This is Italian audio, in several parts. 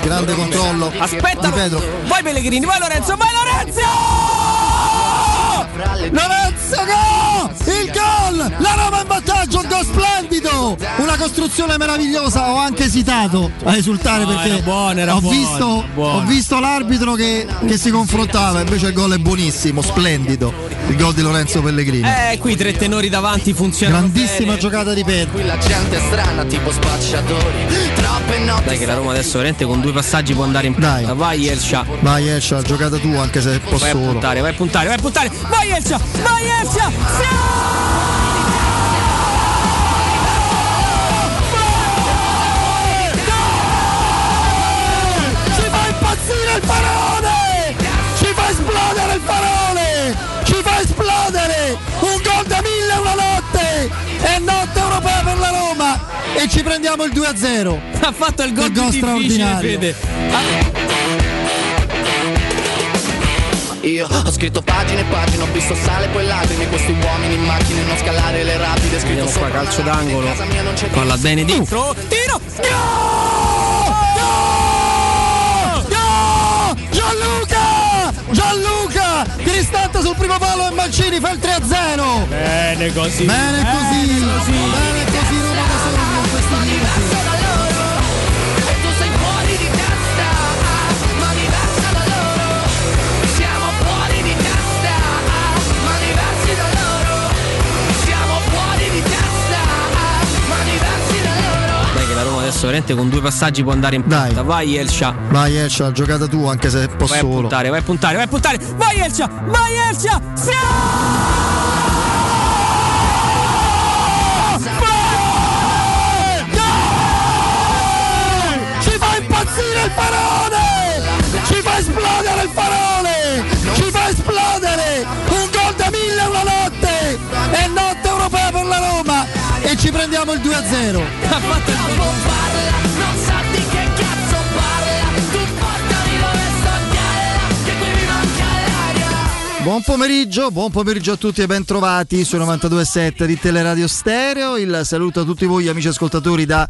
grande controllo Aspetta, di Pedro. vai Pellegrini, vai Lorenzo, vai Lorenzo! Lorenzo go! Il gol! La Roma in vantaggio, un gol splendido! Costruzione meravigliosa, ho anche esitato a esultare No, perché era buono, era ho, buono, visto, buono. ho visto l'arbitro che, che si confrontava, invece il gol è buonissimo, splendido. Il gol di Lorenzo Pellegrini. Eh, qui tre tenori davanti funzionano Grandissima bene. giocata di Pedro. Qui la gente è strana, tipo spacciatori. Troppe notti. Dai che la Roma adesso veramente con due passaggi può andare in Dai. porta. Vai Elsha. Vai Escia, giocata tu anche se un po' Vai a puntare, vai a puntare, vai a puntare. Vai Elsha, vai Elsha. Il parole! Ci fa esplodere il parole! Ci fa esplodere! Un gol da mille una notte! È notte europea per la Roma! E ci prendiamo il 2-0. Ha fatto il gol Che gol straordinario. Fede. Io ho scritto pagine e pagine, ho visto sale poi lacrime. Questi uomini in macchine, non scalare le rapide. Scritto Vediamo qua calcio d'angolo. Palla bene dentro. Tiro. No! Gianluca! Gianluca! Cristante sul primo palo e Mancini fa il 3-0. Bene così. Bene così! Bene così. Bene così Dai veramente con due passaggi può andare in Dai. porta. Vai Elsha. Vai Escia, giocata tu anche se un po' Vai a puntare, vai a puntare, vai a puntare. Vai Elsha, vai Elsha. Ci Prendiamo il 2-0. Ha fatto il non sa di che cazzo parla. Tu portami dove sto che qui mi manca l'aria. Buon pomeriggio, buon pomeriggio a tutti e ben trovati su 92.7 di Teleradio Stereo. Il saluto a tutti voi amici ascoltatori da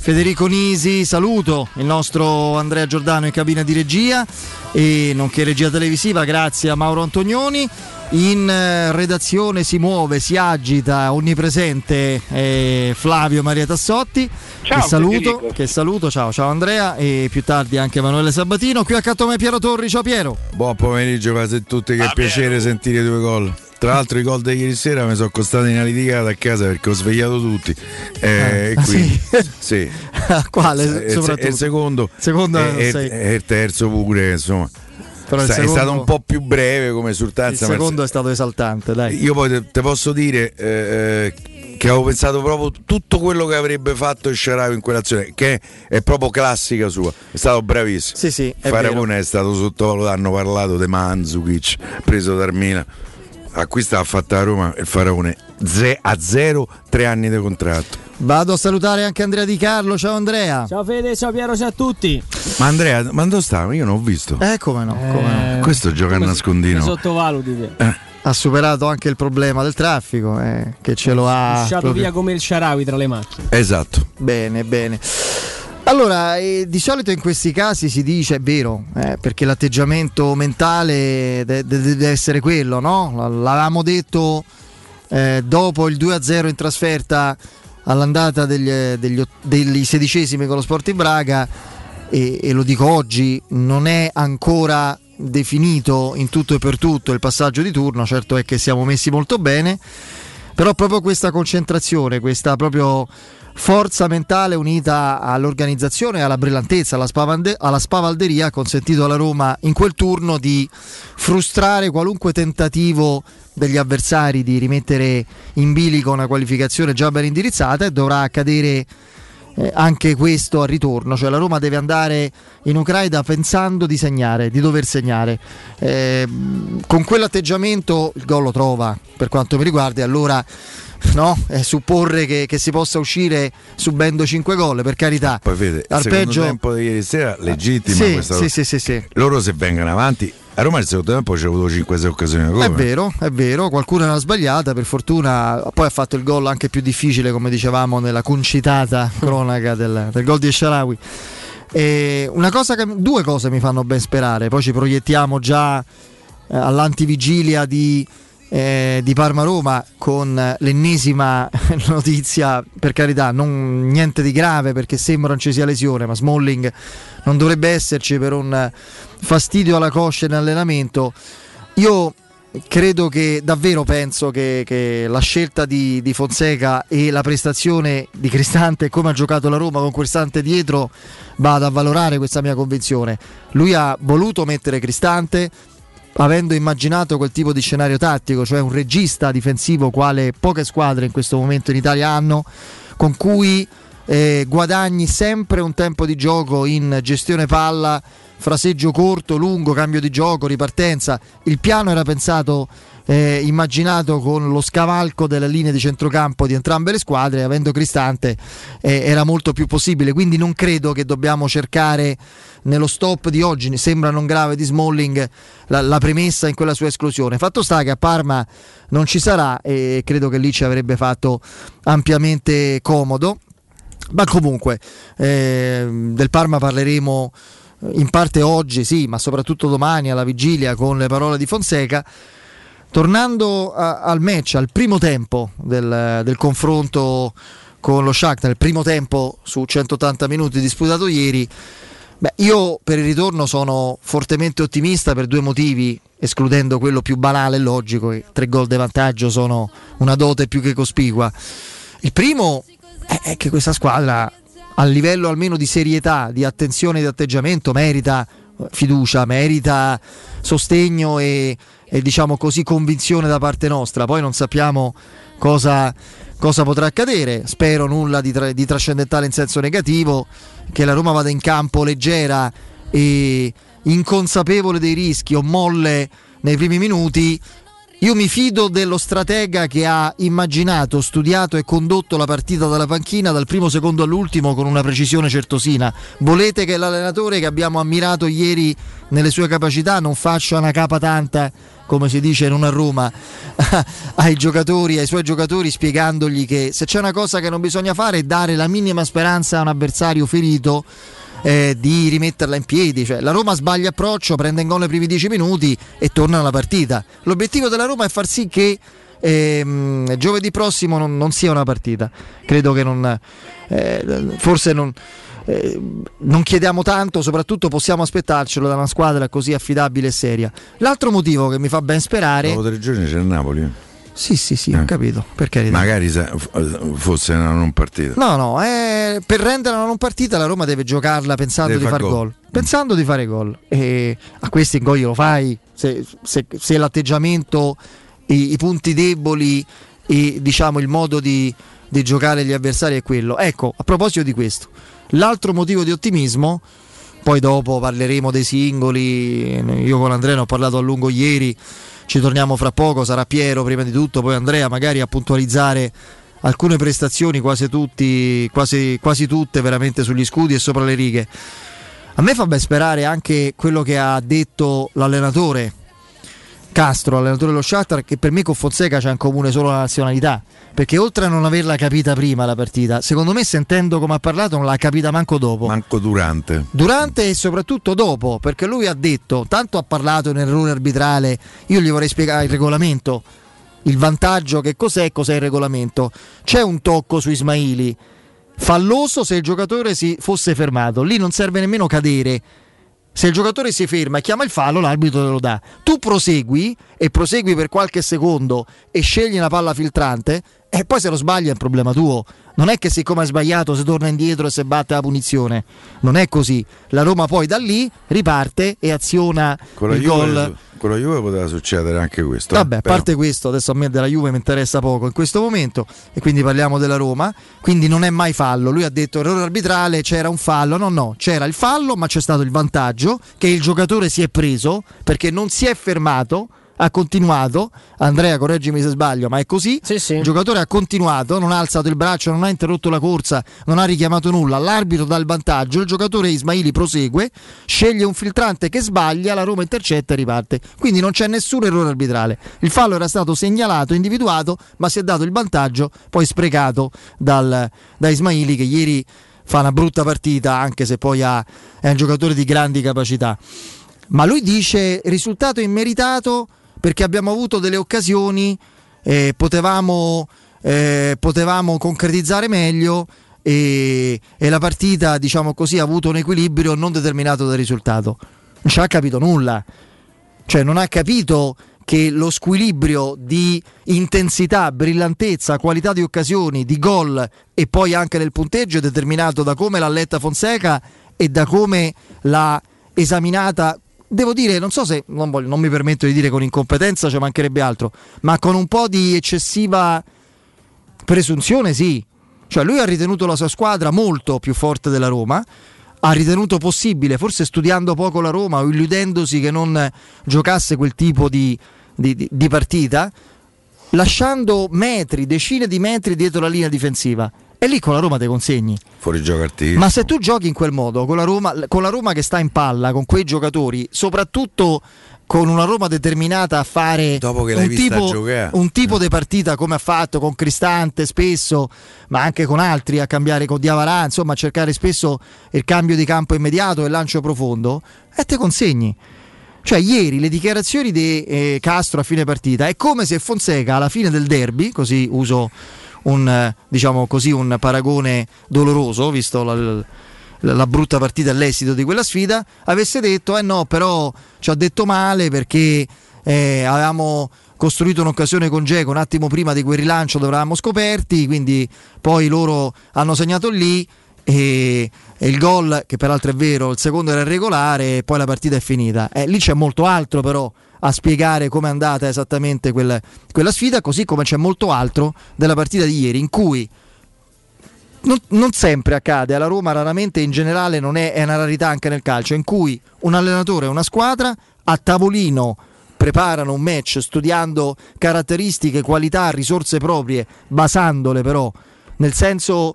Federico Nisi, saluto il nostro Andrea Giordano in cabina di regia e nonché regia televisiva, grazie a Mauro Antonioni. In eh, redazione si muove, si agita, onnipresente eh, Flavio Maria Tassotti. Ciao, che saluto, che saluto, ciao, ciao Andrea e più tardi anche Emanuele Sabatino. Qui accanto a me Piero Torri, ciao Piero. Buon pomeriggio a tutti, che piacere sentire due gol. Tra l'altro i gol di ieri sera mi sono costati una litigata a casa perché ho svegliato tutti. Eh, Ah, e quindi, sì? sì. Quale E il secondo, Secondo e il terzo pure, insomma. Però Sta- secondo- È stato un po' più breve come esultanza. il secondo è stato esaltante, dai. Io poi te, te posso dire eh, che avevo pensato proprio tutto quello che avrebbe fatto il Sharawi in quell'azione, che è proprio classica sua. È stato bravissimo. Sì, sì, è è stato sottovalutato, hanno parlato di Manzukic, preso da Armina. A qui sta fatta a Roma il Faraone ze- a zero, tre anni di contratto. Vado a salutare anche Andrea Di Carlo. Ciao Andrea. Ciao Fede, ciao Piero, ciao a tutti. Ma Andrea, ma dove stava? Io non ho visto. Eh, come no, come no. Questo gioca a nascondino. sottovaluti te. Ha superato anche il problema del traffico, eh, che ce lo ha. Lasciato proprio- via come il Sharawi tra le macchine. Esatto. Bene, bene. Allora, eh, di solito in questi casi si dice, è vero, eh, perché l'atteggiamento mentale de- de- deve essere quello, no? L- L'avevamo detto eh, dopo il 2-0 in trasferta all'andata degli, degli, ot- degli sedicesimi con lo Sport in Braga e, e lo dico oggi, non è ancora definito in tutto e per tutto il passaggio di turno, certo è che siamo messi molto bene, però proprio questa concentrazione, questa proprio forza mentale unita all'organizzazione alla brillantezza, alla, spavande- alla spavalderia ha consentito alla Roma in quel turno di frustrare qualunque tentativo degli avversari di rimettere in bilico una qualificazione già ben indirizzata e dovrà accadere eh, anche questo al ritorno, cioè la Roma deve andare in Ucraina pensando di segnare, di dover segnare. Eh, con quell'atteggiamento il gol lo trova per quanto mi riguarda e allora no, eh, supporre che, che si possa uscire subendo 5 gol, per carità. Poi vede, Al peggio- tempo di ieri sera legittima Sì, questa sì, sì, sì, sì. Loro se vengono avanti, a Roma il secondo tempo c'è avuto 5-6 occasioni gol. È vero, è vero, qualcuno ne ha sbagliata, per fortuna poi ha fatto il gol anche più difficile, come dicevamo nella concitata cronaca del, del gol di Esharawi. Due cose mi fanno ben sperare, poi ci proiettiamo già eh, all'antivigilia di, eh, di Parma-Roma con l'ennesima notizia, per carità, non, niente di grave perché sembra non ci sia lesione, ma Smalling non dovrebbe esserci per un fastidio alla coscia in allenamento. Io credo che davvero penso che, che la scelta di, di Fonseca e la prestazione di Cristante come ha giocato la Roma con Cristante dietro vada a valorare questa mia convinzione. Lui ha voluto mettere Cristante avendo immaginato quel tipo di scenario tattico, cioè un regista difensivo quale poche squadre in questo momento in Italia hanno, con cui eh, guadagni sempre un tempo di gioco in gestione palla, fraseggio corto, lungo, cambio di gioco, ripartenza. Il piano era pensato, eh, immaginato con lo scavalco delle linee di centrocampo di entrambe le squadre, avendo Cristante eh, era molto più possibile. Quindi non credo che dobbiamo cercare nello stop di oggi, sembra non grave di Smalling, la, la premessa in quella sua esclusione. Fatto sta che a Parma non ci sarà e credo che lì ci avrebbe fatto ampiamente comodo. Ma comunque, eh, del Parma parleremo in parte oggi, sì, ma soprattutto domani alla vigilia con le parole di Fonseca. Tornando a- al match, al primo tempo del, del confronto con lo Shakhtar, il primo tempo su 180 minuti disputato ieri, beh, io per il ritorno sono fortemente ottimista per due motivi, escludendo quello più banale e logico, che tre gol di vantaggio sono una dote più che cospicua. Il primo è- che questa squadra a livello almeno di serietà, di attenzione e di atteggiamento merita eh, fiducia, merita sostegno e, e, diciamo così convinzione da parte nostra. Poi non sappiamo cosa, cosa potrà accadere. Spero nulla di, tra- di trascendentale in senso negativo, che la Roma vada in campo leggera e inconsapevole dei rischi o molle nei primi minuti. Io mi fido dello stratega che ha immaginato, studiato e condotto la partita dalla panchina dal primo secondo all'ultimo con una precisione certosina. Volete che l'allenatore che abbiamo ammirato ieri nelle sue capacità non faccia una capa tanta, come si dice non a Roma, ai giocatori, ai suoi giocatori, spiegandogli che se c'è una cosa che non bisogna fare è dare la minima speranza a un avversario ferito eh, di rimetterla in piedi. Cioè, la Roma sbaglia approccio, prende in gol nei primi 10 minuti e torna alla partita. L'obiettivo della Roma è far sì che ehm, giovedì prossimo non, non sia una partita. Credo che non. eh, forse non. eh, non chiediamo tanto, soprattutto possiamo aspettarcelo da una squadra così affidabile e seria. L'altro motivo che mi fa ben sperare, Dopo tre giorni c'è il Napoli. Sì, sì, sì, ho Eh. capito. Magari fosse una non partita. No, no, eh, per rendere una non partita la Roma deve giocarla pensando Deve di far far gol. Pensando di fare gol. E a questi in gol glielo fai. Se, se- se l'atteggiamento, i, i punti deboli e diciamo il modo di, di giocare gli avversari è quello. Ecco, a proposito di questo, l'altro motivo di ottimismo, poi dopo parleremo dei singoli, io con Andrea ne ho parlato a lungo ieri, ci torniamo fra poco, sarà Piero prima di tutto, poi Andrea magari a puntualizzare alcune prestazioni, quasi, tutti, quasi, quasi tutte veramente sugli scudi e sopra le righe. A me fa ben sperare anche quello che ha detto l'allenatore Castro, allenatore dello Shakhtar, che per me con Fonseca c'è in comune solo la nazionalità, perché oltre a non averla capita prima la partita, secondo me sentendo come ha parlato non l'ha capita manco dopo. Manco durante. Durante e soprattutto dopo, perché lui ha detto, tanto ha parlato in errore arbitrale, io gli vorrei spiegare il regolamento, il vantaggio che cos'è e cos'è il regolamento. C'è un tocco su Ismaili, falloso se il giocatore si fosse fermato, lì non serve nemmeno cadere. Se il giocatore si ferma e chiama il fallo, l'arbitro te lo dà. Tu prosegui e prosegui per qualche secondo e scegli una palla filtrante e poi se lo sbaglia è un problema tuo. Non è che siccome hai sbagliato si torna indietro e si batte la punizione. Non è così. La Roma poi da lì riparte e aziona Con il gol. Con la Juve poteva succedere anche questo. Vabbè, a parte questo, adesso a me della Juve mi interessa poco in questo momento e quindi parliamo della Roma, quindi non è mai fallo. Lui ha detto errore arbitrale, c'era un fallo, no no, c'era il fallo ma c'è stato il vantaggio che il giocatore si è preso perché non si è fermato, ha continuato, Andrea correggimi se sbaglio, ma è così, Sì, sì. il giocatore ha continuato, non ha alzato il braccio, non ha interrotto la corsa, non ha richiamato nulla, l'arbitro dà il vantaggio, il giocatore Ismaili prosegue, sceglie un filtrante che sbaglia, la Roma intercetta e riparte. Quindi non c'è nessun errore arbitrale. Il fallo era stato segnalato, individuato, ma si è dato il vantaggio poi sprecato dal- da Ismaili che ieri fa una brutta partita, anche se poi ha- è un giocatore di grandi capacità. Ma lui dice risultato immeritato perché abbiamo avuto delle occasioni, eh, potevamo, eh, potevamo concretizzare meglio e, e la partita, diciamo così, ha avuto un equilibrio non determinato dal risultato. Non ci ha capito nulla, cioè non ha capito che lo squilibrio di intensità, brillantezza, qualità di occasioni, di gol e poi anche del punteggio è determinato da come l'ha letta Fonseca e da come l'ha esaminata. Devo dire, non so se non, voglio- non mi permetto di dire con incompetenza, ci mancherebbe altro, ma con un po' di eccessiva presunzione, sì. Cioè lui ha ritenuto la sua squadra molto più forte della Roma, ha ritenuto possibile, forse studiando poco la Roma o illudendosi che non giocasse quel tipo di, di- di- di partita, lasciando metri, decine di metri dietro la linea difensiva. E lì con la Roma te consegni. Fuori gioco artistico. Ma se tu giochi in quel modo, con la, Roma, con la Roma che sta in palla, con quei giocatori, soprattutto con una Roma determinata a fare un, tipo, un tipo di partita come ha fatto con Cristante spesso, ma anche con altri, a cambiare con Diavarà, insomma a cercare spesso il cambio di campo immediato e il lancio profondo, e te consegni. Cioè, ieri le dichiarazioni di eh, Castro a fine partita è come se Fonseca alla fine del derby, così uso un, eh, diciamo così, un paragone doloroso, visto la, la- brutta partita e l'esito di quella sfida, avesse detto: Eh no, però ci ha detto male perché eh, avevamo costruito un'occasione con Geco un attimo prima di quel rilancio, dove eravamo scoperti, quindi poi loro hanno segnato lì. E, e il gol, che peraltro è vero, il secondo era irregolare, e poi la partita è finita. Eh, lì c'è molto altro, però, a spiegare come è andata esattamente quel- quella sfida, così come c'è molto altro della partita di ieri, in cui non, non sempre accade, alla Roma raramente in generale non è, è una rarità anche nel calcio, in cui un allenatore e una squadra a tavolino preparano un match studiando caratteristiche, qualità, risorse proprie, basandole però nel senso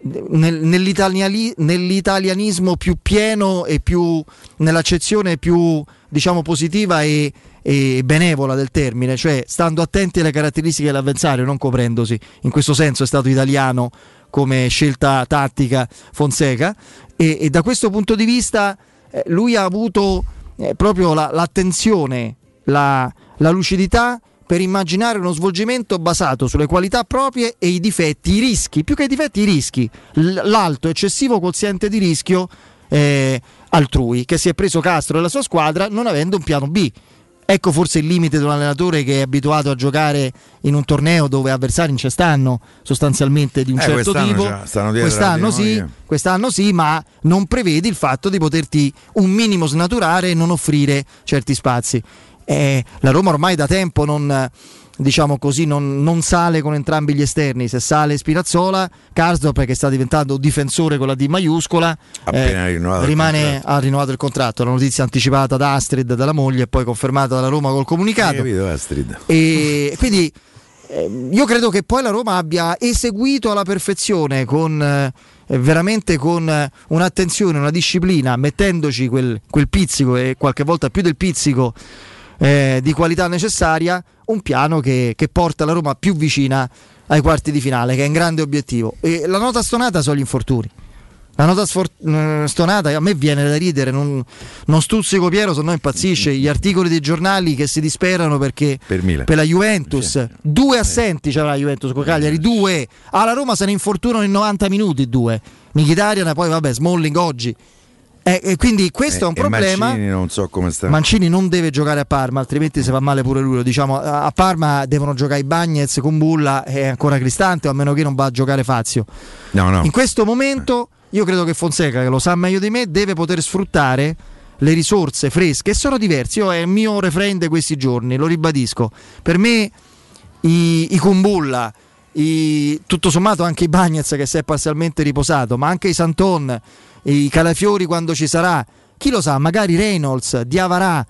nell'italianismo più pieno e più nell'accezione più diciamo positiva e, e benevola del termine, cioè stando attenti alle caratteristiche dell'avversario, non coprendosi. In questo senso è stato italiano come scelta tattica Fonseca e, e da questo punto di vista eh, lui ha avuto eh, proprio la- l'attenzione, la, la lucidità per immaginare uno svolgimento basato sulle qualità proprie e i difetti, i rischi, più che i difetti, i rischi, l'alto eccessivo quoziente di rischio eh, altrui, che si è preso Castro e la sua squadra non avendo un piano B. Ecco forse il limite di un allenatore che è abituato a giocare in un torneo dove avversari non ci stanno sostanzialmente di un Eh, certo quest'anno tipo. quest'anno sì, quest'anno sì, ma non prevedi il fatto di poterti un minimo snaturare e non offrire certi spazi. Eh, la Roma ormai da tempo non, diciamo così, non, non sale con entrambi gli esterni. Se sale Spinazzola, Karsdorp che sta diventando difensore con la D maiuscola, il rimane, ha rinnovato il contratto. La notizia anticipata da Astrid, dalla moglie, e poi confermata dalla Roma col comunicato. capito, Astrid? E quindi eh, io credo che poi la Roma abbia eseguito alla perfezione con eh, veramente con eh, un'attenzione, una disciplina, mettendoci quel, quel pizzico e qualche volta più del pizzico eh, di qualità necessaria, un piano che, che porta la Roma più vicina ai quarti di finale, che è un grande obiettivo. E la nota stonata sono gli infortuni. La nota sfor- eh, stonata a me viene da ridere, non, non stuzzico Piero, se no impazzisce. Gli articoli dei giornali che si disperano perché Per per la Juventus, Sì. due assenti c'era la Juventus con Cagliari, due. Alla Roma se ne infortunano in 90 minuti, due. Mkhitaryan, poi vabbè, Smalling oggi. Eh, e quindi questo è un E- e problema. Mancini non so come sta. Mancini non deve giocare a Parma, altrimenti si fa male pure lui. Lo diciamo, a Parma devono giocare i Bagnets con Bulla e ancora Cristante, o a meno che non va a giocare Fazio. no, no. In questo momento io credo che Fonseca, che lo sa meglio di me, deve poter sfruttare le risorse fresche e sono diversi. Io è il mio refrain di questi giorni, lo ribadisco. Per me i, i Kumbulla, i- tutto sommato anche i Bagnets che si è parzialmente riposato, ma anche i Santon, i Calafiori quando ci sarà, chi lo sa, magari Reynolds, Diavarà,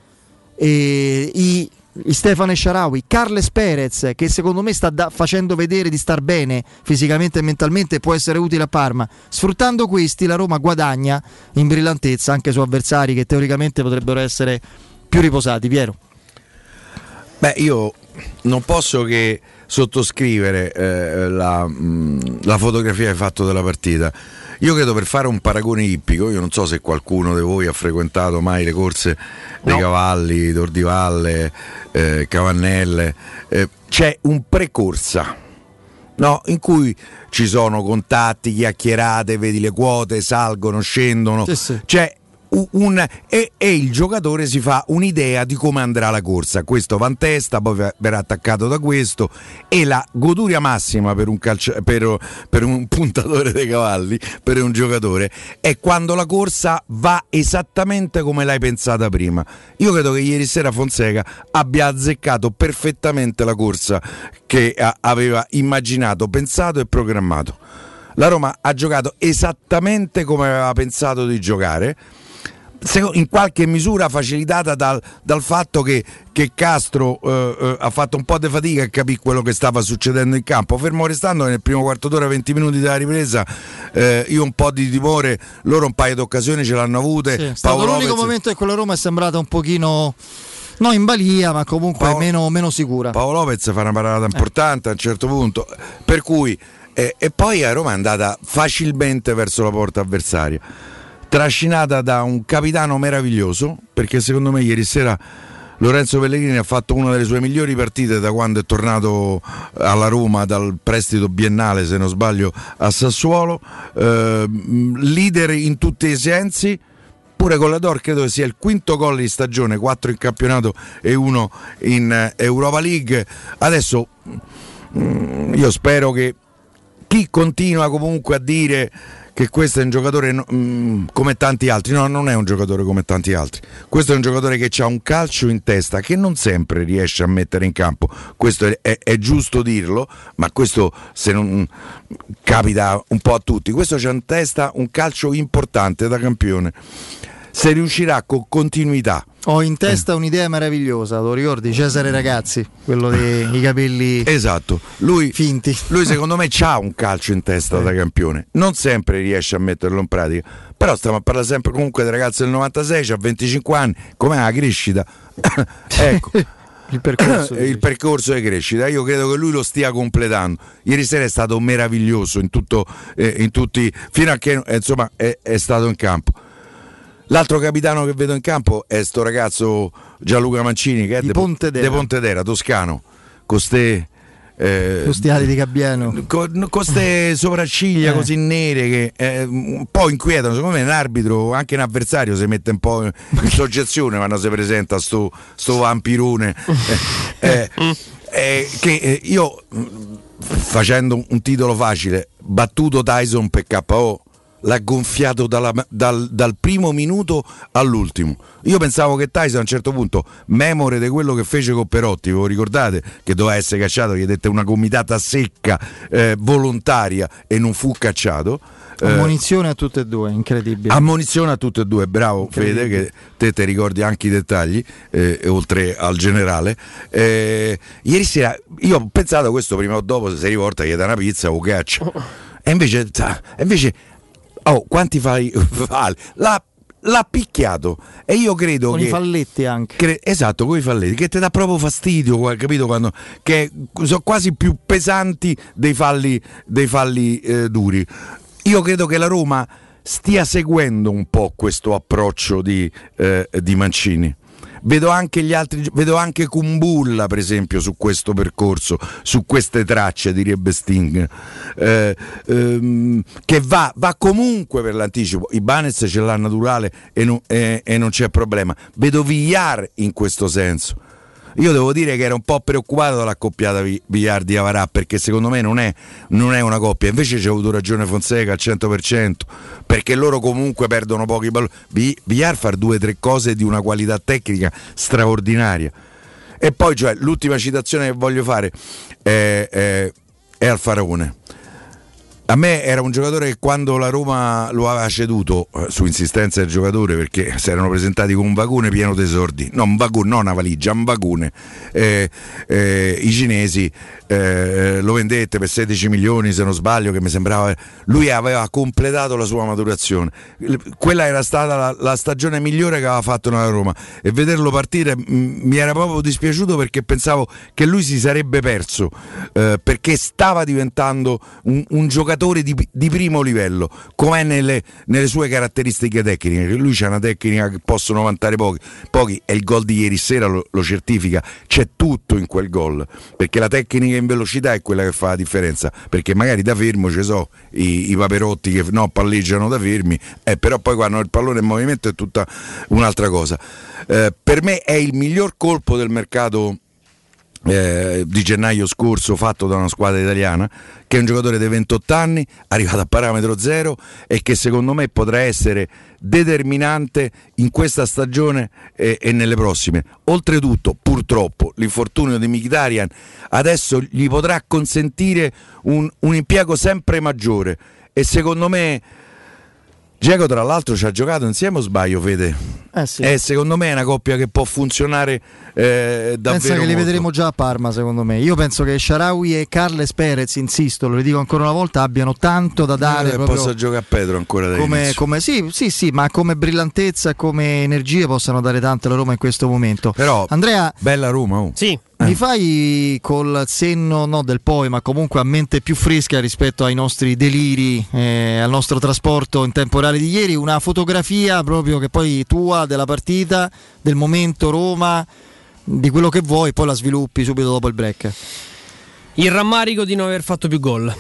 e i, i Stefano Sharawi, Carles Perez che secondo me sta da- facendo vedere di star bene fisicamente e mentalmente può essere utile a Parma. Sfruttando questi la Roma guadagna in brillantezza anche su avversari che teoricamente potrebbero essere più riposati, Piero. Beh, io non posso che sottoscrivere eh, la, mh, la fotografia che hai fatto della partita. Io credo per fare un paragone ippico, io non so se qualcuno di voi ha frequentato mai le corse dei No. cavalli, d'Ordivalle, eh, Cavannelle, eh, c'è un precorsa no? in cui ci sono contatti, chiacchierate, vedi le quote, salgono, scendono. Sì, sì. C'è un, e, e il giocatore si fa un'idea di come andrà la corsa. Questo va in testa, poi ve- verrà attaccato da questo. E la goduria massima per un, calcia- per, per un puntatore dei cavalli, per un giocatore, è quando la corsa va esattamente come l'hai pensata prima. Io credo che ieri sera Fonseca abbia azzeccato perfettamente la corsa che a- aveva immaginato, pensato e programmato. La Roma ha giocato esattamente come aveva pensato di giocare. In qualche misura facilitata dal, dal fatto che, che Castro eh, eh, ha fatto un po' di fatica a capire quello che stava succedendo in campo. Fermo restando nel primo quarto d'ora, 20 minuti della ripresa, eh, io un po' di timore, loro un paio di occasioni ce l'hanno avute. Sì, è stato Paolo l'unico Lopez- momento che quella Roma è sembrata un pochino no in balia, ma comunque Paolo- meno, meno sicura. Paolo Lopez fa una parata importante a un certo punto, per cui eh, e poi a Roma è andata facilmente verso la porta avversaria, trascinata da un capitano meraviglioso, perché secondo me ieri sera Lorenzo Pellegrini ha fatto una delle sue migliori partite da quando è tornato alla Roma dal prestito biennale, se non sbaglio, a Sassuolo, eh, leader in tutti i sensi. Pure con la Dor credo sia il quinto gol di stagione, 4 in campionato e uno in eh, Europa League. Adesso mm, io spero che chi continua comunque a dire che questo è un giocatore no- mm, come tanti altri, no, non è un giocatore come tanti altri. Questo è un giocatore che ha un calcio in testa che non sempre riesce a mettere in campo. Questo è, è- è giusto dirlo, ma questo non capita un po' a tutti. Questo c'ha in testa un calcio importante da campione. Se riuscirà con continuità Ho in testa un'idea meravigliosa, lo ricordi? Cesare Ragazzi, quello dei capelli Esatto, lui, finti. lui secondo me ha un calcio in testa da campione, non sempre riesce a metterlo in pratica, però stiamo a parlare sempre comunque del ragazzo del 96, ha 25 anni, com'è la crescita? ecco. Il percorso. Eh, il percorso di crescita, io credo che lui lo stia completando. Ieri sera è stato meraviglioso in, tutto, eh, in tutti, fino a che eh, insomma, è, è stato in campo. L'altro capitano che vedo in campo è sto ragazzo Gianluca Mancini che è Di de- Pontedera. de Pontedera, toscano, con ste, eh, Questi ali di Gabbiano. con queste sopracciglia Eh. così nere che eh, un po' inquietano. Secondo me un arbitro, anche un avversario, si mette un po' in soggezione quando si presenta sto, sto vampirone. Eh, eh, eh, che eh, io mh, facendo un titolo facile, battuto Tyson per KO. L'ha gonfiato dalla- dal, dal primo minuto all'ultimo. Io pensavo che Tyson a un certo punto, memore di quello che fece con Perotti, ve lo ricordate? Che doveva essere cacciato, gli dette una gomitata secca, eh, volontaria e non fu cacciato. Eh, Ammonizione a tutte e due, incredibile. Ammonizione a tutte e due, bravo Fede, che te ti ricordi anche i dettagli, eh, oltre al generale. Eh, ieri sera io ho pensato questo prima o dopo, se si riporta, gli dà una pizza o caccia. E invece, e invece oh, quanti fai vale? L'ha, picchiato e io credo con che... i falletti anche. Cre- esatto, con i falletti, che ti dà proprio fastidio, capito? Quando, che sono quasi più pesanti dei falli, dei falli eh, duri. Io credo che la Roma stia seguendo un po' questo approccio di, eh, di Mancini. Vedo anche gli altri, vedo anche Kumbulla, per esempio, su questo percorso, su queste tracce, direbbe Sting, eh, ehm, che va, va comunque per l'anticipo. I Banes ce l'ha naturale e non, e- e non c'è problema. Vedo Villar in questo senso. Io devo dire che ero un po' preoccupato dall'accoppiata Vi- Villar di Avarà perché secondo me non è, non è una coppia. Invece c'è avuto ragione Fonseca al 100% perché loro comunque perdono pochi palloni. Vi- Villar fa due o tre cose di una qualità tecnica straordinaria. E poi cioè, l'ultima citazione che voglio fare è, è, è al Faraone. A me era un giocatore che quando la Roma lo aveva ceduto eh, su insistenza del giocatore perché si erano presentati con un vagone pieno di sordi, no un vagone, non una valigia, un vagone. Eh, eh, I cinesi eh, lo vendette per 16 milioni se non sbaglio che mi sembrava lui aveva completato la sua maturazione. Quella era stata la, la stagione migliore che aveva fatto nella Roma e vederlo partire mh, mi era proprio dispiaciuto perché pensavo che lui si sarebbe perso eh, perché stava diventando un, un giocatore di, di primo livello, com'è nelle, nelle, sue caratteristiche tecniche. Lui c'ha una tecnica che possono vantare pochi, pochi e il gol di ieri sera lo, lo certifica. C'è tutto in quel gol perché la tecnica in velocità è quella che fa la differenza. Perché magari da fermo ci so i, i paperotti che no, palleggiano da fermi, eh, però poi quando il pallone è in movimento è tutta un'altra cosa. Eh, per me è il miglior colpo del mercato eh, di gennaio scorso fatto da una squadra italiana che è un giocatore di 28 anni arrivato a parametro zero e che secondo me potrà essere determinante in questa stagione e, e nelle prossime. Oltretutto purtroppo l'infortunio di Mkhitaryan adesso gli potrà consentire un, un impiego sempre maggiore e secondo me Diego tra l'altro ci ha giocato insieme o sbaglio Fede? Eh sì. Eh, secondo me è una coppia che può funzionare eh, davvero Pensa che li molto. vedremo già a Parma secondo me. Io penso che Sharawi e Carles Perez, insisto, lo ridico ancora una volta, abbiano tanto da dare. Eh, proprio possa giocare a Pedro ancora da come, come- sì, sì, sì, ma come brillantezza e come energie possano dare tante alla Roma in questo momento. Però Andrea, bella Roma oh. Sì, mi fai col senno no, del poi, ma comunque a mente più fresca rispetto ai nostri deliri, eh, al nostro trasporto in tempo reale di ieri, una fotografia proprio che poi tua della partita, del momento Roma, di quello che vuoi, poi la sviluppi subito dopo il break. il rammarico di non aver fatto più gol.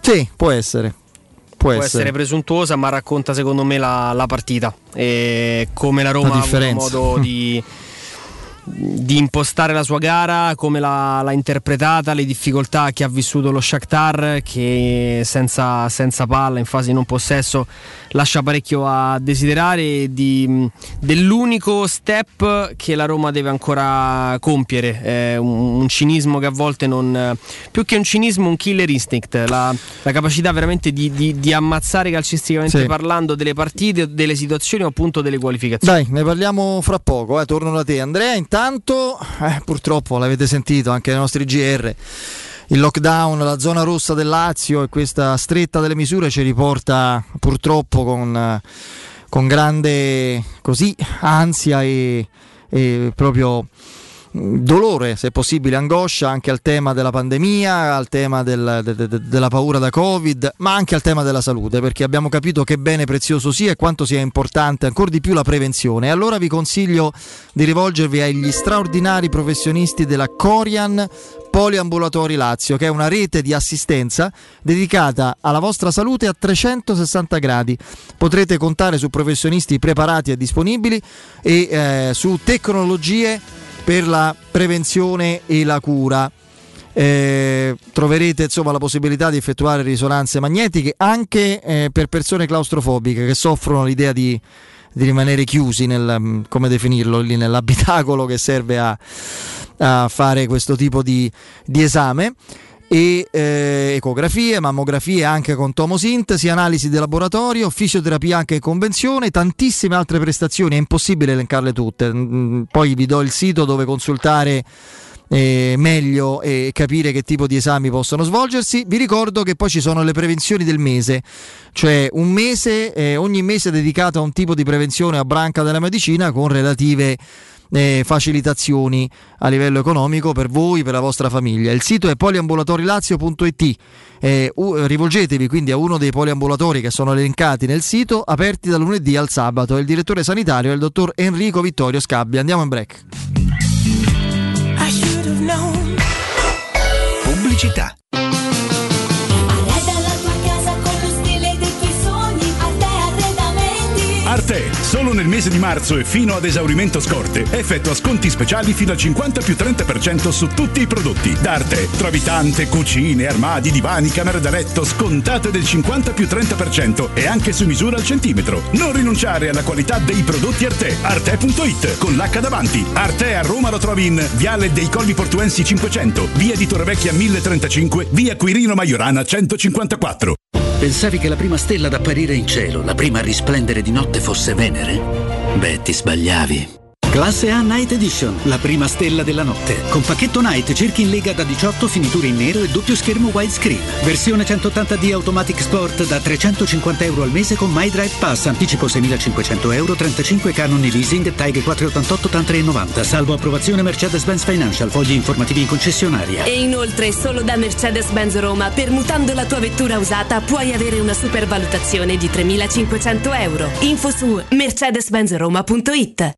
Sì, può essere. Può, Può essere presuntuosa, ma racconta secondo me la, la partita e come la Roma La ha avuto modo di, di impostare la sua gara, come l'ha, l'ha interpretata, le difficoltà che ha vissuto lo Shakhtar che senza, senza palla in fase non possesso lascia parecchio a desiderare di- dell'unico step che la Roma deve ancora compiere, eh, un, un cinismo che a volte non più che un cinismo un killer instinct, la, la capacità veramente di, di- di ammazzare calcisticamente Sì. parlando delle partite, delle situazioni o appunto delle qualificazioni. Dai, ne parliamo fra poco, eh, torno da te. Andrea, intanto, eh, purtroppo l'avete sentito anche nei nostri GR, il lockdown, la zona rossa del Lazio e questa stretta delle misure ci riporta purtroppo con, con grande così, ansia e, e proprio dolore, se possibile, angoscia anche al tema della pandemia, al tema del- de- de- de- della paura da Covid, ma anche al tema della salute, perché abbiamo capito che bene prezioso sia e quanto sia importante ancora di più la prevenzione. Allora vi consiglio di rivolgervi agli straordinari professionisti della Corian Poliambulatori Lazio, che è una rete di assistenza dedicata alla vostra salute a 360 gradi. Potrete contare su professionisti preparati e disponibili e eh, su tecnologie per la prevenzione e la cura. Eh, troverete insomma la possibilità di effettuare risonanze magnetiche anche eh, per persone claustrofobiche che soffrono l'idea di, di rimanere chiusi nel, mm, come definirlo, lì nell'abitacolo che serve a, a fare questo tipo di, di esame e eh, ecografie, mammografie anche con tomosintesi, analisi di laboratorio, fisioterapia anche in convenzione, tantissime altre prestazioni, è impossibile elencarle tutte. Poi vi do il sito dove consultare eh, meglio e capire che tipo di esami possono svolgersi. Vi ricordo che poi ci sono le prevenzioni del mese, cioè un mese, eh, ogni mese dedicato a un tipo di prevenzione a branca della medicina con relative eh, facilitazioni a livello economico per voi, per la vostra famiglia. Il sito è poliambulatorilazio.it. Eh, u- rivolgetevi quindi a uno dei poliambulatori che sono elencati nel sito, aperti dal lunedì al sabato. Il direttore sanitario è il dottor Enrico Vittorio Scabbia. Andiamo in break. Pubblicità. Solo nel mese di marzo e fino ad esaurimento scorte effettua sconti speciali fino al 50 più 30% su tutti i prodotti. Da Arte trovi tante cucine, armadi, divani, camere da letto scontate del 50 più 30% e anche su misura al centimetro. Non rinunciare alla qualità dei prodotti Arte. Arte.it con l'H davanti. Arte a Roma lo trovi in Viale dei Colli Portuensi 500, Via di Torrevecchia 1035, Via Quirino Maiorana 154. Pensavi che la prima stella ad apparire in cielo, la prima a risplendere di notte fosse Venere? Beh, ti sbagliavi. Classe A Night Edition, la prima stella della notte. Con pacchetto Night cerchi in lega da 18 finiture in nero e doppio schermo widescreen. Versione 180D Automatic Sport da 350 euro al mese con My Drive Pass, anticipo 6.500 euro, 35 canoni leasing, Tiger 488 TAN 390, salvo approvazione Mercedes-Benz Financial, fogli informativi in concessionaria. E inoltre, solo da Mercedes-Benz Roma, permutando la tua vettura usata, puoi avere una supervalutazione di 3.500 euro. Info su mercedes-benzroma.it.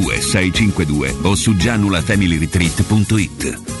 652 o su gianulafamilyretreat.it.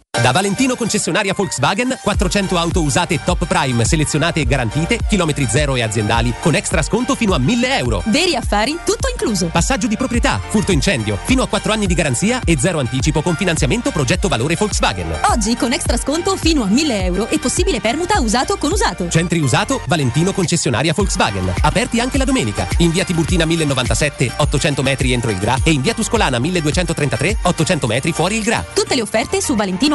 Da Valentino concessionaria Volkswagen, 400 auto usate top prime, selezionate e garantite, chilometri zero e aziendali, con extra sconto fino a 1000 euro. Veri affari, tutto incluso. Passaggio di proprietà, furto incendio, fino a 4 anni di garanzia e zero anticipo con finanziamento progetto valore Volkswagen. Oggi con extra sconto fino a 1000 euro e possibile permuta usato con usato. Centri usato, Valentino concessionaria Volkswagen. Aperti anche la domenica. In via Tiburtina 1097, 800 metri entro il Gra e in via Tuscolana 1233, 800 metri fuori il Gra. Tutte le offerte su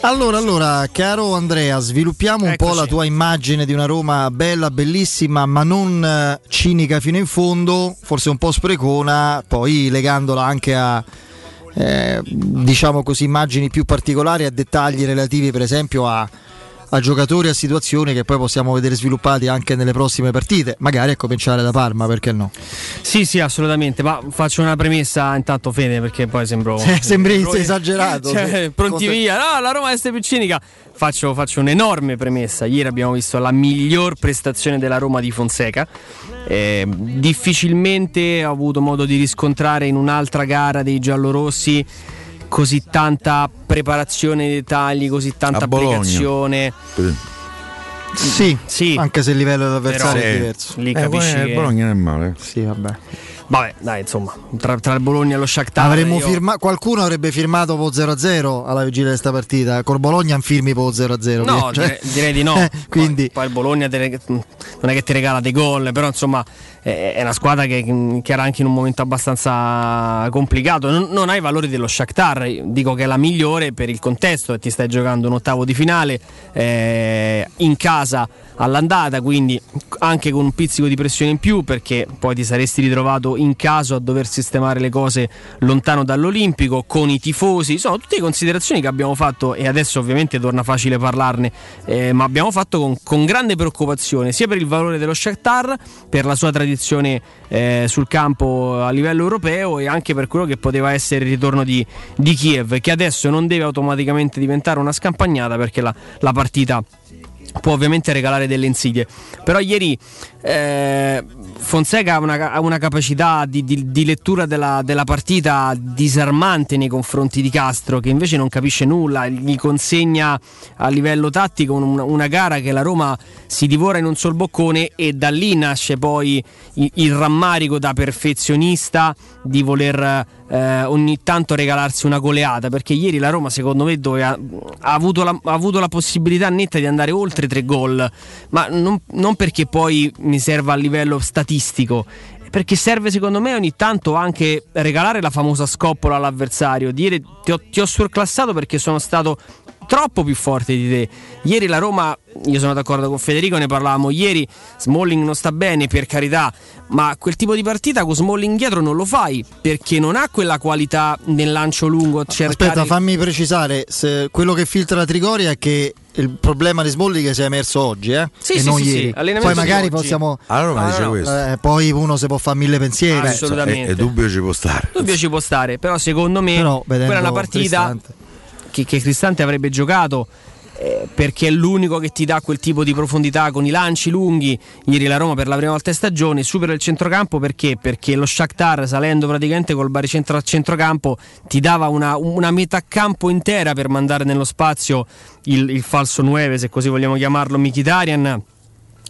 Allora, allora, caro Andrea, sviluppiamo un po' la tua immagine di una Roma bella, bellissima, ma non eh, cinica fino in fondo, forse un po' sprecona, poi legandola anche a eh, diciamo così immagini più particolari, a dettagli relativi per esempio a, a giocatori, a situazioni che poi possiamo vedere sviluppati anche nelle prossime partite, magari a cominciare da Parma, perché no? Sì, sì, assolutamente. Ma faccio una premessa intanto, Fede, perché poi sembro. Eh, sembri sembro- esagerato, Cioè, sì. pronti Conte- via. No, la Roma è più cinica. Faccio, faccio un'enorme premessa. Ieri abbiamo visto la miglior prestazione della Roma di Fonseca. Eh, difficilmente ho avuto modo di riscontrare in un'altra gara dei giallorossi così tanta preparazione nei dettagli, così tanta applicazione. Sì, anche se il livello dell'avversario è Sì. diverso. Lì capisci Eh, che- Bologna non è male. Sì, vabbè. Vabbè, dai, insomma, tra, tra il Bologna e lo Shakhtar Avremmo io- firma- qualcuno avrebbe firmato po 0-0 alla vigilia di questa partita. Col Bologna non firmi po 0-0. No, cioè- direi, direi di no. Quindi Poi, poi il Bologna ne- non è che ti regala dei gol, però insomma è, è una squadra che, che era anche in un momento abbastanza complicato. Non, non ha i valori dello Shakhtar, dico che è la migliore per il contesto e ti stai giocando un ottavo di finale eh, in casa all'andata, quindi anche con un pizzico di pressione in più perché poi ti saresti ritrovato in caso a dover sistemare le cose lontano dall'Olimpico con i tifosi, sono tutte considerazioni che abbiamo fatto e adesso ovviamente torna facile parlarne, eh, ma abbiamo fatto con, con grande preoccupazione sia per il valore dello Shakhtar, per la sua tradizione eh, sul campo a livello europeo e anche per quello che poteva essere il ritorno di, di Kiev, che adesso non deve automaticamente diventare una scampagnata perché la, la partita può ovviamente regalare delle insidie. Però ieri eh, Fonseca ha una, una capacità di, di- di lettura della, della partita disarmante nei confronti di Castro, che invece non capisce nulla, gli consegna a livello tattico un- una gara che la Roma si divora in un sol boccone e da lì nasce poi il, il rammarico da perfezionista di voler eh, ogni tanto regalarsi una goleata perché ieri la Roma secondo me doveva- ha, avuto la, ha avuto la possibilità netta di andare oltre tre gol. Ma non, non perché poi mi serva a livello statistico perché serve secondo me ogni tanto anche regalare la famosa scoppola all'avversario. Dire ti ho, ti ho surclassato perché sono stato troppo più forte di te. Ieri la Roma, io sono d'accordo con Federico, ne parlavamo ieri, Smalling non sta bene per carità, ma quel tipo di partita con Smalling dietro non lo fai perché non ha quella qualità nel lancio lungo. Cercare... Aspetta, fammi precisare, se quello che filtra la Trigoria è che il problema di Smalling si è emerso oggi, eh? Sì, e sì, non sì, sì, ieri. allenamento Poi magari possiamo. Ah, Roma Ah, dice no, questo. Eh, poi uno si può fare mille pensieri. Assolutamente. E, e dubbio ci può stare. dubbio ci può stare, però secondo me Però, quella è una partita Cristante. Che, che Cristante avrebbe giocato eh, perché è l'unico che ti dà quel tipo di profondità con i lanci lunghi. Ieri la Roma per la prima volta in stagione supera il centrocampo perché? Perché lo Shakhtar salendo praticamente col baricentro a centrocampo ti dava una, una metà campo intera per mandare nello spazio il, il falso 9 se così vogliamo chiamarlo Mkhitaryan.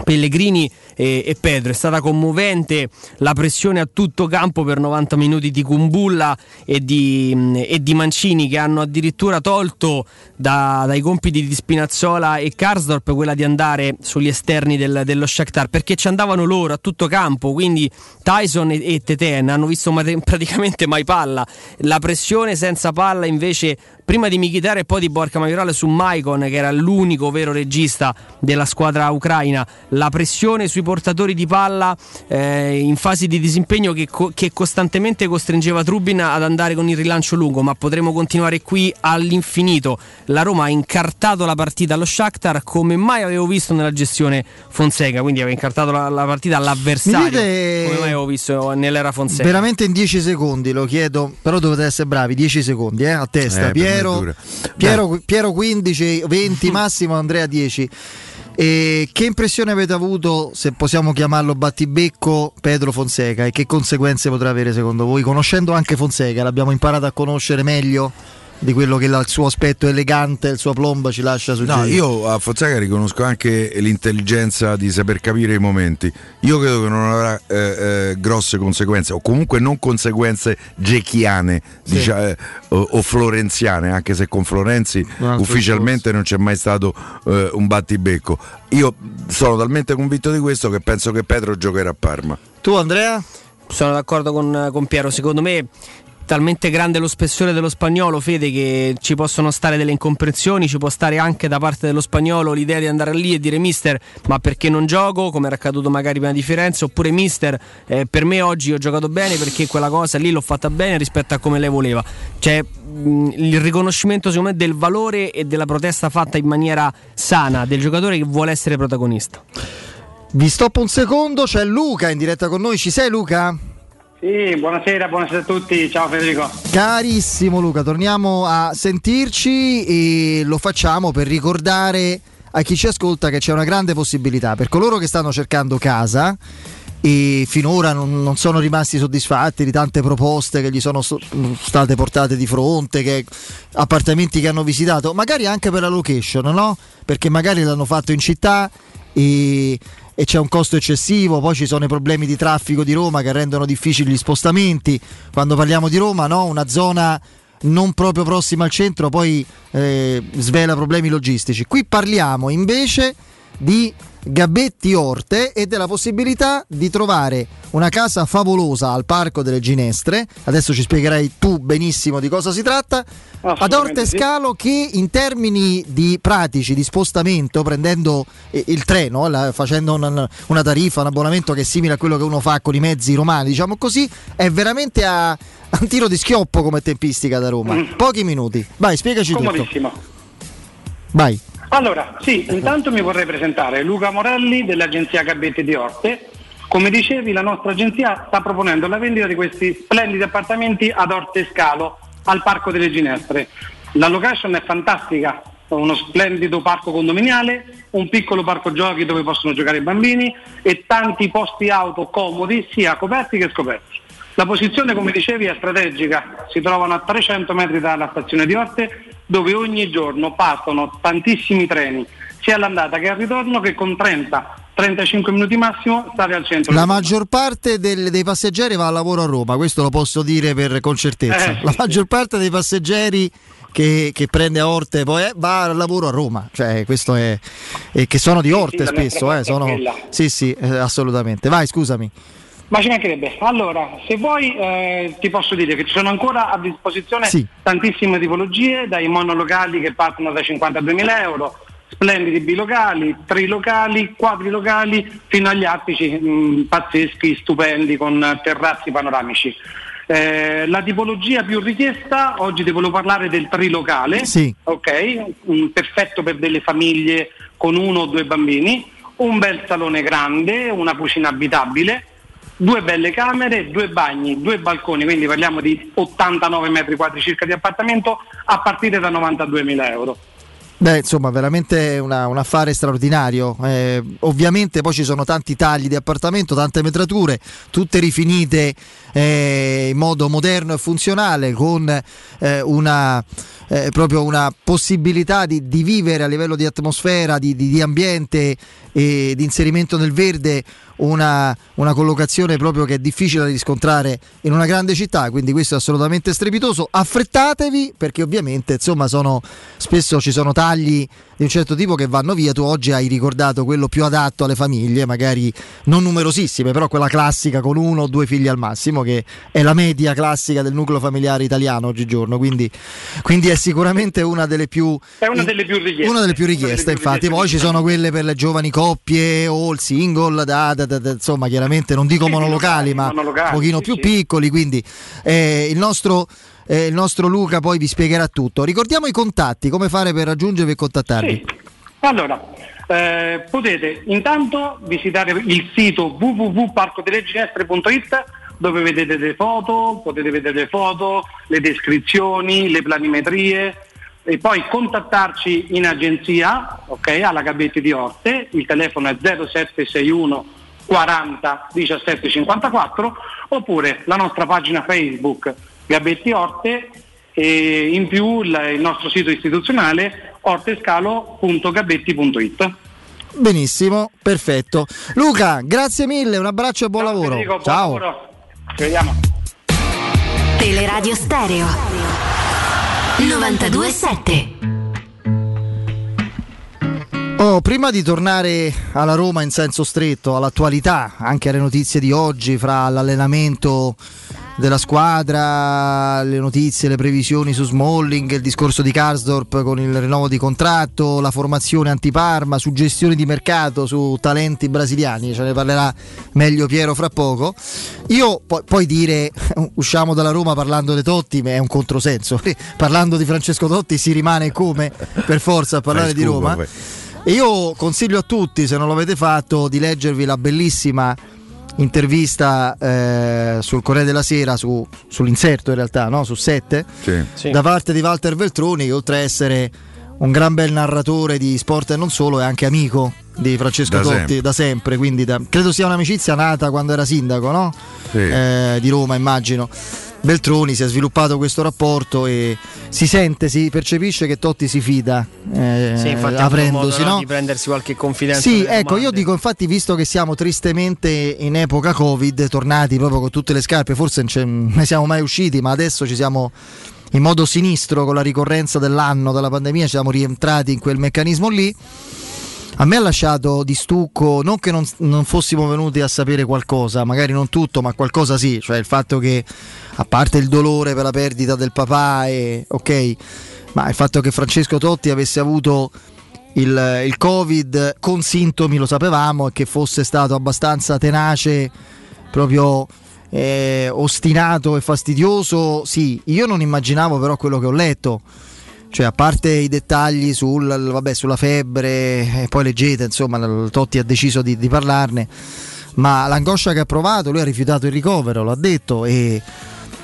Pellegrini e, e Pedro. È stata commovente la pressione a tutto campo per 90 minuti di Kumbulla e di, e di Mancini che hanno addirittura tolto da- dai compiti di Spinazzola e Karsdorp quella di andare sugli esterni del- dello Shakhtar perché ci andavano loro a tutto campo. Quindi Tyson e, e Teten hanno visto mate- praticamente mai palla. La pressione senza palla invece prima di Mkhitaryan e poi di Borca Maiorale su Maicon che era l'unico vero regista della squadra ucraina la pressione sui portatori di palla eh, in fasi di disimpegno che, co- che costantemente costringeva Trubin ad andare con il rilancio lungo, ma potremo continuare qui all'infinito. La Roma ha incartato la partita allo Shakhtar come mai avevo visto nella gestione Fonseca, quindi aveva incartato la, la partita all'avversario dite- come mai avevo visto nell'era Fonseca. Veramente in 10 secondi lo chiedo, però dovete essere bravi, 10 secondi eh, a testa. Eh, Piero. Piero, Piero 15, 20 massimo, Andrea 10. E che impressione avete avuto, se possiamo chiamarlo battibecco, Pedro Fonseca e che conseguenze potrà avere secondo voi? Conoscendo anche Fonseca, l'abbiamo imparato a conoscere meglio di quello che il suo aspetto elegante, il suo plomba ci lascia No, suggerire. io a Fonseca riconosco anche l'intelligenza di saper capire i momenti. Io credo che non avrà eh, eh, grosse conseguenze, o comunque non conseguenze gechiane dicia- eh, o, o florenziane, anche se con Florenzi ufficialmente non c'è mai stato eh, un battibecco. Io sono talmente convinto di questo che penso che Pedro giocherà a Parma. Tu Andrea? Sono d'accordo con, con Piero, secondo me talmente grande lo spessore dello spagnolo, Fede, che ci possono stare delle incomprensioni, ci può stare anche da parte dello spagnolo l'idea di andare lì e dire mister, ma perché non gioco, come era accaduto magari prima di Firenze, oppure mister, eh, per me oggi ho giocato bene perché quella cosa lì l'ho fatta bene rispetto a come lei voleva. C'è mh, il riconoscimento secondo me del valore e della protesta fatta in maniera sana del giocatore che vuole essere protagonista. Vi stoppo un secondo, c'è Luca in diretta con noi, ci sei Luca? Sì, buonasera, buonasera a tutti, ciao Federico. Carissimo Luca, torniamo a sentirci e lo facciamo per ricordare a chi ci ascolta che c'è una grande possibilità per coloro che stanno cercando casa e finora non, non sono rimasti soddisfatti di tante proposte che gli sono so- state portate di fronte, che, appartamenti che hanno visitato, magari anche per la location, no? Perché magari l'hanno fatto in città e, e c'è un costo eccessivo, poi ci sono i problemi di traffico di Roma che rendono difficili gli spostamenti. Quando parliamo di Roma, no? una zona non proprio prossima al centro poi eh, svela problemi logistici. Qui parliamo invece di Gabetti Orte e della possibilità di trovare una casa favolosa al Parco delle Ginestre. Adesso ci spiegherai tu benissimo di cosa si tratta. Ad Orte sì. Scalo che in termini di pratici di spostamento, prendendo eh, il treno, facendo una, tariffa, un abbonamento che è simile a quello che uno fa con i mezzi romani, diciamo così, è veramente a, a un tiro di schioppo come tempistica da Roma. Mm. Pochi minuti. Vai, spiegaci tutto. Comodissimo. Vai. Allora, sì, intanto mi vorrei presentare Luca Morelli dell'agenzia Gabetti di Orte. Come dicevi, la nostra agenzia sta proponendo la vendita di questi splendidi appartamenti ad Orte Scalo, al Parco delle Ginestre. La location è fantastica, uno splendido parco condominiale, un piccolo parco giochi dove possono giocare i bambini e tanti posti auto comodi, sia coperti che scoperti. La posizione, come dicevi, è strategica, si trovano a 300 metri dalla stazione di Orte dove ogni giorno partono tantissimi treni, sia all'andata che al ritorno, che con 30-35 minuti massimo state al centro. La maggior parte del- dei passeggeri va a lavoro a Roma, questo lo posso dire per, con certezza. Eh, la sì, maggior parte dei passeggeri che, che prende a Orte poi eh, va al lavoro a Roma, cioè questo è, e che sono di Orte sì, spesso, eh, sono, sì sì, eh, assolutamente. Vai, scusami. Ma ci mancherebbe. Allora, se vuoi eh, ti posso dire che ci sono ancora a disposizione Sì. tantissime tipologie, dai monolocali che partono da 52.000 euro, splendidi bilocali, trilocali, quadrilocali, fino agli attici mh, pazzeschi, stupendi, con terrazzi panoramici. Eh, la tipologia più richiesta, oggi ti volevo parlare del trilocale, Sì. ok? Un perfetto per delle famiglie con uno o due bambini, un bel salone grande, una cucina abitabile, due belle camere, due bagni, due balconi, quindi parliamo di 89 metri quadri circa di appartamento a partire da 92.000 euro. Beh, insomma, veramente una- un affare straordinario. Eh, ovviamente poi ci sono tanti tagli di appartamento, tante metrature, tutte rifinite eh, in modo moderno e funzionale, con eh, una, eh, proprio una possibilità di, di vivere a livello di atmosfera, di, di- di ambiente e di inserimento nel verde una, una collocazione proprio che è difficile da riscontrare in una grande città, quindi questo è assolutamente strepitoso. Affrettatevi perché ovviamente insomma sono, spesso ci sono tagli di un certo tipo che vanno via, tu oggi hai ricordato quello più adatto alle famiglie, magari non numerosissime, però quella classica con uno o due figli al massimo, che è la media classica del nucleo familiare italiano oggigiorno, quindi, quindi è sicuramente una delle più... È una delle più richieste. Una delle più richieste, infatti, poi ci sono quelle per le giovani coppie o il single, da, da- da- insomma, chiaramente non dico monolocali, ma monolocali, un pochino sì, più sì. piccoli, quindi eh, il nostro... eh, il nostro Luca poi vi spiegherà tutto. Ricordiamo i contatti, come fare per raggiungervi e contattarvi. Allora, eh, potete intanto visitare il sito www.parcodeleginestre.it dove vedete le foto, potete vedere le foto, le descrizioni, le planimetrie e poi contattarci in agenzia, ok, alla Gabetti di Orte, il telefono è 0761 40 17 54 oppure la nostra pagina Facebook Gabetti Orte e in più il, il nostro sito istituzionale ortescalo.gabetti.it. Benissimo, perfetto. Luca, grazie mille, un abbraccio e buon lavoro. Federico, buon Ciao. lavoro. Ci vediamo. Teleradio Stereo 927 Oh, prima di tornare alla Roma in senso stretto, all'attualità, anche alle notizie di oggi, fra l'allenamento della squadra, le notizie, le previsioni su Smalling, il discorso di Karsdorp con il rinnovo di contratto, la formazione anti-Parma, suggestioni di mercato su talenti brasiliani, ce ne parlerà meglio Piero fra poco. Io pu- puoi dire usciamo dalla Roma parlando di Totti, ma è un controsenso. parlando di Francesco Totti si rimane come per forza a parlare di Roma. poi. E io consiglio a tutti, se non l'avete fatto, di leggervi la bellissima intervista eh, sul Corriere della Sera, su- sull'inserto in realtà, no? su 7, Sì. da parte di Walter Veltroni, che oltre a essere un gran bel narratore di sport e non solo, è anche amico di Francesco Da Totti sempre. da sempre, quindi da- credo sia un'amicizia nata quando era sindaco no? Sì. Eh, di Roma, immagino. Beltroni si è sviluppato questo rapporto e si sente, si percepisce che Totti si fida eh, Sì, aprendosi, modo no, di prendersi qualche confidenza. Sì, ecco, io domande. dico infatti, visto che siamo tristemente in epoca Covid, tornati proprio con tutte le scarpe, forse non ne siamo mai usciti, ma adesso ci siamo in modo sinistro con la ricorrenza dell'anno della pandemia, ci siamo rientrati in quel meccanismo lì. A me ha lasciato di stucco, non che non, non fossimo venuti a sapere qualcosa, magari non tutto, ma qualcosa sì, cioè il fatto che, a parte il dolore per la perdita del papà, e, ok, ma il fatto che Francesco Totti avesse avuto il, il Covid con sintomi lo sapevamo e che fosse stato abbastanza tenace, proprio eh, ostinato e fastidioso, sì, io non immaginavo però quello che ho letto. Cioè, a parte i dettagli sul, vabbè, sulla febbre, e poi leggete, insomma, Totti ha deciso di, di parlarne, ma l'angoscia che ha provato, lui ha rifiutato il ricovero, l'ha detto, e,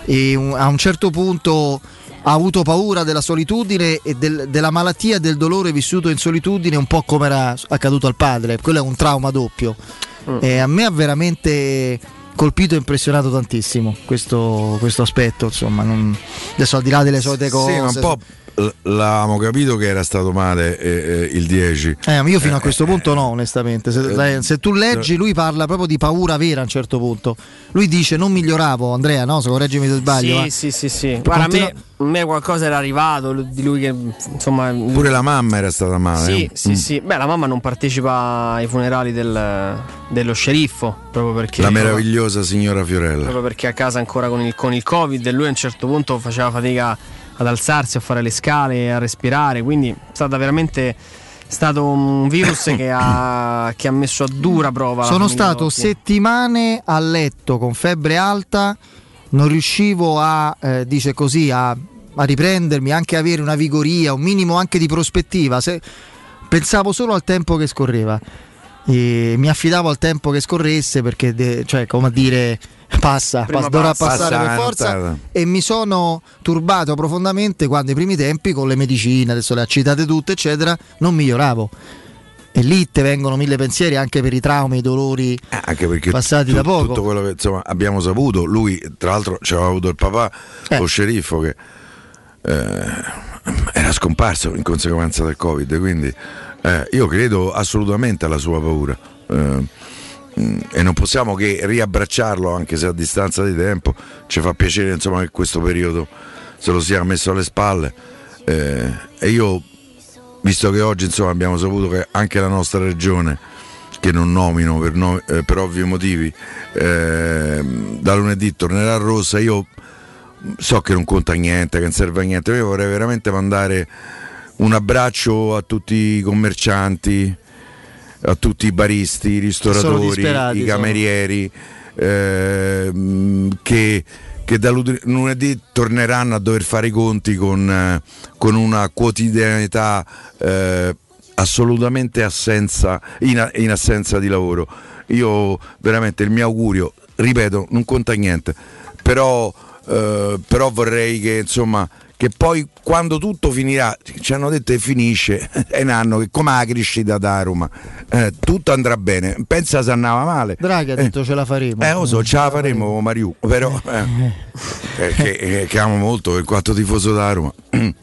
e un- a un certo punto ha avuto paura della solitudine e del- della malattia e del dolore vissuto in solitudine, un po' come era accaduto al padre, quello è un trauma doppio. E a me ha veramente colpito e impressionato tantissimo questo, questo aspetto, insomma, non- adesso al di là delle solite cose. Sì, ma un po' l'avevamo capito che era stato male eh, eh, il 10. Eh, ma io fino a questo punto no, onestamente. Se, se tu leggi, lui parla proprio di paura vera a un certo punto. Lui dice: Non miglioravo, Andrea, no? Se correggimi se sbaglio. Sì, eh. sì, sì, sì. Guarda, a me, a me qualcosa era arrivato di lui che insomma. Pure la mamma era stata male. Sì, eh. sì, Mm. sì. Beh, la mamma non partecipa ai funerali del- dello sceriffo proprio perché. La meravigliosa signora Fiorella. proprio perché a casa ancora con il, con il covid e lui a un certo punto faceva fatica ad alzarsi, a fare le scale, a respirare, quindi è stata veramente stato un virus che ha, che ha messo a dura prova. Sono stato Totti. settimane a letto con febbre alta, non riuscivo a, eh, dice così, a, a riprendermi, anche avere una vigoria, un minimo anche di prospettiva. Se- pensavo solo al tempo che scorreva. E mi affidavo al tempo che scorresse perché, de- cioè, come a dire, passa, pass- dovrà passa. passare Passa per forza. E mi sono turbato profondamente quando ai primi tempi con le medicine, adesso le ha citate tutte, eccetera, non miglioravo. E lì te vengono mille pensieri anche per i traumi, i dolori perché passati tu- da poco. tutto quello che insomma, abbiamo saputo, lui tra l'altro c'aveva avuto il papà, Eh. lo sceriffo che eh, era scomparso in conseguenza del Covid, quindi eh, io credo assolutamente alla sua paura. E non possiamo che riabbracciarlo anche se a distanza di tempo. Ci fa piacere insomma, che questo periodo se lo sia messo alle spalle. Eh, e io visto che oggi insomma, abbiamo saputo che anche la nostra regione, che non nomino per, no- eh, per ovvi motivi, eh, da lunedì tornerà a rossa, io so che non conta niente, che non serve a niente, io vorrei veramente mandare un abbraccio a tutti i commercianti, a tutti i baristi, i ristoratori, i camerieri, ehm, che, che da lunedì torneranno a dover fare i conti con, eh, con una quotidianità eh, assolutamente assenza, in, in assenza di lavoro. Io veramente il mio augurio, ripeto, non conta niente, però, eh, però vorrei che insomma che poi quando tutto finirà, ci hanno detto che finisce, è un anno che come la crescita da Roma, eh, tutto andrà bene, pensa se andava male. Draghi ha detto ce la faremo. Eh, lo so, ce la faremo Mariù, però eh, eh, che, eh, che amo molto il quattro tifoso da Roma.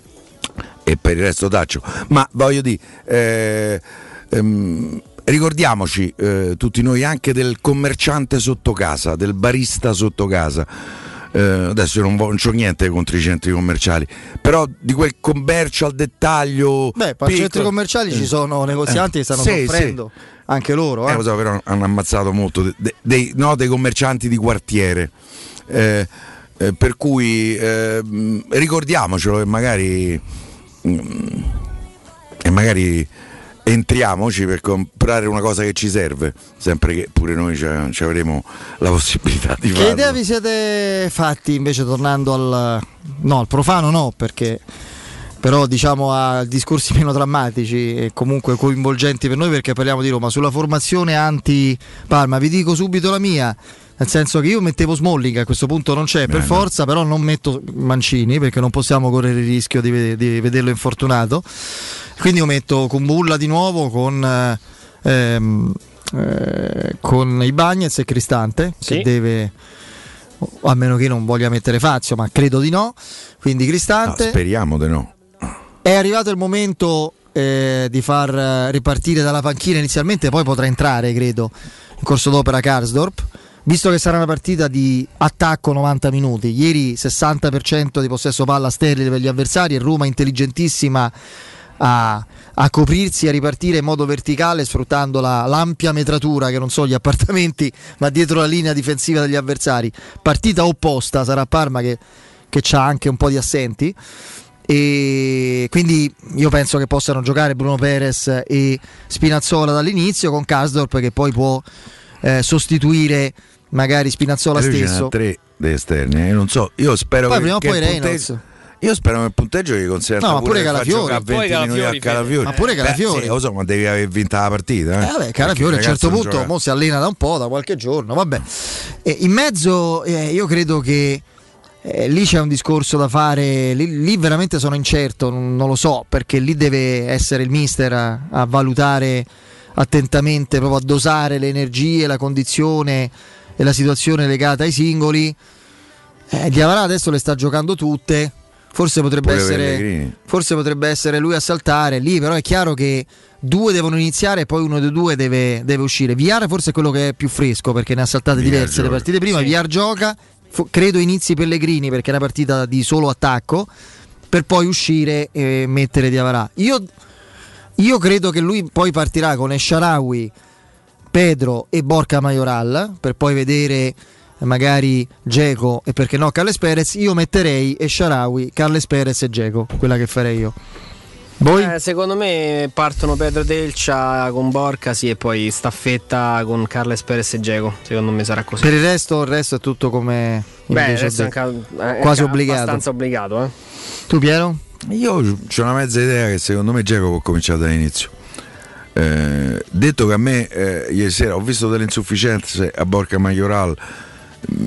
e per il resto taccio. Ma voglio dire, eh, ehm, ricordiamoci eh, tutti noi anche del commerciante sotto casa, del barista sotto casa. Eh, adesso io non, non c'ho niente contro i centri commerciali, però di quel commercio al dettaglio. Beh, per centri piccolo- commerciali ci sono negozianti che stanno Sì, soffrendo, anche loro. eh, eh. lo so, però hanno ammazzato molto de- de- dei, no, dei commercianti di quartiere. Eh, eh, per cui eh, ricordiamocelo e magari, mh, e magari entriamoci per comprare una cosa che ci serve, sempre che pure noi ci avremo la possibilità di Che farlo. idea vi siete fatti invece tornando al no, al profano no, perché però diciamo a discorsi meno drammatici e comunque coinvolgenti per noi perché parliamo di Roma sulla formazione anti Parma. Vi dico subito la mia. Nel senso che io mettevo Smalling, a questo punto non c'è per no. forza, però non metto Mancini perché non possiamo correre il rischio di, di vederlo infortunato. Quindi io metto Kumbulla di nuovo con, eh, ehm, eh, con i Bagnets e Cristante, Sì. che deve, a meno che non voglia mettere Fazio, ma credo di no. Quindi No, Cristante. speriamo di no. È arrivato il momento eh, di far ripartire dalla panchina inizialmente, poi potrà entrare, credo, in corso d'opera Karsdorp. Visto che sarà una partita di attacco 90 minuti, ieri 60% di possesso palla sterile per gli avversari e Roma intelligentissima a, a coprirsi a ripartire in modo verticale sfruttando la- l'ampia metratura che non so gli appartamenti ma dietro la linea difensiva degli avversari. Partita opposta sarà Parma che, che ha anche un po' di assenti e quindi io penso che possano giocare Bruno Perez e Spinazzola dall'inizio con Kasdorp che poi può eh, sostituire magari Spinazzola stesso. tre degli esterni, eh, non so, io spero Poi che, prima o che poi il Reynolds. punteggio- Io spero che il punteggio gli consenta No, ma pure pure Calafiori. Poi 20 minuti a Calafiori, Calafiori. Ma pure Beh, Calafiori. sì, lo so, ma devi aver vinta la partita. Eh. Eh, vabbè, Calafiori a un certo punto mo si allena da un po', da qualche giorno, vabbè. E in mezzo eh, io credo che eh, lì c'è un discorso da fare, lì, lì veramente sono incerto, non, non lo so, perché lì deve essere il mister a, a valutare attentamente, proprio a dosare le energie, la condizione e la situazione legata ai singoli. Eh, Diavara adesso le sta giocando tutte, forse potrebbe essere forse potrebbe essere lui a saltare lì, però è chiaro che due devono iniziare e poi uno dei due deve, deve uscire. Viar forse è quello che è più fresco perché ne ha saltate Villar diverse le gioca. partite prima. Viar gioca, fo- credo inizi Pellegrini perché è una partita di solo attacco, per poi uscire e mettere Diavarà. Io, io credo che lui poi partirà con Esharawi, Pedro e Borca Majoral per poi vedere magari Geco e perché no Carles Perez. Io metterei Esharawi, Carles Perez e Geco, quella che farei io. Voi? Eh, secondo me partono Pedro Delcia con Borca sì, e poi staffetta con Carles Perez e Geco. Secondo me sarà così. Per il resto, il resto è tutto come Beh, ho adesso è anche- è quasi obbligato. abbastanza obbligato. Eh. Tu Piero? Io ho una mezza idea che secondo me Geco può cominciare dall'inizio. Eh, detto che a me eh, ieri sera ho visto delle insufficienze a Borca Majoral,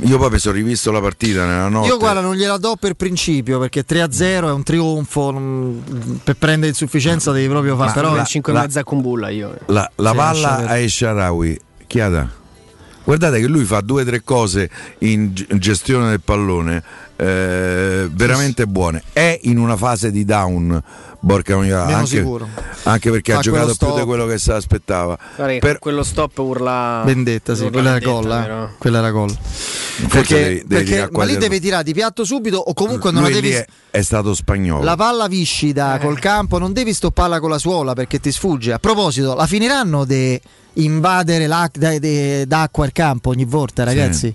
io poi mi sono rivisto la partita nella notte. Io guarda, non gliela do per principio perché 3-0 è un trionfo. non- per prendere insufficienza devi proprio fare. Ma Però la- 5 e la- mezza con Bulla io. La, la palla a Esharawi, chi ha da? Guardate che lui fa due o tre cose in gestione del pallone eh, veramente buone. È in una fase di down, Borca Meno anche, sicuro. anche perché Fa ha giocato quello più di stop. quello che si aspettava. Guarda Per- quello stop urla. Vendetta, sì, urla quella era vendetta, gol. eh. però. Quella era gol. Perché, devi- devi perché- ma lì devi tirare di piatto subito o comunque non la lui devi. lì è, è stato spagnolo. La palla viscida col campo, non devi stopparla con la suola perché ti sfugge. A proposito, la finiranno di invadere d'acqua il campo ogni volta, ragazzi?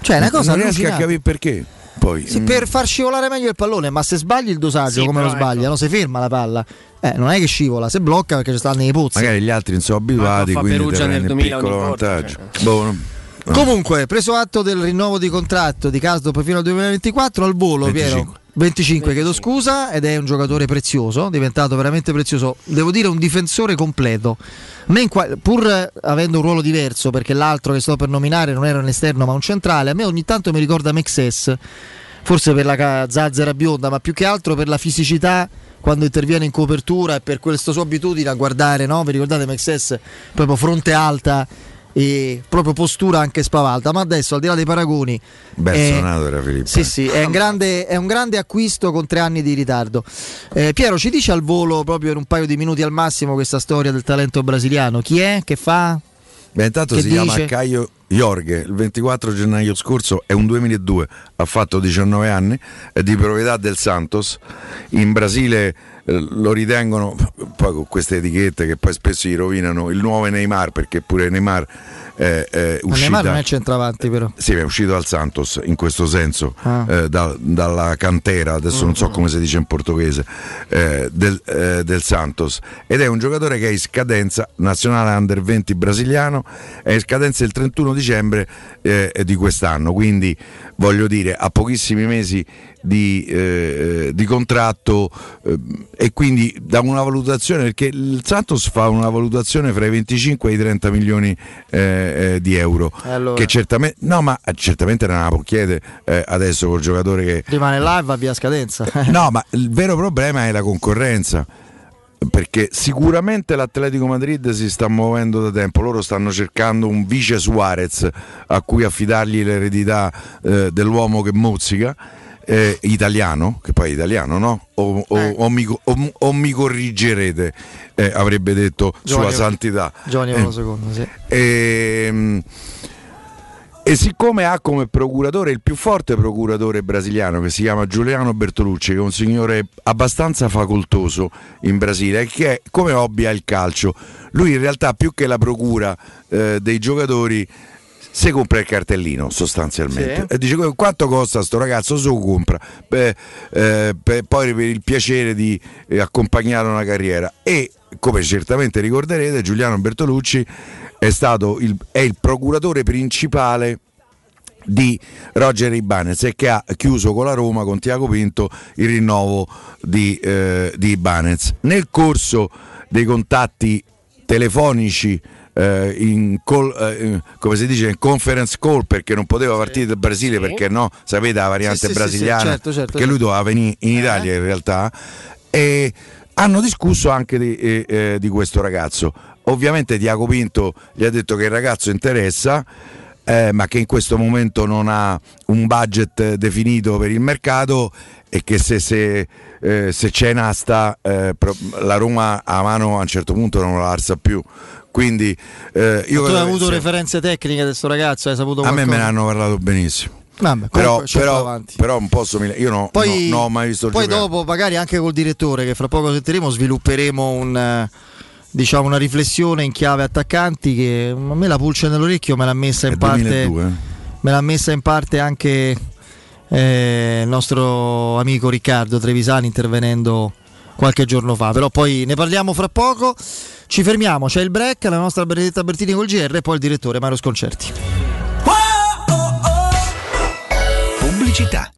Cioè, è una cosa non riesco a capire perché. Poi, Sì, mm, per far scivolare meglio il pallone, ma se sbagli il dosaggio Sì, come lo però, sbaglia, ecco. no? se ferma la palla, eh, non è che scivola, se blocca perché ci stanno nei pozzi. magari gli altri non sono abituati, fa quindi Perugia nel prende 2000 piccolo vantaggio. cioè. Boh. Comunque, preso atto del rinnovo di contratto di Casdorp fino al 2024, al volo, 25. Piero. 25, chiedo scusa, ed è un giocatore prezioso, diventato veramente prezioso. Devo dire un difensore completo. Qua- pur avendo un ruolo diverso, perché l'altro che sto per nominare non era un esterno ma un centrale, a me ogni tanto mi ricorda Mexes, forse per la zazzera bionda, ma più che altro per la fisicità quando interviene in copertura e per questa sua abitudine a guardare, no? Vi ricordate Mexes proprio fronte alta e proprio postura anche spavalda, ma adesso al di là dei paragoni Bel eh, suonato era Filippo. sì, sì, è un, grande, è un grande acquisto con tre anni di ritardo. Eh, Piero, ci dice al volo, proprio in un paio di minuti al massimo, questa storia del talento brasiliano? Chi è? Che fa? Beh, intanto Che si chiama dice? Caio Jorge, il 24 gennaio scorso è un 2002, ha fatto 19 anni, è di proprietà del Santos. In Brasile eh, lo ritengono, poi con queste etichette che poi spesso gli rovinano, il nuovo Neymar, perché pure Neymar eh, uscito. Neymar non è centravanti, però. Sì, è uscito dal Santos in questo senso, Ah. eh, da- dalla cantera, adesso non so come si dice in portoghese, eh, del, eh, del Santos. Ed è un giocatore che è in scadenza, nazionale under 20 brasiliano, è in scadenza il 31 dicembre eh, di quest'anno, quindi voglio dire, a pochissimi mesi di, eh, di contratto eh, e quindi da una valutazione perché il Santos fa una valutazione fra i 25 e i 30 milioni eh, eh, di euro allora? che certamente no ma eh, certamente non la può chiedere eh, adesso col giocatore che Rimane là e va via a scadenza. no ma il vero problema è la concorrenza perché sicuramente l'Atletico Madrid si sta muovendo da tempo, loro stanno cercando un vice Suarez a cui affidargli l'eredità eh, dell'uomo che mozzica, eh, italiano, che poi è italiano, no? O, o- Eh. o mi, o- mi corrigerete, eh, avrebbe detto Giovanni- sua santità. Giovanni Eh, Paolo II, sì. Ehm, E siccome ha come procuratore il più forte procuratore brasiliano che si chiama Giuliano Bertolucci, che è un signore abbastanza facoltoso in Brasile, che come hobby ha il calcio, lui in realtà più che la procura eh, dei giocatori si compra il cartellino sostanzialmente. Sì. e dice "Que- quanto costa sto ragazzo? Se lo compra. Beh, eh, per- poi per il piacere di eh, accompagnare una carriera. E come certamente ricorderete Giuliano Bertolucci è stato il, è il procuratore principale di Roger Ibanez e che ha chiuso con la Roma con Tiago Pinto il rinnovo di, eh, di Ibanez. Nel corso dei contatti telefonici eh, in call, eh, come si dice in conference call perché non poteva partire dal Brasile perché no sapete la variante Sì, sì, sì, brasiliana sì, certo, certo, perché lui certo. doveva venire in Italia in realtà e hanno discusso anche di, eh, eh, di questo ragazzo. Ovviamente Tiago Pinto gli ha detto che il ragazzo interessa eh, ma che in questo momento non ha un budget definito per il mercato e che se, se, eh, se c'è in asta eh, la Roma a mano a un certo punto non la alza più quindi eh, io tu hai avuto sia- referenze tecniche di questo ragazzo? Hai saputo a me qualcosa? me ne hanno parlato benissimo Vabbè, però, però, però un po' somiglia io no, Poi, no- non ho mai visto poi giocare. dopo, magari anche col direttore, che fra poco sentiremo, svilupperemo un, eh, diciamo, una riflessione in chiave attaccanti. Che a me la pulce nell'orecchio me l'ha messa in È parte. 2002, eh. Me l'ha messa in parte anche eh, il nostro amico Riccardo Trevisani intervenendo qualche giorno fa. Però poi ne parliamo fra poco. Ci fermiamo, c'è il break, la nostra Benedetta Bertini col GR e poi il direttore Mario Sconcerti. Pubblicità.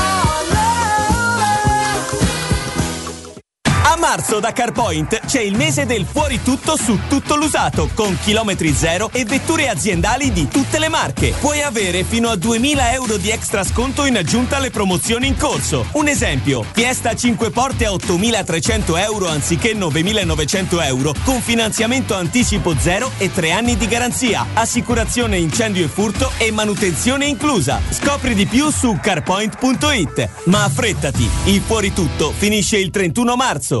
A marzo da CarPoint c'è il mese del fuori tutto su tutto l'usato, con chilometri zero e vetture aziendali di tutte le marche. Puoi avere fino a 2000 euro di extra sconto in aggiunta alle promozioni in corso. Un esempio, Fiesta 5 porte a 8300 euro anziché 9900 euro, con finanziamento anticipo zero e 3 anni di garanzia, assicurazione incendio e furto e manutenzione inclusa. Scopri di più su carpoint.it. Ma affrettati, il fuori tutto finisce il 31 marzo.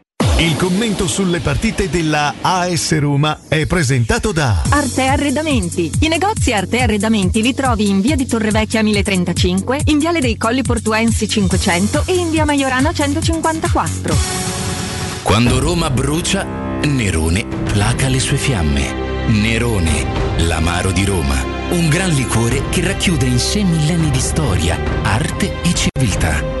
Il commento sulle partite della AS Roma è presentato da Arte Arredamenti. I negozi Arte Arredamenti li trovi in via di Torrevecchia 1035, in viale dei Colli Portuensi 500 e in via Maiorana 154. Quando Roma brucia, Nerone placa le sue fiamme. Nerone, l'amaro di Roma. Un gran liquore che racchiude in sé millenni di storia, arte e civiltà.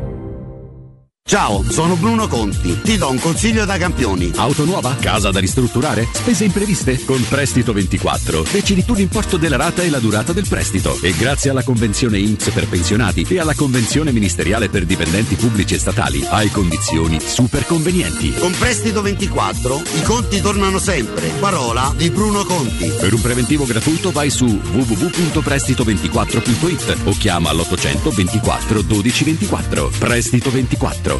Ciao, sono Bruno Conti. Ti do un consiglio da campioni. Auto nuova? Casa da ristrutturare? Spese impreviste? Con Prestito 24 decidi tu l'importo della rata e la durata del prestito. E grazie alla convenzione INPS per pensionati e alla convenzione ministeriale per dipendenti pubblici e statali hai condizioni super convenienti. Con Prestito 24 i conti tornano sempre. Parola di Bruno Conti. Per un preventivo gratuito vai su www.prestito24.it o chiama l'800 24 12 24. Prestito 24,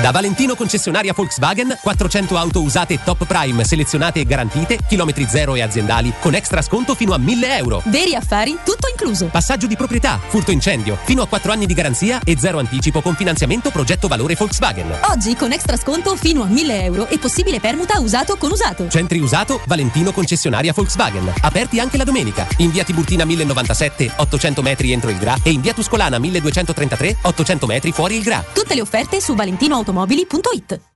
Da Valentino concessionaria Volkswagen, 400 auto usate top prime, selezionate e garantite, chilometri zero e aziendali, con extra sconto fino a 1000 euro. Veri affari, tutto incluso. Passaggio di proprietà, furto incendio, fino a 4 anni di garanzia e zero anticipo con finanziamento progetto valore Volkswagen. Oggi con extra sconto fino a 1000 euro e possibile permuta usato con usato. Centri usato, Valentino concessionaria Volkswagen. Aperti anche la domenica. In via Tiburtina 1097, 800 metri entro il Gra e in via Tuscolana 1233, 800 metri fuori il Gra. Tutte le offerte su valentinoautomobili.it.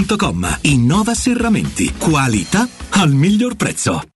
Innova Serramenti. Qualità al miglior prezzo.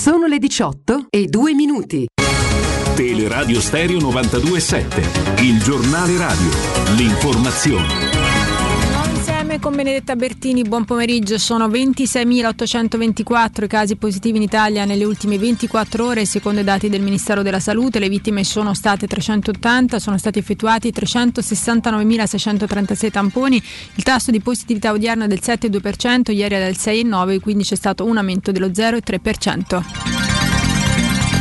Sono le 18 e 2 minuti. Teleradio Stereo 92.7, il giornale radio, l'informazione. Insieme con Benedetta Bertini, buon pomeriggio. Sono 26.824 i casi positivi in Italia nelle ultime 24 ore, secondo i dati del Ministero della Salute. Le vittime sono state 380, sono stati effettuati 369.636 tamponi. Il tasso di positività odierno è del 7,2%, ieri era del 6,9%, quindi c'è stato un aumento dello 0,3%.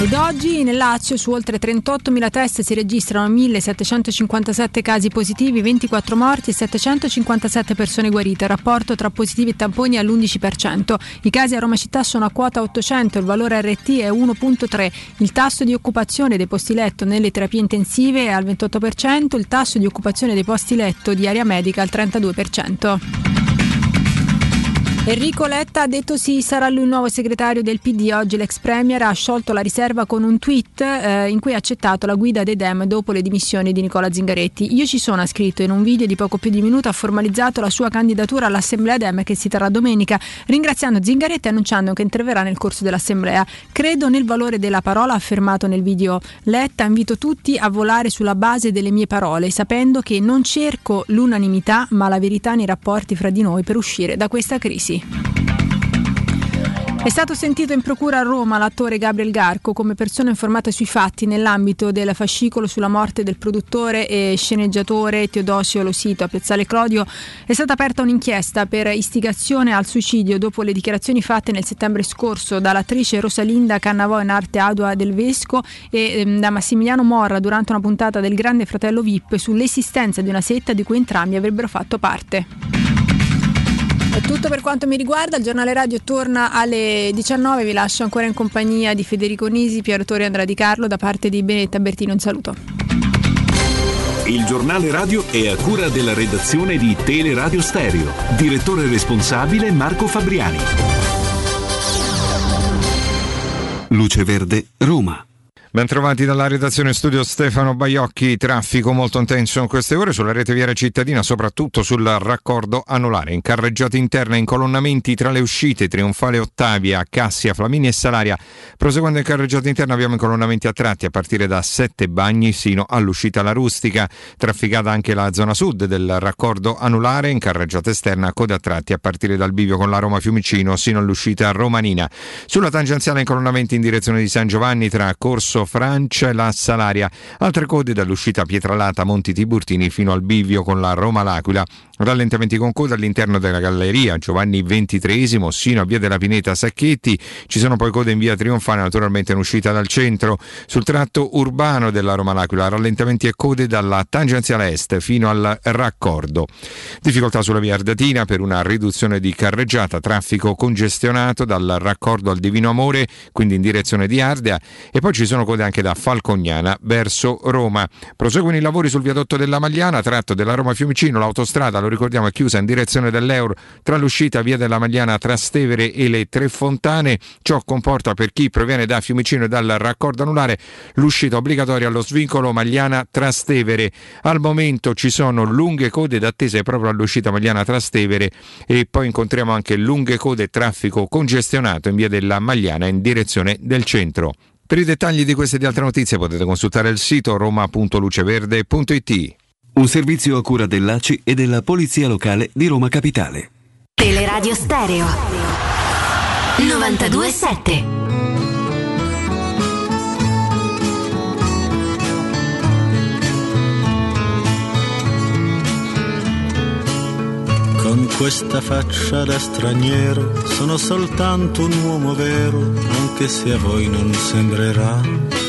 Ed oggi nel Lazio su oltre 38.000 test si registrano 1.757 casi positivi, 24 morti e 757 persone guarite. Il rapporto tra positivi e tamponi è all'11%. I casi a Roma città sono a quota 800, il valore RT è 1.3. Il tasso di occupazione dei posti letto nelle terapie intensive è al 28%, il tasso di occupazione dei posti letto di area medica al 32%. Enrico Letta ha detto sì, sarà lui il nuovo segretario del PD. Oggi l'ex premier ha sciolto la riserva con un tweet eh, in cui ha accettato la guida dei Dem dopo le dimissioni di Nicola Zingaretti. Io ci sono, ha scritto in un video di poco più di minuto, ha formalizzato la sua candidatura all'assemblea Dem che si terrà domenica, ringraziando Zingaretti e annunciando che interverrà nel corso dell'assemblea. Credo nel valore della parola, ha affermato nel video Letta, invito tutti a volare sulla base delle mie parole, sapendo che non cerco l'unanimità, ma la verità nei rapporti fra di noi per uscire da questa crisi. È stato sentito in procura a Roma l'attore Gabriel Garco come persona informata sui fatti nell'ambito del fascicolo sulla morte del produttore e sceneggiatore Teodosio Losito a Piazzale Clodio. È stata aperta un'inchiesta per istigazione al suicidio dopo le dichiarazioni fatte nel settembre scorso dall'attrice Rosalinda Cannavò in arte Adua del Vesco e ehm, da Massimiliano Morra durante una puntata del Grande Fratello VIP sull'esistenza di una setta di cui entrambi avrebbero fatto parte. Tutto per quanto mi riguarda, il giornale radio torna alle 19, vi lascio ancora in compagnia di Federico Nisi, Piero Torre e Di Carlo da parte di Benetta Bertino, un saluto. Il giornale radio è a cura della redazione di Teleradio Stereo. Direttore responsabile Marco Fabriani. Luce Verde, Roma. Bentrovati dalla redazione studio Stefano Baiocchi, traffico molto intenso in queste ore sulla rete viaria cittadina, soprattutto sul raccordo anulare, in carreggiata interna, incolonnamenti tra le uscite Trionfale Ottavia, Cassia, Flaminia e Salaria. Proseguendo in carreggiata interna abbiamo incolonnamenti a tratti a partire da Sette Bagni sino all'uscita La Rustica, trafficata anche la zona sud del raccordo anulare, in carreggiata esterna coda a tratti a partire dal bivio con la Roma Fiumicino sino all'uscita Romanina. Sulla tangenziale incolonnamenti in direzione di San Giovanni tra Corso Francia e la Salaria. Altre code dall'uscita Pietralata Monti Tiburtini fino al bivio con la Roma L'Aquila. Rallentamenti con coda all'interno della galleria Giovanni XXIII sino a via della Pineta Sacchetti. Ci sono poi code in via Trionfale, naturalmente in uscita dal centro. Sul tratto urbano della Roma L'Aquila, rallentamenti e code dalla tangenziale est fino al raccordo. Difficoltà sulla via Ardatina per una riduzione di carreggiata, traffico congestionato dal raccordo al Divino Amore, quindi in direzione di Ardea. E poi ci sono code anche da Falcognana verso Roma. Proseguono i lavori sul viadotto della Magliana, tratto della Roma Fiumicino, l'autostrada, ricordiamo, è chiusa in direzione dell'Euro tra l'uscita via della Magliana Trastevere e le Tre Fontane. Ciò comporta per chi proviene da Fiumicino e dal raccordo anulare l'uscita obbligatoria allo svincolo Magliana Trastevere. Al momento ci sono lunghe code d'attesa proprio all'uscita Magliana Trastevere e poi incontriamo anche lunghe code traffico congestionato in via della Magliana in direzione del centro. Per i dettagli di queste e di altre notizie potete consultare il sito roma.luceverde.it. Un servizio a cura dell'ACI e della Polizia Locale di Roma Capitale. Teleradio Stereo 927 Con questa faccia da straniero sono soltanto un uomo vero, anche se a voi non sembrerà.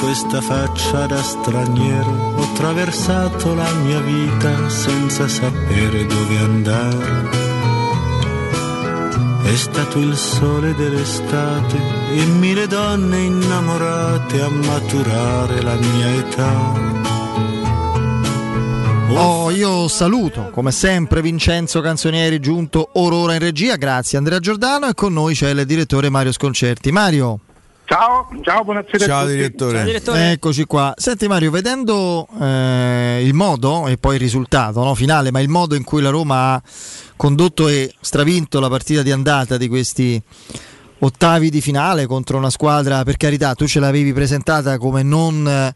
Questa faccia da straniero ho attraversato la mia vita senza sapere dove andare. È stato il sole dell'estate e mille donne innamorate a maturare la mia età. Oh, io saluto come sempre Vincenzo Canzonieri giunto orora in regia, grazie Andrea Giordano e con noi c'è il direttore Mario Sconcerti. Mario. Ciao, ciao, buonasera Ciao a tutti. direttore. Ciao, direttore. Eccoci qua. Senti Mario, vedendo eh, il modo e poi il risultato no, finale, ma il modo in cui la Roma ha condotto e stravinto la partita di andata di questi ottavi di finale contro una squadra, per carità, tu ce l'avevi presentata come non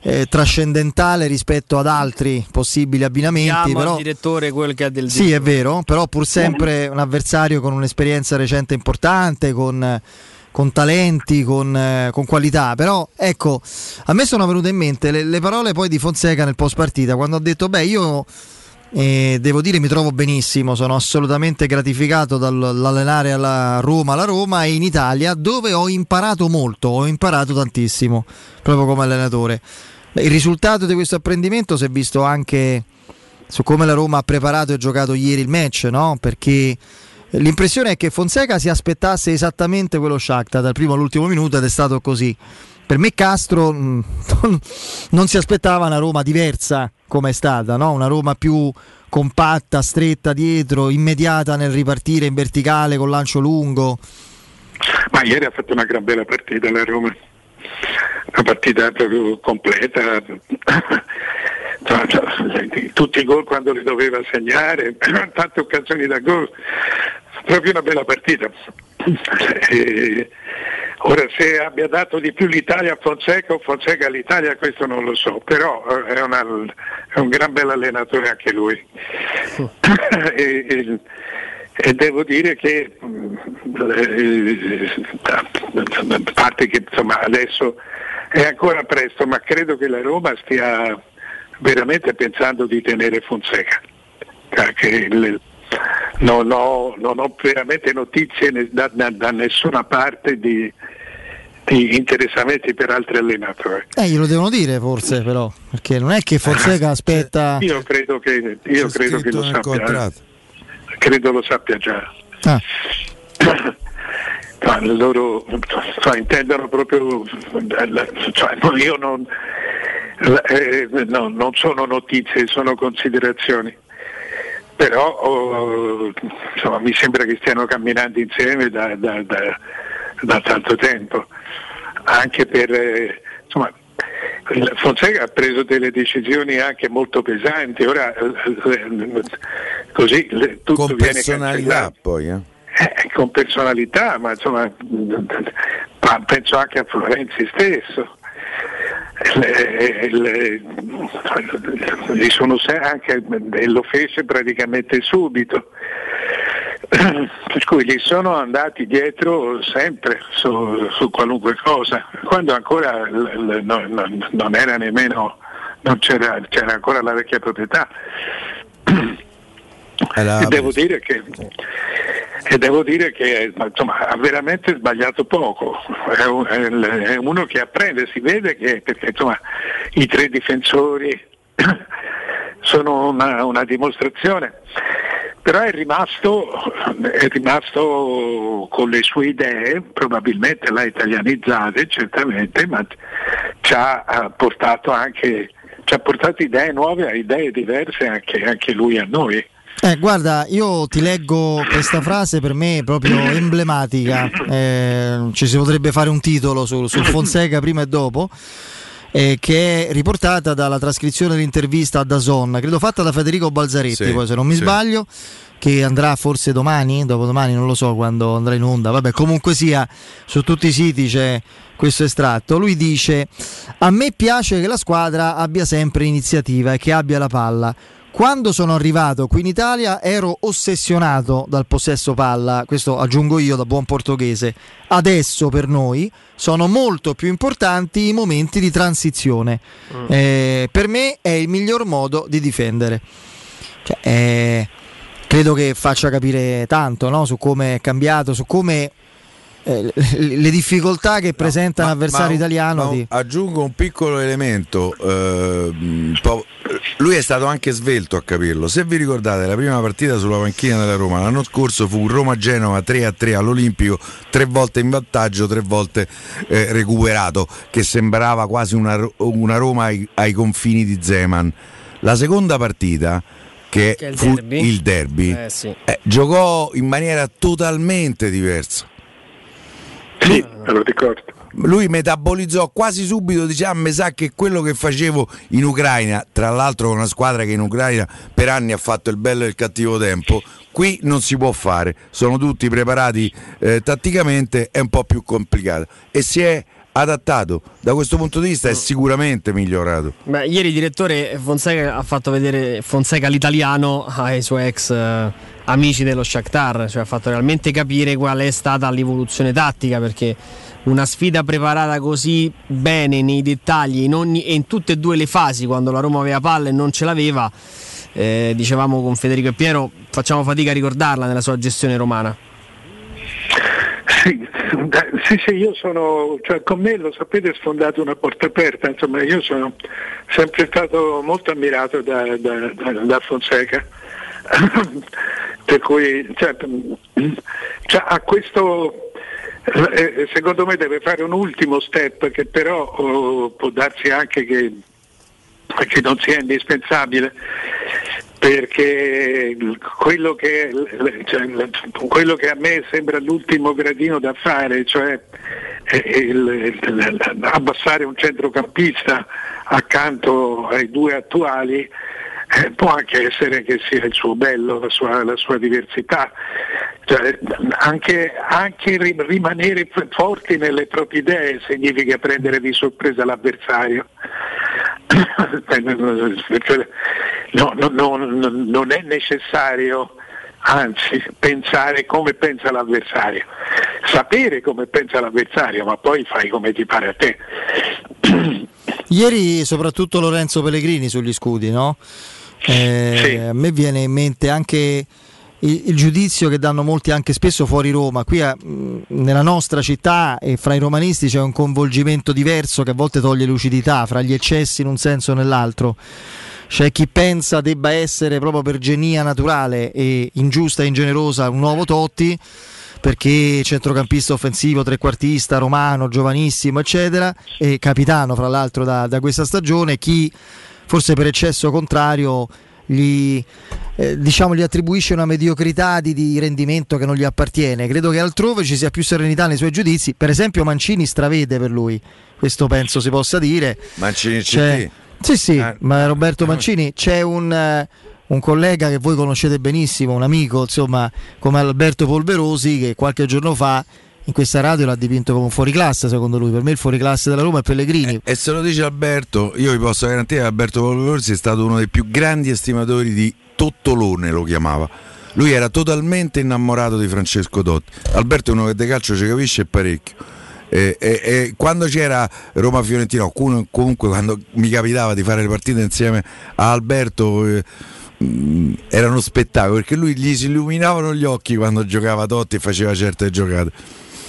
eh, trascendentale rispetto ad altri possibili abbinamenti, però al direttore quel che ha del sì, è vero, però pur sempre un avversario con un'esperienza recente importante, con, con talenti, con, eh, con qualità. Però ecco, a me sono venute in mente le, le parole poi di Fonseca nel post partita, quando ha detto, beh, io eh, devo dire mi trovo benissimo, sono assolutamente gratificato dall'allenare alla Roma, alla Roma e in Italia dove ho imparato molto, ho imparato tantissimo, proprio come allenatore. Il risultato di questo apprendimento si è visto anche su come la Roma ha preparato e giocato ieri il match, no? Perché l'impressione è che Fonseca si aspettasse esattamente quello Shakhtar dal primo all'ultimo minuto ed è stato così. Per me Castro mh, non si aspettava una Roma diversa come è stata, no? una Roma più compatta, stretta dietro, immediata nel ripartire in verticale con lancio lungo. Ma ieri ha fatto una gran bella partita la Roma, una partita proprio completa, tutti i gol quando li doveva segnare, tante occasioni da gol, proprio una bella partita. E ora se abbia dato di più l'Italia a Fonseca o Fonseca all'Italia questo non lo so, però eh, è, una, è un gran bel allenatore anche lui. e, e, e devo dire che eh, a parte che insomma, adesso è ancora presto, ma credo che la Roma stia veramente pensando di tenere Fonseca. Perché le, non, ho, non, ho, veramente notizie da, da, da nessuna parte di, di, interessamenti per altri allenatori. Eh, glielo devono dire forse però, perché non è che Fonseca aspetta... Io credo che, io credo che lo sappia. Contratto. Credo lo sappia già. Ah. loro cioè, intendono proprio cioè, io non, eh, no, non sono notizie, sono considerazioni. Però oh, insomma, mi sembra che stiano camminando insieme da, da, da, da tanto tempo, anche per eh, insomma, Fonseca ha preso delle decisioni anche molto pesanti, ora eh, così tutto Con viene personalità cancellato. poi, eh? Eh, con personalità, ma insomma penso anche a Florenzi stesso. Le, sono anche, e lo fece praticamente subito. Per cui gli sono andati dietro sempre su, su qualunque cosa, quando ancora l, no, no, non era nemmeno, non c'era, c'era ancora la vecchia proprietà. E devo dire che, e devo dire che insomma, ha veramente sbagliato poco, è, un, è, uno che apprende, si vede che perché insomma, i tre difensori sono una, una dimostrazione, però è rimasto, è rimasto con le sue idee, probabilmente l'ha italianizzate certamente, ma ci ha portato anche ci ha portato idee nuove, idee diverse anche, anche lui a noi. Eh, guarda, io ti leggo questa frase per me proprio emblematica. Eh, ci si potrebbe fare un titolo sul, sul Fonseca prima e dopo. Eh, che è riportata dalla trascrizione dell'intervista a Dazon, credo fatta da Federico Balzaretti, Sì, poi se non mi sì. sbaglio, che andrà forse domani, dopodomani, non lo so quando andrà in onda, vabbè comunque sia su tutti i siti c'è questo estratto, lui dice a me piace che la squadra abbia sempre iniziativa e che abbia la palla. Quando sono arrivato qui in Italia ero ossessionato dal possesso palla, questo aggiungo io da buon portoghese. Adesso per noi sono molto più importanti i momenti di transizione. Mm. Eh, per me è il miglior modo di difendere. Cioè, eh, credo che faccia capire tanto no? su come è cambiato, su come eh, le difficoltà che presenta no, un avversario italiano. Di... Aggiungo un piccolo elemento. Eh, lui è stato anche svelto a capirlo. Se vi ricordate, la prima partita sulla panchina della Roma l'anno scorso fu Roma-Genova 3-3 all'Olimpico, tre volte in vantaggio, tre volte eh, recuperato, che sembrava quasi una, una Roma ai, ai confini di Zeman. La seconda partita che, che il fu derby. il derby, eh, sì. eh, giocò in maniera totalmente diversa. Sì, me lo ricordo. Lui metabolizzò quasi subito, diciamo, mi sa che quello che facevo in Ucraina, tra l'altro con una squadra che in Ucraina per anni ha fatto il bello e il cattivo tempo, qui non si può fare, sono tutti preparati eh, tatticamente, è un po' più complicato. E si è adattato. Da questo punto di vista è sicuramente migliorato. Beh, ieri il direttore Fonseca ha fatto vedere Fonseca l'italiano ai suoi ex eh, amici dello Shakhtar, cioè ha fatto realmente capire qual è stata l'evoluzione tattica perché una sfida preparata così bene nei dettagli in ogni, e in tutte e due le fasi quando la Roma aveva palla e non ce l'aveva eh, dicevamo con Federico e Piero facciamo fatica a ricordarla nella sua gestione romana. Sì, sì, sì, io sono, cioè con me lo sapete, sfondato una porta aperta, insomma io sono sempre stato molto ammirato da, da, da, da Fonseca, per cui cioè, cioè, a questo eh, secondo me deve fare un ultimo step che però oh, può darsi anche che, che non sia indispensabile perché quello che, cioè, quello che, a me sembra l'ultimo gradino da fare, cioè il, il, abbassare un centrocampista accanto ai due attuali, eh, può anche essere che sia il suo bello, la sua, la sua diversità. Cioè, anche, anche, rimanere forti nelle proprie idee significa prendere di sorpresa l'avversario. no, no, no, non è necessario anzi pensare come pensa l'avversario, sapere come pensa l'avversario, ma poi fai come ti pare a te. Ieri soprattutto Lorenzo Pellegrini sugli scudi, no? Eh, sì. A me viene in mente anche il, il, giudizio che danno molti anche spesso fuori Roma. Qui a, nella nostra città e fra i romanisti c'è un coinvolgimento diverso che a volte toglie lucidità fra gli eccessi in un senso o nell'altro. C'è chi pensa debba essere proprio per genia naturale e ingiusta e ingenerosa un nuovo Totti perché centrocampista offensivo, trequartista, romano, giovanissimo, eccetera, e capitano fra l'altro da, da questa stagione, chi forse per eccesso contrario gli, eh, diciamo, gli attribuisce una mediocrità di, di, rendimento che non gli appartiene. Credo che altrove ci sia più serenità nei suoi giudizi. Per esempio, Mancini stravede per lui, questo penso si possa dire. Mancini c'è. Sì, sì, ah, ma Roberto Mancini c'è un, uh, un, collega che voi conoscete benissimo, un amico, insomma, come Alberto Polverosi, che qualche giorno fa in questa radio l'ha dipinto come un fuoriclasse, secondo lui. Per me il fuoriclasse della Roma è Pellegrini. Eh, e se lo dice Alberto, io vi posso garantire che Alberto Polverosi è stato uno dei più grandi estimatori di Tottolone, lo chiamava. Lui era totalmente innamorato di Francesco Dotti. Alberto è uno che de calcio ci capisce parecchio e, e, e quando c'era Roma Fiorentina, comunque quando mi capitava di fare le partite insieme a Alberto. Eh, era uno spettacolo perché lui gli si illuminavano gli occhi quando giocava Totti e faceva certe giocate.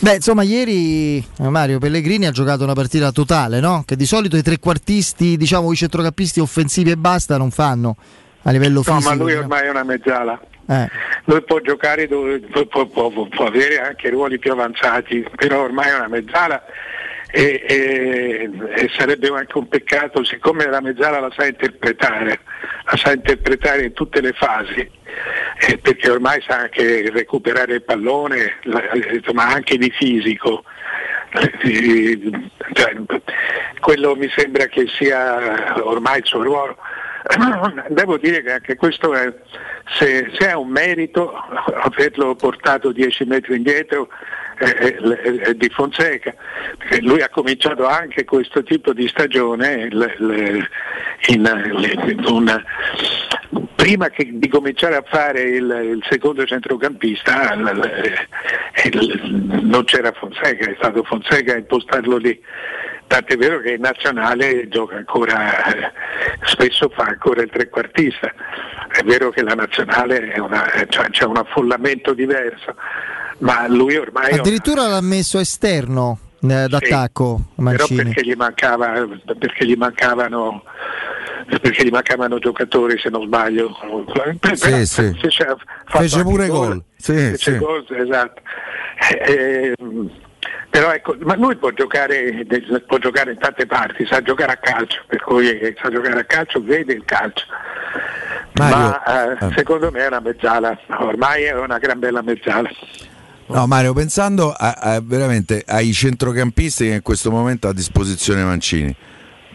Beh, insomma, ieri eh, Mario Pellegrini ha giocato una partita totale, no? Che di solito i trequartisti, diciamo i centrocampisti offensivi e basta non fanno a livello fisico. No, ma lui ormai è una mezzala. Eh. Lui può giocare dove, può, può, può, avere anche ruoli più avanzati, però ormai è una mezzala e, e, e, sarebbe anche un peccato, siccome la mezzala la sa interpretare, la sa interpretare in tutte le fasi, eh, perché ormai sa anche recuperare il pallone, ma anche di fisico. Cioè, quello mi sembra che sia ormai il suo ruolo. Devo dire che anche questo è, se, se è un merito averlo portato 10 metri indietro eh, eh, eh, di Fonseca, lui ha cominciato anche questo tipo di stagione in, una, prima di cominciare a fare il, il secondo centrocampista non c'era Fonseca, è stato Fonseca a impostarlo lì. Tant'è vero che in nazionale gioca ancora, eh, spesso fa ancora il trequartista. È vero che la nazionale una, cioè, c'è un affollamento diverso, ma lui ormai... Addirittura l'ha messo esterno eh, d'attacco sì, Mancini. Però perché gli, mancava, perché gli mancavano perché gli mancavano giocatori se non sbaglio sì, sì. Fece, pure gol, sì, sì. gol esatto. eh, però ecco, ma lui può giocare, può giocare, in tante parti, sa giocare a calcio, per cui eh, sa giocare a calcio, vede il calcio. Mario, ma eh, secondo me è una mezzala, ormai è una gran bella mezzala. No Mario, pensando a, a, veramente ai centrocampisti che in questo momento ha a disposizione Mancini,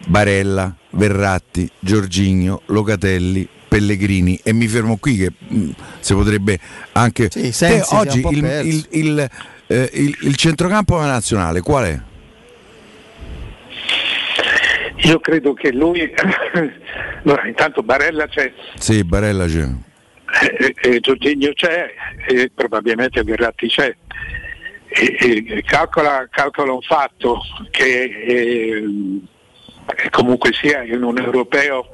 Barella, Verratti, Giorgigno, Locatelli, Pellegrini e mi fermo qui che mh, si potrebbe anche... Sì, Sensi, oggi il, il, il, eh, il, il centrocampo nazionale qual è? Io credo che lui, allora, intanto Barella c'è. Sì, Barella c'è. Eh, eh, Giorginio c'è, e probabilmente Verratti c'è. E, calcola, calcola, un fatto che eh, comunque sia in un europeo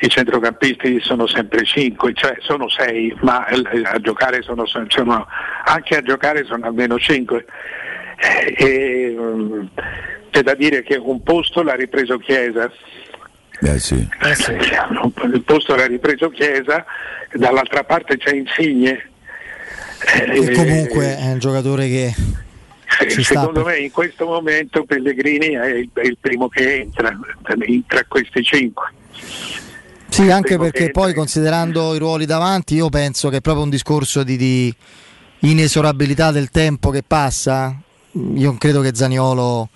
i centrocampisti sono sempre 5, cioè sono 6, ma a giocare sono, sono, anche a giocare sono almeno 5. E, um, c'è da dire che un posto l'ha ripreso Chiesa. Eh sì. Eh sì. Il posto l'ha ripreso Chiesa, dall'altra parte c'è Insigne. E comunque è un giocatore che secondo me in questo momento Pellegrini è il, è il primo che entra tra questi cinque. Sì, anche perché poi considerando i ruoli davanti, io penso che è proprio un discorso di, di inesorabilità del tempo che passa. Io credo che Zaniolo,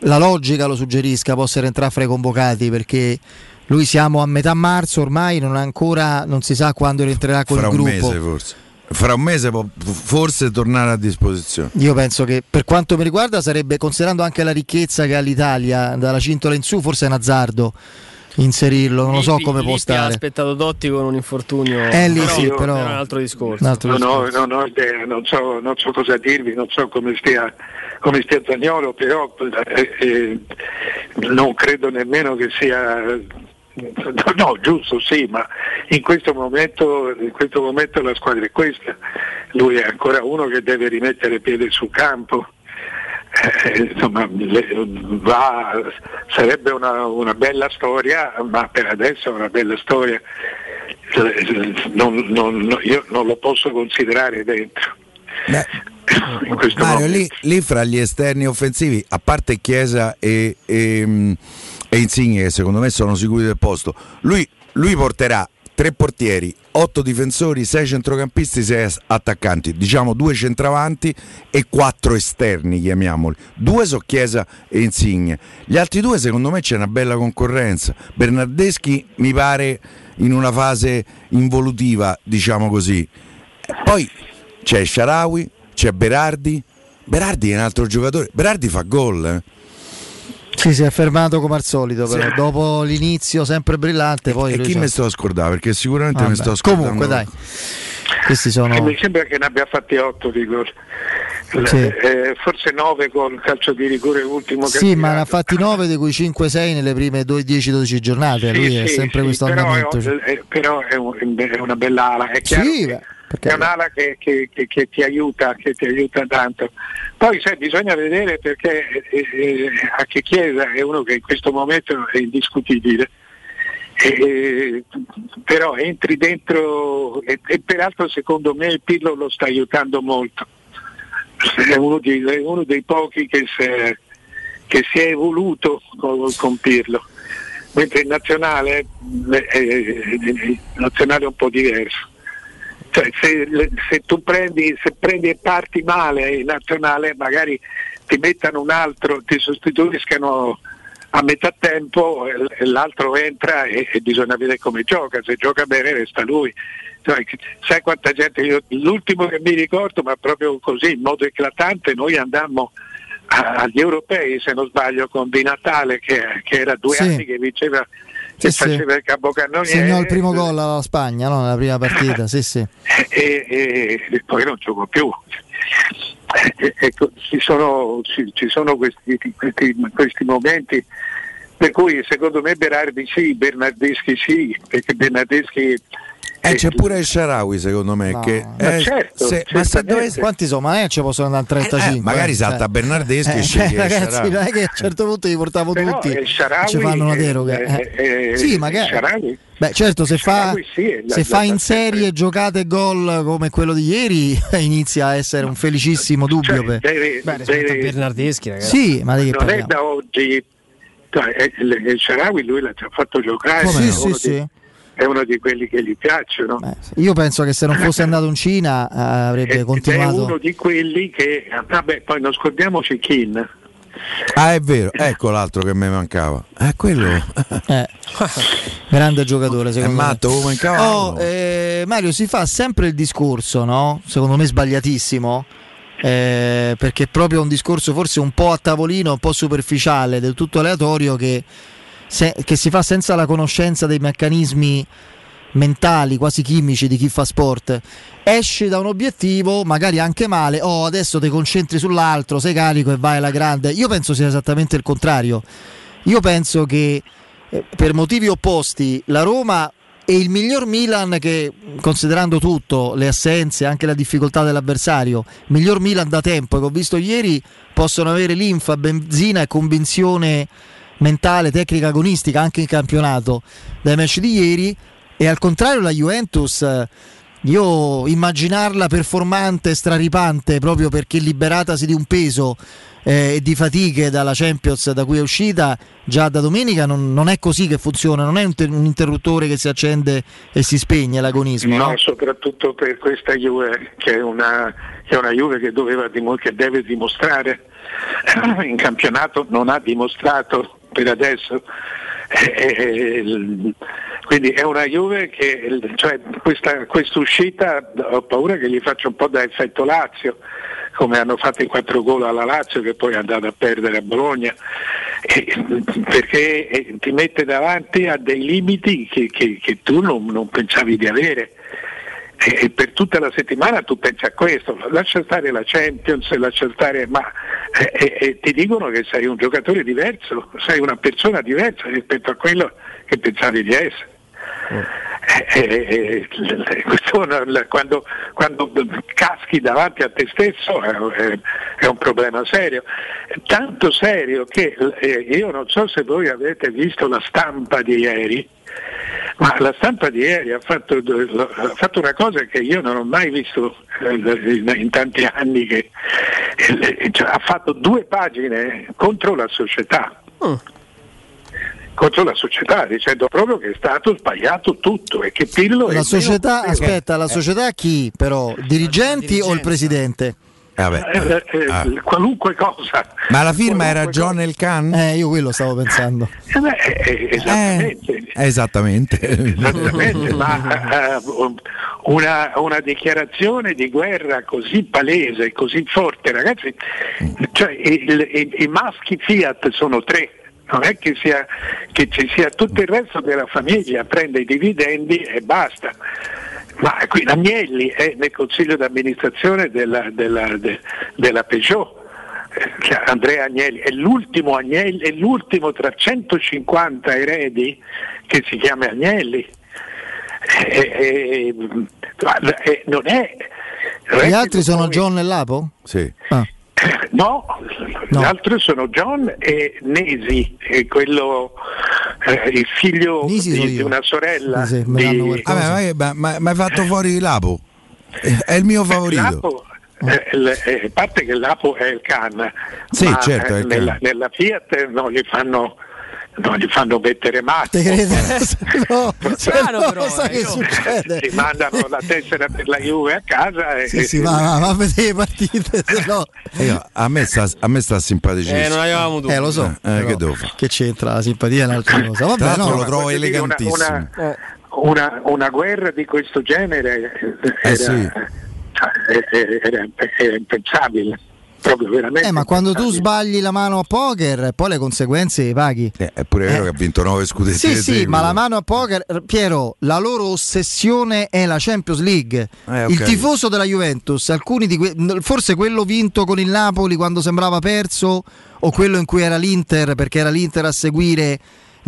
la logica lo suggerisca, possa rientrare fra i convocati perché lui siamo a metà marzo ormai, non ancora, non si sa quando rientrerà col fra gruppo. Un mese forse. Fra un mese può forse tornare a disposizione. Io penso che per quanto mi riguarda sarebbe, considerando anche la ricchezza che ha l'Italia, dalla cintola in su, forse è un azzardo inserirlo, non lo so come può stare. ha aspettato Dotti con un infortunio. Eh lì però, sì, però, è un altro discorso. Un altro no, discorso. no, no, idea, non, so, non so cosa dirvi, non so come stia, come stia Zagnolo, però eh, eh, non credo nemmeno che sia No, giusto, sì, ma in questo, momento, in questo momento la squadra è questa. Lui è ancora uno che deve rimettere piede sul campo. Eh, insomma, va, sarebbe una, una, bella storia, ma per adesso è una bella storia. Non, non, io non lo posso considerare dentro. Mario, lì, lì, fra gli esterni offensivi, a parte Chiesa e, e e Insigne che secondo me sono sicuri del posto. Lui, lui porterà tre portieri, otto difensori, sei centrocampisti, sei attaccanti, diciamo due centravanti e quattro esterni, chiamiamoli. Due so Chiesa e Insigne. Gli altri due secondo me c'è una bella concorrenza. Bernardeschi mi pare in una fase involutiva, diciamo così. Poi c'è Sharawi, c'è Berardi. Berardi è un altro giocatore. Berardi fa gol. Eh? Sì, si è fermato come al solito, però sì. dopo l'inizio sempre brillante. Poi e chi mi sto a scordare? Perché sicuramente mi sto a scordare. Comunque, dai. Questi sono... E mi sembra che ne abbia fatti 8 di gol. Sì. Eh, forse 9 con calcio di rigore ultimo Sì, ma ne ha fatti 9 di cui 5-6 nelle prime 10-12 giornate. Sì, Lui sì, è sempre questo però andamento. È, cioè. è, però è, un, è, una bella ala. È chiaro sì, che è un'ala che, che, che, che, ti aiuta, che ti aiuta tanto. Poi sai, bisogna vedere perché eh, eh, anche Chiesa è uno che in questo momento è indiscutibile. Eh, però entri dentro e, e, peraltro secondo me il Pirlo lo sta aiutando molto. È uno, di, è uno dei pochi che è, che si è evoluto con, con Pirlo mentre il nazionale, eh, il nazionale è un po' diverso cioè, se, se, tu prendi, se prendi e parti male in nazionale magari ti mettano un altro, ti sostituiscano a metà tempo eh, l'altro entra e, e bisogna vedere come gioca, se gioca bene resta lui. Sai, sai quanta gente, io, l'ultimo che mi ricordo, ma proprio così in modo eclatante, noi andammo a- agli europei, se non sbaglio, con Di Natale che, che era due Sì. anni che vinceva, Sì, sì. Segnò il primo gol alla Spagna no? nella prima partita, sì sì. e, e- e poi non gioco più. Ecco, ci sono, ci, ci sono questi, questi- questi momenti per cui secondo me Berardi sì, Bernardeschi sì, perché Bernardeschi Eh, c'è pure il Sharawi secondo me No. che Ma eh, certo, se- ma se dovesse Quanti sono? Ma eh, ci possono andare 35. Eh, magari eh, salta cioè. Bernardeschi e Eh, sceglie il ragazzi, non è che a un certo punto li portavo Però tutti e ci fanno una deroga. eh. sì, magari. Beh, certo, se fa, sì, se la- fa la- in serie giocate e gol come quello di ieri, inizia a essere un felicissimo dubbio. per... deve- deve- Bernardeschi, ragazzi. Sì, ma di che non è da oggi cioè, è- il, Sharawi lui l'ha già fatto giocare Sì, di, sì. È uno di quelli che gli piacciono Io penso che se non fosse andato in Cina eh, avrebbe ed è continuato. uno di quelli che vabbè poi non scordiamoci Kin Ah, è vero, ecco l'altro che mi mancava. È quello. Eh, grande giocatore, secondo me. matto, come mancava Oh, eh, Mario, si fa sempre il discorso, no? Secondo me sbagliatissimo. eh, perché è proprio un discorso forse un po' a tavolino, un po' superficiale, del tutto aleatorio che, se- che si fa senza la conoscenza dei meccanismi mentali, quasi chimici di chi fa sport. Esci da un obiettivo, magari anche male, oh adesso ti concentri sull'altro, sei carico e vai alla grande. Io penso sia esattamente il contrario. Io penso che eh, per motivi opposti la Roma e il miglior Milan che considerando tutto, le assenze, anche la difficoltà dell'avversario, miglior Milan da tempo che ho visto ieri, possono avere linfa, benzina e convinzione mentale, tecnica agonistica anche in campionato dai match di ieri e al contrario la Juventus eh, io immaginarla performante, straripante proprio perché liberatasi di un peso eh, e di fatiche dalla Champions da cui è uscita già da domenica non, non è così che funziona, non è un, un interruttore che si accende e si spegne l'agonismo. no, no? soprattutto per questa Juve che è una, che è una Juve che, doveva che deve dimostrare in campionato non ha dimostrato per adesso. Eh, eh, il- quindi è una Juve che cioè, questa uscita ho paura che gli faccia un po' da effetto Lazio come hanno fatto i quattro gol alla Lazio che poi è andata a perdere a Bologna. Eh, perché eh, ti mette davanti a dei limiti che, che- che tu non, non pensavi di avere e per tutta la settimana tu pensi a questo, lascia stare la Champions, lascia stare, ma eh, eh, eh, ti dicono che sei un giocatore diverso, sei una persona diversa rispetto a quello che pensavi di essere. Eh, eh, eh, questo non- quando, quando caschi davanti a te stesso è, un problema serio, tanto serio che eh, io non so se voi avete visto la stampa di ieri, ma la stampa di ieri ha fatto, ha fatto una cosa che io non ho mai visto eh, in, tanti anni, che, eh, cioè, ha fatto due pagine contro la società. Contro la società, dicendo proprio che è stato sbagliato tutto e che Pirlo è La società, aspetta, la società chi però? Dirigenti o il presidente? Eh, vabbè, eh, eh, ah. qualunque cosa. Ma la firma era John El Khan? Eh, io quello stavo pensando. Eh beh, eh, esattamente. Eh, esattamente. Esattamente, ma eh, una, una dichiarazione di guerra così palese, così forte, ragazzi, cioè, il- i, i maschi Fiat sono tre. Non è che, sia, che ci sia tutto il resto della famiglia, prende i dividendi e basta. Ma qui Agnelli è nel consiglio d'amministrazione della, della- de- della Peugeot. Eh, cioè, Andrea Agnelli è l'ultimo, Agnelli, è l'ultimo tra 150 eredi che si chiama Agnelli. Eh, guarda, eh, non è Gli altri sono John e Lapo? Sì. Ah. No, gli altri sono John e Nesi, e quello, eh, il figlio Nisi di, di una sorella. Sì, sì, me l'hanno di-. Vabbè, ma, ma, ma hai fatto fuori Lapo. Eh, È il mio favorito. Lapo, eh, eh, a parte che l'Apo è il Can, Sì, ma certo, è eh, il nella, Can. nella Fiat non gli fanno no, gli fanno mettere matto. Te credo? no, Strano, no, però, sai eh, no. succede? Ti mandano la tessera per la Juve a casa e, Sì, sì, va, va, va a vedere le partite, se no. Io- a, me sta, a me sta simpaticissimo. Eh, non avevamo dubbi. Eh, lo so. Eh, però che? Che c'entra la simpatia è un'altra cosa. Vabbè, Tra no, lo trovo dire, una- elegantissimo. Una, una- una guerra di questo genere Eh, era, sì. cioè, era- era impensabile, proprio veramente. Eh, ma quando tu sbagli la mano a poker, poi le conseguenze le paghi. Eh, è pure vero Eh. che ha vinto 9 scudetti Sì, sì, ma la mano a poker, Piero, la loro ossessione è la Champions League. Eh, ok. Il tifoso della Juventus, alcuni di que- forse quello vinto con il Napoli quando sembrava perso, o quello in cui era l'Inter, perché era l'Inter a seguire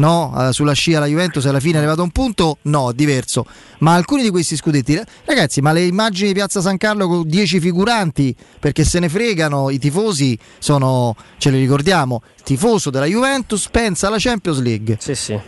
no, eh, sulla scia la Juventus alla fine è arrivato a un punto, no, diverso. Ma alcuni di questi scudetti, ragazzi, ma le immagini di Piazza San Carlo con 10 figuranti, perché se ne fregano, i tifosi sono, ce li ricordiamo, il tifoso della Juventus pensa alla Champions League. Sì, sì.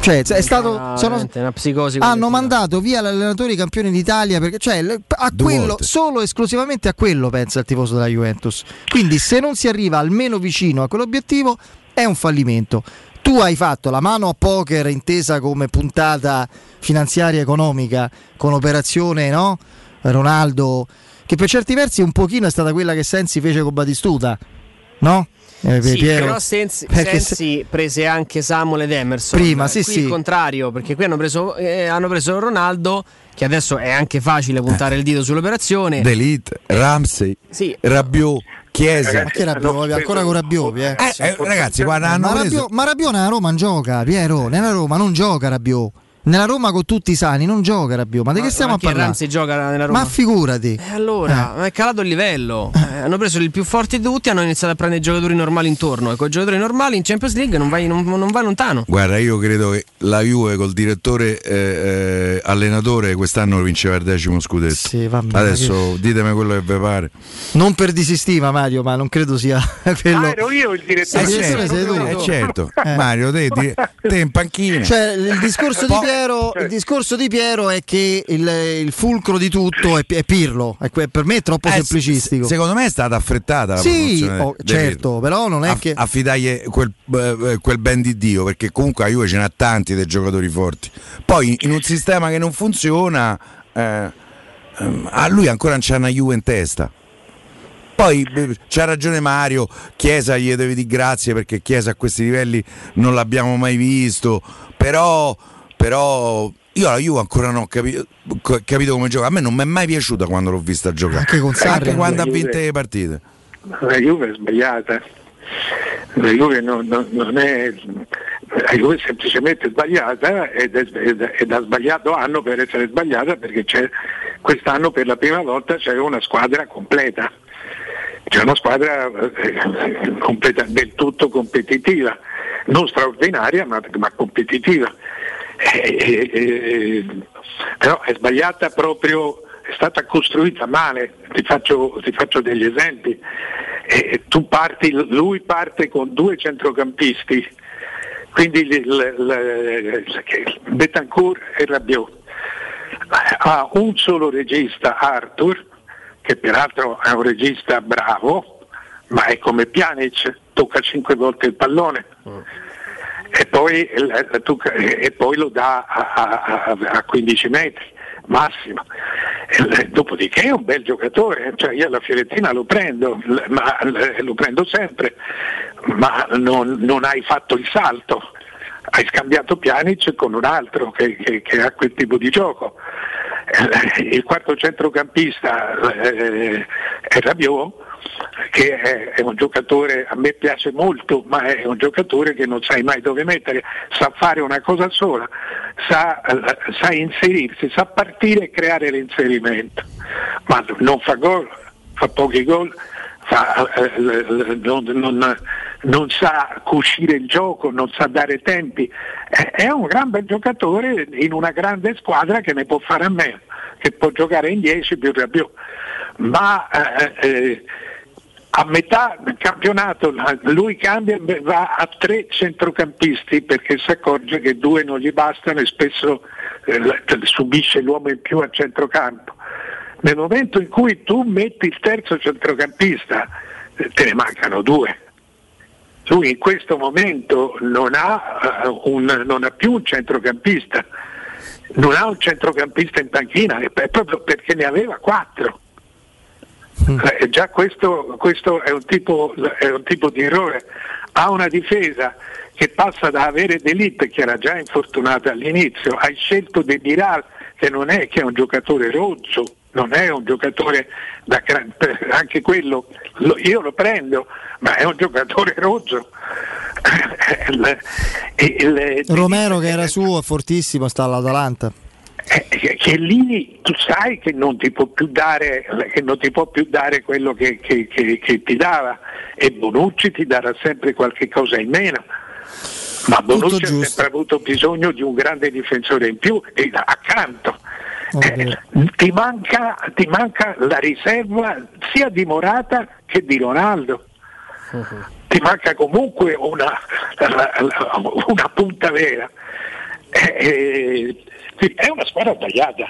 Cioè, è stato, Una- sono- veramente una psicosi hanno mandato via l'allenatore campione d'Italia perché cioè, a Due quello, volte. solo esclusivamente a quello pensa il tifoso della Juventus. Quindi se non si arriva almeno vicino a quell'obiettivo è un fallimento. Tu hai fatto la mano a poker intesa come puntata finanziaria economica con operazione no? Ronaldo che per certi versi un pochino è stata quella che Sensi fece con Batistuta, no? Eh, Sì, però Sensi, Sensi prese anche Samuel ed Emerson. Prima, sì, Qui sì. il contrario, perché qui hanno preso, eh, hanno preso Ronaldo, che adesso è anche facile puntare il dito sull'operazione. D'Elite, Ramsey, Sì. Rabiot, Chiesa. Ma che Rabiot? Ancora con Rabiot, eh? Eh, eh, ragazzi, guarda, hanno ma. Rabiot, ma Rabiot nella Roma non gioca, Piero. Nella Roma non gioca Rabiot. Nella Roma con tutti i sani non gioca Rabiot. Ma di che stiamo Ma a che parlare? Ramsey gioca nella Roma? Ma figurati. E allora, ma è calato il livello. Eh, hanno preso il più forte di tutti, hanno iniziato a prendere i giocatori normali intorno. E con i giocatori normali in Champions League non vai, non, non vai lontano. Guarda, io credo che la Juve col direttore eh, eh, allenatore quest'anno vinceva il decimo scudetto. Sì, vabbè, Adesso ditemi quello che vi pare. Non per disistima Mario, ma non credo sia quello. Ah, ero io il direttore. Eh, Eh, direttore sei tu. eh, certo. Eh. Mario, te, te in panchina. Cioè, il discorso, di Po- Piero, il discorso di Piero è che il, il fulcro di tutto è, è Pirlo. È per me è troppo Eh, semplicistico. se- Secondo me è stata affrettata la Sì, oh, certo, Pirlo. però non è Aff- che. affidagli quel, eh, quel ben di Dio perché comunque a Juve ce n'ha tanti dei giocatori forti poi in un sistema che non funziona eh, ehm, a lui ancora non c'è una Juve in testa poi eh, c'ha ragione Mario Chiesa gli devi dire grazie perché Chiesa a questi livelli non l'abbiamo mai visto però, però io la Juve ancora non ho capito, capito come gioca a me non mi è mai piaciuta quando l'ho vista giocare Anche con Sarri. anche quando ha vinto le partite La Juve è sbagliata. La Juve non, non- non è. La Juve è semplicemente sbagliata ed, è, ed, è- ed ha sbagliato anno per essere sbagliata perché c'è, quest'anno per la prima volta c'è una squadra completa. C'è una squadra eh, completa, del tutto competitiva, non straordinaria ma, ma competitiva. Eh, eh, eh, però è sbagliata proprio, è stata costruita male, ti faccio, ti faccio degli esempi. Parti, lui parte con due centrocampisti, quindi il, il, il- Betancourt e Rabiot. Ha un solo regista, Arthur, che peraltro è un regista bravo, ma è come Pjanic, tocca cinque volte il pallone. E poi, tu- e poi lo dà a, a- a- a 15 metri massimo. E, Dopodiché è un bel giocatore, cioè io la Fiorentina lo prendo, ma lo prendo sempre, ma non, non hai fatto il salto. Hai scambiato Pjanic con un altro che, che- che ha quel tipo di gioco. Eh, Il quarto centrocampista eh, è Rabiot, che è, un giocatore, a me piace molto, ma è un giocatore che non sai mai dove mettere, sa fare una cosa sola, sa, eh, sa inserirsi, sa partire e creare l'inserimento, ma non fa gol, fa pochi gol, fa, eh, non, non- non sa cucire il gioco, non sa dare tempi, è, è un gran bel giocatore in una grande squadra che ne può fare a meno, che può giocare in 10 più Rabiot, ma eh, eh, a metà del campionato lui cambia e va a tre centrocampisti perché si accorge che due non gli bastano e spesso eh, subisce l'uomo in più a centrocampo. Nel momento in cui tu metti il terzo centrocampista eh, te ne mancano due. lui in questo momento non ha, uh, un, non ha più un centrocampista, non ha un centrocampista in panchina, è proprio perché ne aveva quattro. Eh, già questo, questo è, un tipo, è, un tipo, di errore. Ha una difesa che passa da avere Delite che era già infortunato all'inizio, hai scelto De Miral che non è che è un giocatore rozzo, non è un giocatore da anche quello lo, io lo prendo, ma è un giocatore rozzo. il, il, Romero che era suo, fortissimo, sta all'Atalanta. Eh, che lì tu sai che non ti può più dare, ti può più dare quello che, che, che, che, ti dava e Bonucci ti darà sempre qualche cosa in meno. Ma Bonucci ha sempre avuto bisogno di un grande difensore in più e accanto. Eh, ti, manca, ti, manca, la riserva sia di Morata che di Ronaldo. Uh-huh. Ti manca comunque una, una punta vera. Eh, eh, è una squadra sbagliata.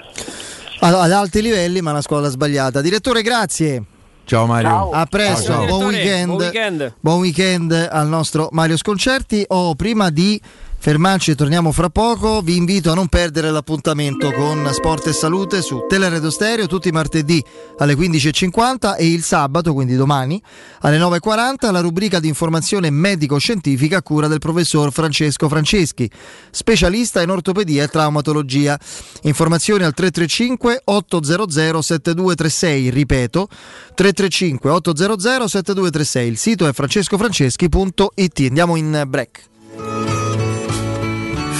Ad alti livelli, ma una squadra sbagliata. Direttore, grazie. Ciao Mario. Ciao. A presto, ciao. Buon, weekend. buon, weekend. buon weekend. al nostro Mario Sconcerti. Oh, prima di fermarci e torniamo fra poco. Vi invito a non perdere l'appuntamento con Sport e Salute su Teleredo Stereo tutti i martedì alle 15.50 e il sabato, quindi domani, alle 9.40 la rubrica di informazione medico-scientifica a cura del professor Francesco Franceschi, specialista in ortopedia e traumatologia. Informazioni al 335 800 7236, ripeto, 335 800 7236. Il sito è francescofranceschi.it. Andiamo in break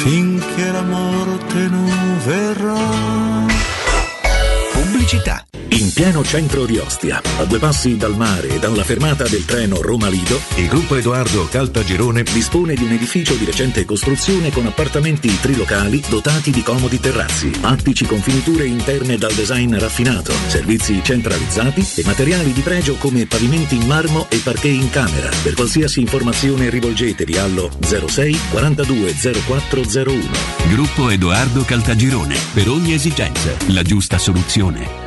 finché la morte non verrà. Pubblicità. In pieno centro di Ostia, a due passi dal mare e dalla fermata del treno Roma-Lido, il gruppo Edoardo Caltagirone dispone di un edificio di recente costruzione con appartamenti trilocali dotati di comodi terrazzi, attici con finiture interne dal design raffinato, servizi centralizzati e materiali di pregio come pavimenti in marmo e parquet in camera. Per qualsiasi informazione rivolgetevi allo 06 42 0401. Gruppo Edoardo Caltagirone. Per ogni esigenza, la giusta soluzione.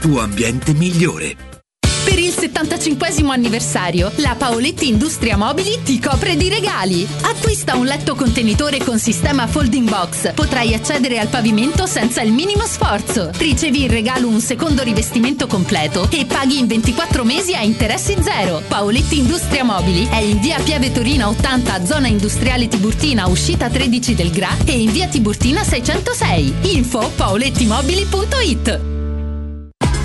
tuo ambiente migliore. Per il 75 anniversario, la Paoletti Industria Mobili ti copre di regali. Acquista un letto contenitore con sistema folding box. Potrai accedere al pavimento senza il minimo sforzo. Ricevi in regalo un secondo rivestimento completo e paghi in 24 mesi a interessi zero. Paoletti Industria Mobili è in via Piave Torina 80, zona industriale Tiburtina, uscita 13 del Gra e in via Tiburtina 606. Info paolettimobili.it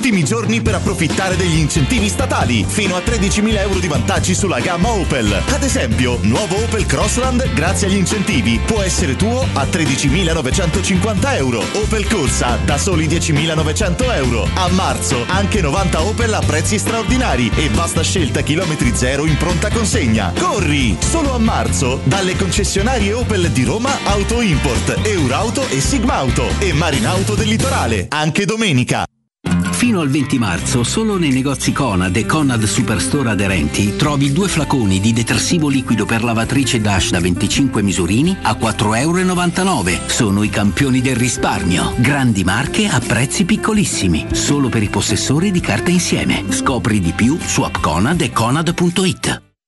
Ultimi giorni per approfittare degli incentivi statali. Fino a 13.000 euro di vantaggi sulla gamma Opel. Ad esempio, nuovo Opel Crossland, grazie agli incentivi, può essere tuo a 13.950 euro. Opel Corsa da soli 10.900 euro. A marzo, anche 90 Opel a prezzi straordinari e vasta scelta chilometri zero in pronta consegna. Corri! Solo a marzo, dalle concessionarie Opel di Roma, Auto Import, Eurauto e Sigma Auto e Marinauto del Litorale. Anche domenica. Fino al 20 marzo, solo nei negozi Conad e Conad Superstore aderenti, trovi due flaconi di detersivo liquido per lavatrice Dash da 25 misurini a 4,99 euro. Sono i campioni del risparmio. Grandi marche a prezzi piccolissimi. Solo per i possessori di carta insieme. Scopri di più su appconad e conad.it.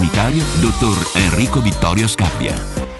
sanitario, dottor Enrico Vittorio Scappia.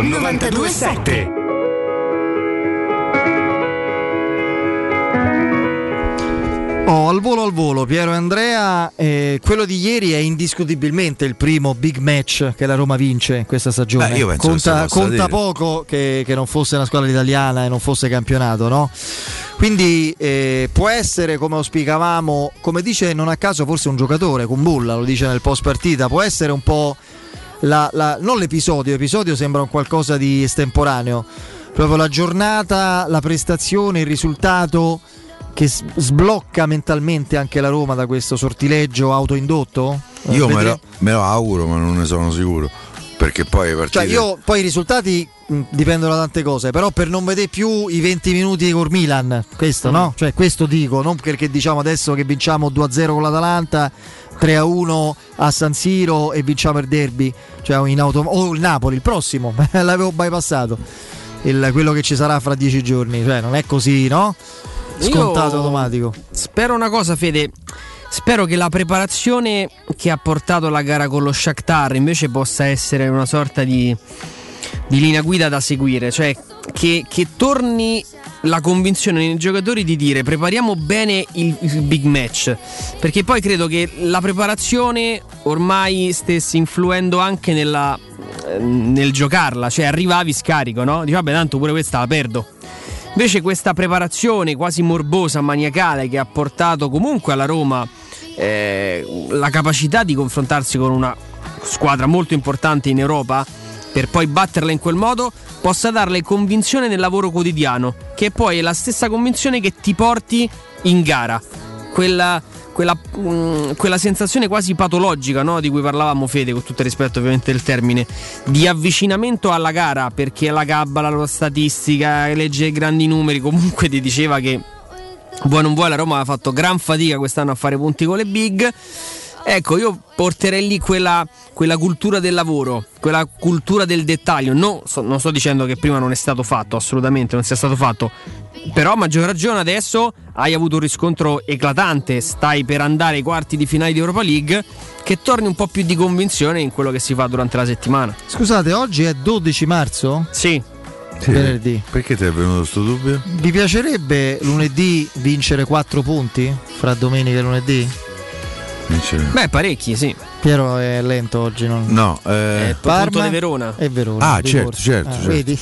927 Oh, al volo al volo, Piero e Andrea, eh, quello di ieri è indiscutibilmente il primo big match che la Roma vince in questa stagione. Beh, conta conta poco che, che non fosse una squadra italiana e non fosse campionato, no? Quindi eh, può essere, come auspicavamo, come dice non a caso forse un giocatore, Kumbulla lo dice nel post partita, può essere un po' la- la- non l'episodio, l'episodio sembra un qualcosa di estemporaneo, proprio la giornata, la prestazione, il risultato che sblocca mentalmente anche la Roma da questo sortileggio autoindotto? Eh, Io me lo, me lo auguro, ma non ne sono sicuro. Perché poi partite. Cioè io poi i risultati mh, dipendono da tante cose, però per non vedere più i 20 minuti col Milan, questo Mm. no? Cioè questo dico, non perché diciamo adesso che vinciamo 2-0 con l'Atalanta, 3-1 a San Siro e vinciamo il derby, cioè in auto o il Napoli, il prossimo, l'avevo bypassato. Il- quello che ci sarà fra dieci giorni, cioè non è così, no? Scontato Io automatico. Spero una cosa, Fede. Spero che la preparazione che ha portato la gara con lo Shakhtar invece possa essere una sorta di, di linea guida da seguire, cioè che, che torni la convinzione nei giocatori di dire prepariamo bene il, il big match, perché poi credo che la preparazione ormai stesse influendo anche nella, eh, nel giocarla, cioè arrivavi scarico, no? Dici vabbè tanto pure questa la perdo. Invece questa preparazione quasi morbosa, maniacale che ha portato comunque alla Roma eh, la capacità di confrontarsi con una squadra molto importante in Europa per poi batterla in quel modo possa darle convinzione nel lavoro quotidiano, che poi è la stessa convinzione che ti porti in gara. Quella, quella, mm, quella sensazione quasi patologica no? di cui parlavamo Fede, con tutto il rispetto ovviamente del termine, di avvicinamento alla gara, perché la cabala, la statistica, legge i grandi numeri, comunque ti diceva che vuoi non vuoi la Roma ha fatto gran fatica quest'anno a fare punti con le big. Ecco, io porterei lì quella, quella cultura del lavoro, quella cultura del dettaglio. No, so- non sto dicendo che prima non è stato fatto, assolutamente non sia stato fatto. Però a maggior ragione adesso hai avuto un riscontro eclatante, stai per andare ai quarti di finale di Europa League, che torni un po' più di convinzione in quello che si fa durante la settimana. Scusate, oggi è 12 marzo? Sì. Sì. Venerdì. Perché ti è venuto questo dubbio? Vi piacerebbe lunedì vincere 4 punti fra domenica e lunedì? Beh, parecchi, sì. Piero è lento oggi. Non... No, eh, Punto di Verona. e Verona. Ah, certo, certo, Ah, certo. Vedi?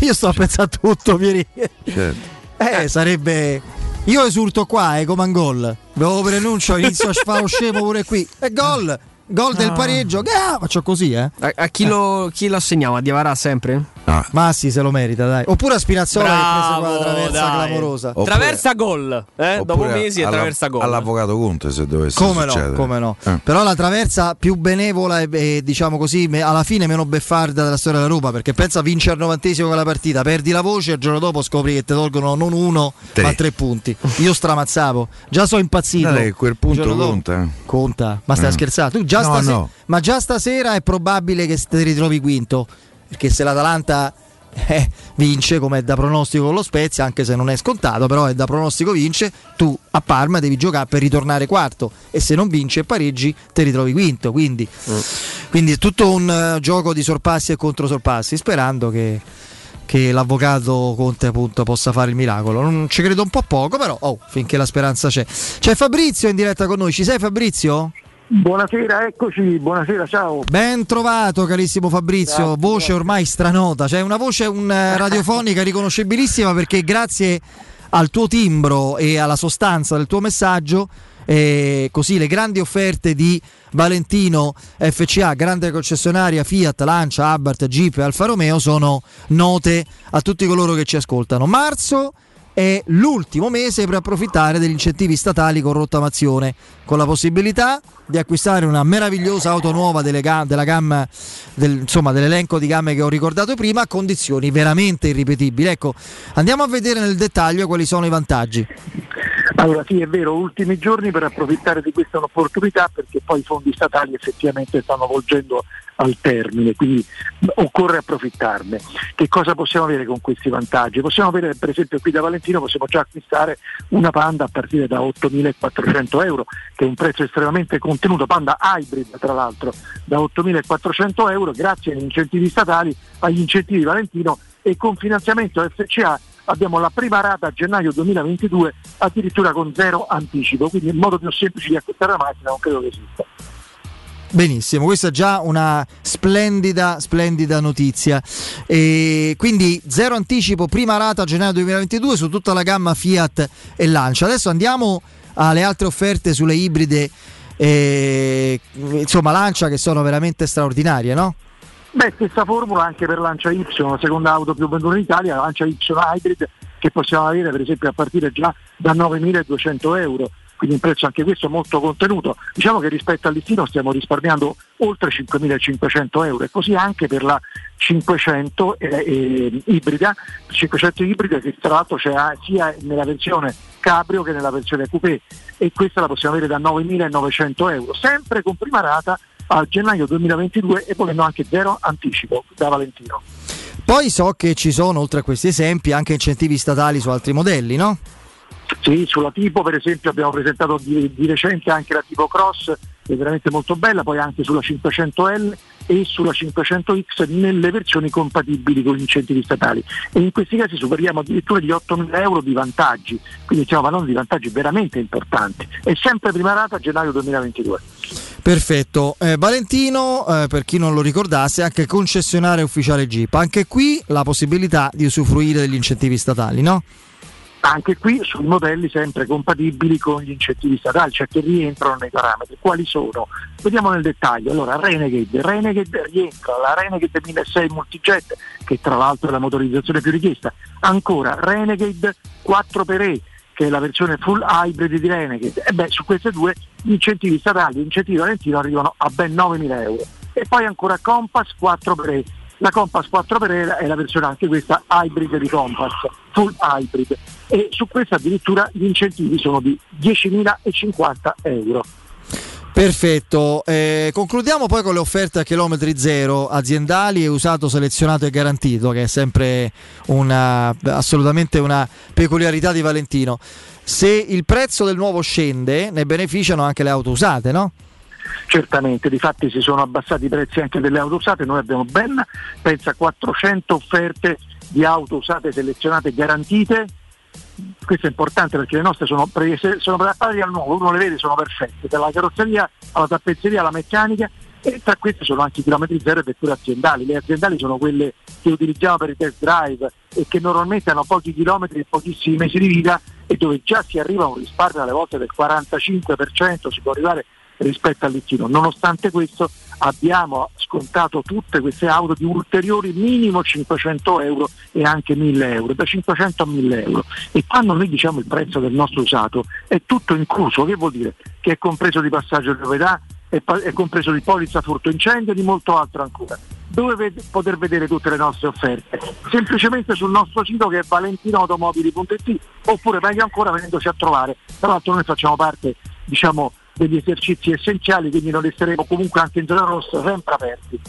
Io sto a pensare a tutto, Pieri. certo. Eh, sarebbe. Io esulto qua, eh, come un gol. Avevo pronuncio, inizio a fare lo scemo pure qui. E gol! Gol del Ah. pareggio. Ah, faccio così, eh. A, a chi, lo, chi lo assegniamo? A Diavarà sempre? Ma sì, se lo merita, dai. Oppure a Spinazzola che ha preso Bravo, qua la traversa dai. clamorosa. Oppure- traversa gol. Eh? Dopo mesi e alla- traversa gol. All'avvocato Conte se dovesse Come succedere. no, come no. Eh. Però la traversa più benevola e, e, diciamo così, me- alla fine meno beffarda della storia della Roma, perché pensa a vincere al novantesimo quella partita, perdi la voce e il giorno dopo scopri che ti tolgono non uno, Tre. ma tre punti. Io stramazzavo, già sono impazzito. Che quel punto giorno dopo- conta. Conta, ma stai Eh. a scherzare? Tu già No, stase- no. Ma già stasera è probabile che ti ritrovi quinto, perché se l'Atalanta eh, vince come è da pronostico con lo Spezia, anche se non è scontato, però è da pronostico vince, tu a Parma devi giocare per ritornare quarto e se non vince e pareggi ti ritrovi quinto, quindi, quindi è tutto un eh, gioco di sorpassi e controsorpassi, sperando che, che l'avvocato Conte appunto possa fare il miracolo. Non ci credo un po' poco, però oh, finché la speranza c'è. C'è Fabrizio in diretta con noi, ci sei Fabrizio? Buonasera, eccoci, buonasera, ciao. Ben trovato carissimo Fabrizio, Grazie, voce ormai stranota, cioè una voce un, eh, radiofonica riconoscibilissima perché grazie al tuo timbro e alla sostanza del tuo messaggio, eh, così le grandi offerte di Valentino FCA, grande concessionaria Fiat, Lancia, Abarth, Jeep e Alfa Romeo sono note a tutti coloro che ci ascoltano. Marzo è l'ultimo mese per approfittare degli incentivi statali con rottamazione, con la possibilità di acquistare una meravigliosa auto nuova ga- gamma, del- insomma, dell'elenco di gamme che ho ricordato prima, a condizioni veramente irripetibili. Ecco, andiamo a vedere nel dettaglio quali sono i vantaggi. Allora sì, è vero, ultimi giorni per approfittare di questa opportunità perché poi i fondi statali effettivamente stanno volgendo al termine, quindi occorre approfittarne. Che cosa possiamo avere con questi vantaggi? Possiamo avere per esempio qui da Valentino possiamo già acquistare una Panda a partire da 8.400 euro, che è un prezzo estremamente contenuto, Panda hybrid tra l'altro, da 8.400 euro grazie agli incentivi statali, agli incentivi Valentino e con finanziamento FCA abbiamo la prima rata a gennaio 2022 addirittura con zero anticipo, quindi il modo più semplice di acquistare la macchina non credo che esista. Benissimo, questa è già una splendida, splendida notizia. E quindi zero anticipo, prima rata a gennaio 2022 su tutta la gamma Fiat e Lancia. Adesso andiamo alle altre offerte sulle ibride, eh, insomma Lancia che sono veramente straordinarie, no? Beh, stessa formula anche per Lancia Y, la seconda auto più venduta in Italia, la Lancia Y Hybrid, che possiamo avere per esempio a partire già da 9.200 euro, quindi un prezzo anche questo molto contenuto. Diciamo che rispetto al listino stiamo risparmiando oltre 5.500 euro. E così anche per la 500 eh, eh, ibrida, 500 ibrida che tra l'altro c'è sia nella versione cabrio che nella versione coupé. E questa la possiamo avere da 9.900 euro, sempre con prima rata a gennaio 2022 e volendo anche zero anticipo da Valentino. Poi so che ci sono, oltre a questi esempi, anche incentivi statali su altri modelli, no? Sì, sulla tipo per esempio abbiamo presentato di, di recente anche la tipo Cross, è veramente molto bella, poi anche sulla 500L e sulla 500X nelle versioni compatibili con gli incentivi statali. E in questi casi superiamo addirittura di 8.000 euro di vantaggi, quindi stiamo parlando di vantaggi veramente importanti. E sempre prima rata a gennaio 2022. Perfetto. Eh, Valentino, eh, per chi non lo ricordasse, anche concessionario ufficiale Jeep. Anche qui la possibilità di usufruire degli incentivi statali, no? Anche qui sui modelli sempre compatibili con gli incentivi statali, cioè che rientrano nei parametri. Quali sono? Vediamo nel dettaglio. Allora, Renegade, Renegade rientra la Renegade 1006 Multijet, che tra l'altro è la motorizzazione più richiesta. Ancora Renegade 4xE, che è la versione full hybrid di Renegade. E beh, su queste due gli incentivi statali e gli incentivi Valentino arrivano a ben 9.000 euro. E poi ancora Compass 4xE. La Compass 4xE è la versione anche questa hybrid di Compass, full hybrid. E su questa addirittura gli incentivi sono di 10.050 euro. Perfetto, Eh, concludiamo poi con le offerte a chilometri zero aziendali usato selezionato e garantito, che è sempre una, assolutamente una peculiarità di Valentino. Se il prezzo del nuovo scende, ne beneficiano anche le auto usate, no? Certamente, difatti si sono abbassati i prezzi anche delle auto usate, noi abbiamo ben, pensa, 400 offerte di auto usate selezionate garantite. Questo è importante perché le nostre sono, sono pari al nuovo, uno le vede sono perfette, dalla carrozzeria alla tappezzeria alla meccanica. E tra queste sono anche i chilometri zero e vetture aziendali. Le aziendali sono quelle che utilizziamo per i test drive e che normalmente hanno pochi chilometri e pochissimi mesi di vita e dove già si arriva a un risparmio alle volte del 45%, si può arrivare rispetto al. Nonostante questo abbiamo scontato tutte queste auto di ulteriori minimo 500 euro e anche 1000 euro, da 500 a 1000 euro. E quando noi diciamo il prezzo del nostro usato è tutto incluso, che vuol dire? Che è compreso di passaggio di proprietà, è, pa- è compreso di polizza furto incendio e di molto altro ancora. Dove ved- poter vedere tutte le nostre offerte? Semplicemente sul nostro sito che è valentinoautomobili.it oppure meglio ancora venendoci a trovare. Tra l'altro noi facciamo parte diciamo, degli esercizi essenziali, quindi noi resteremo comunque anche in zona rossa sempre aperti.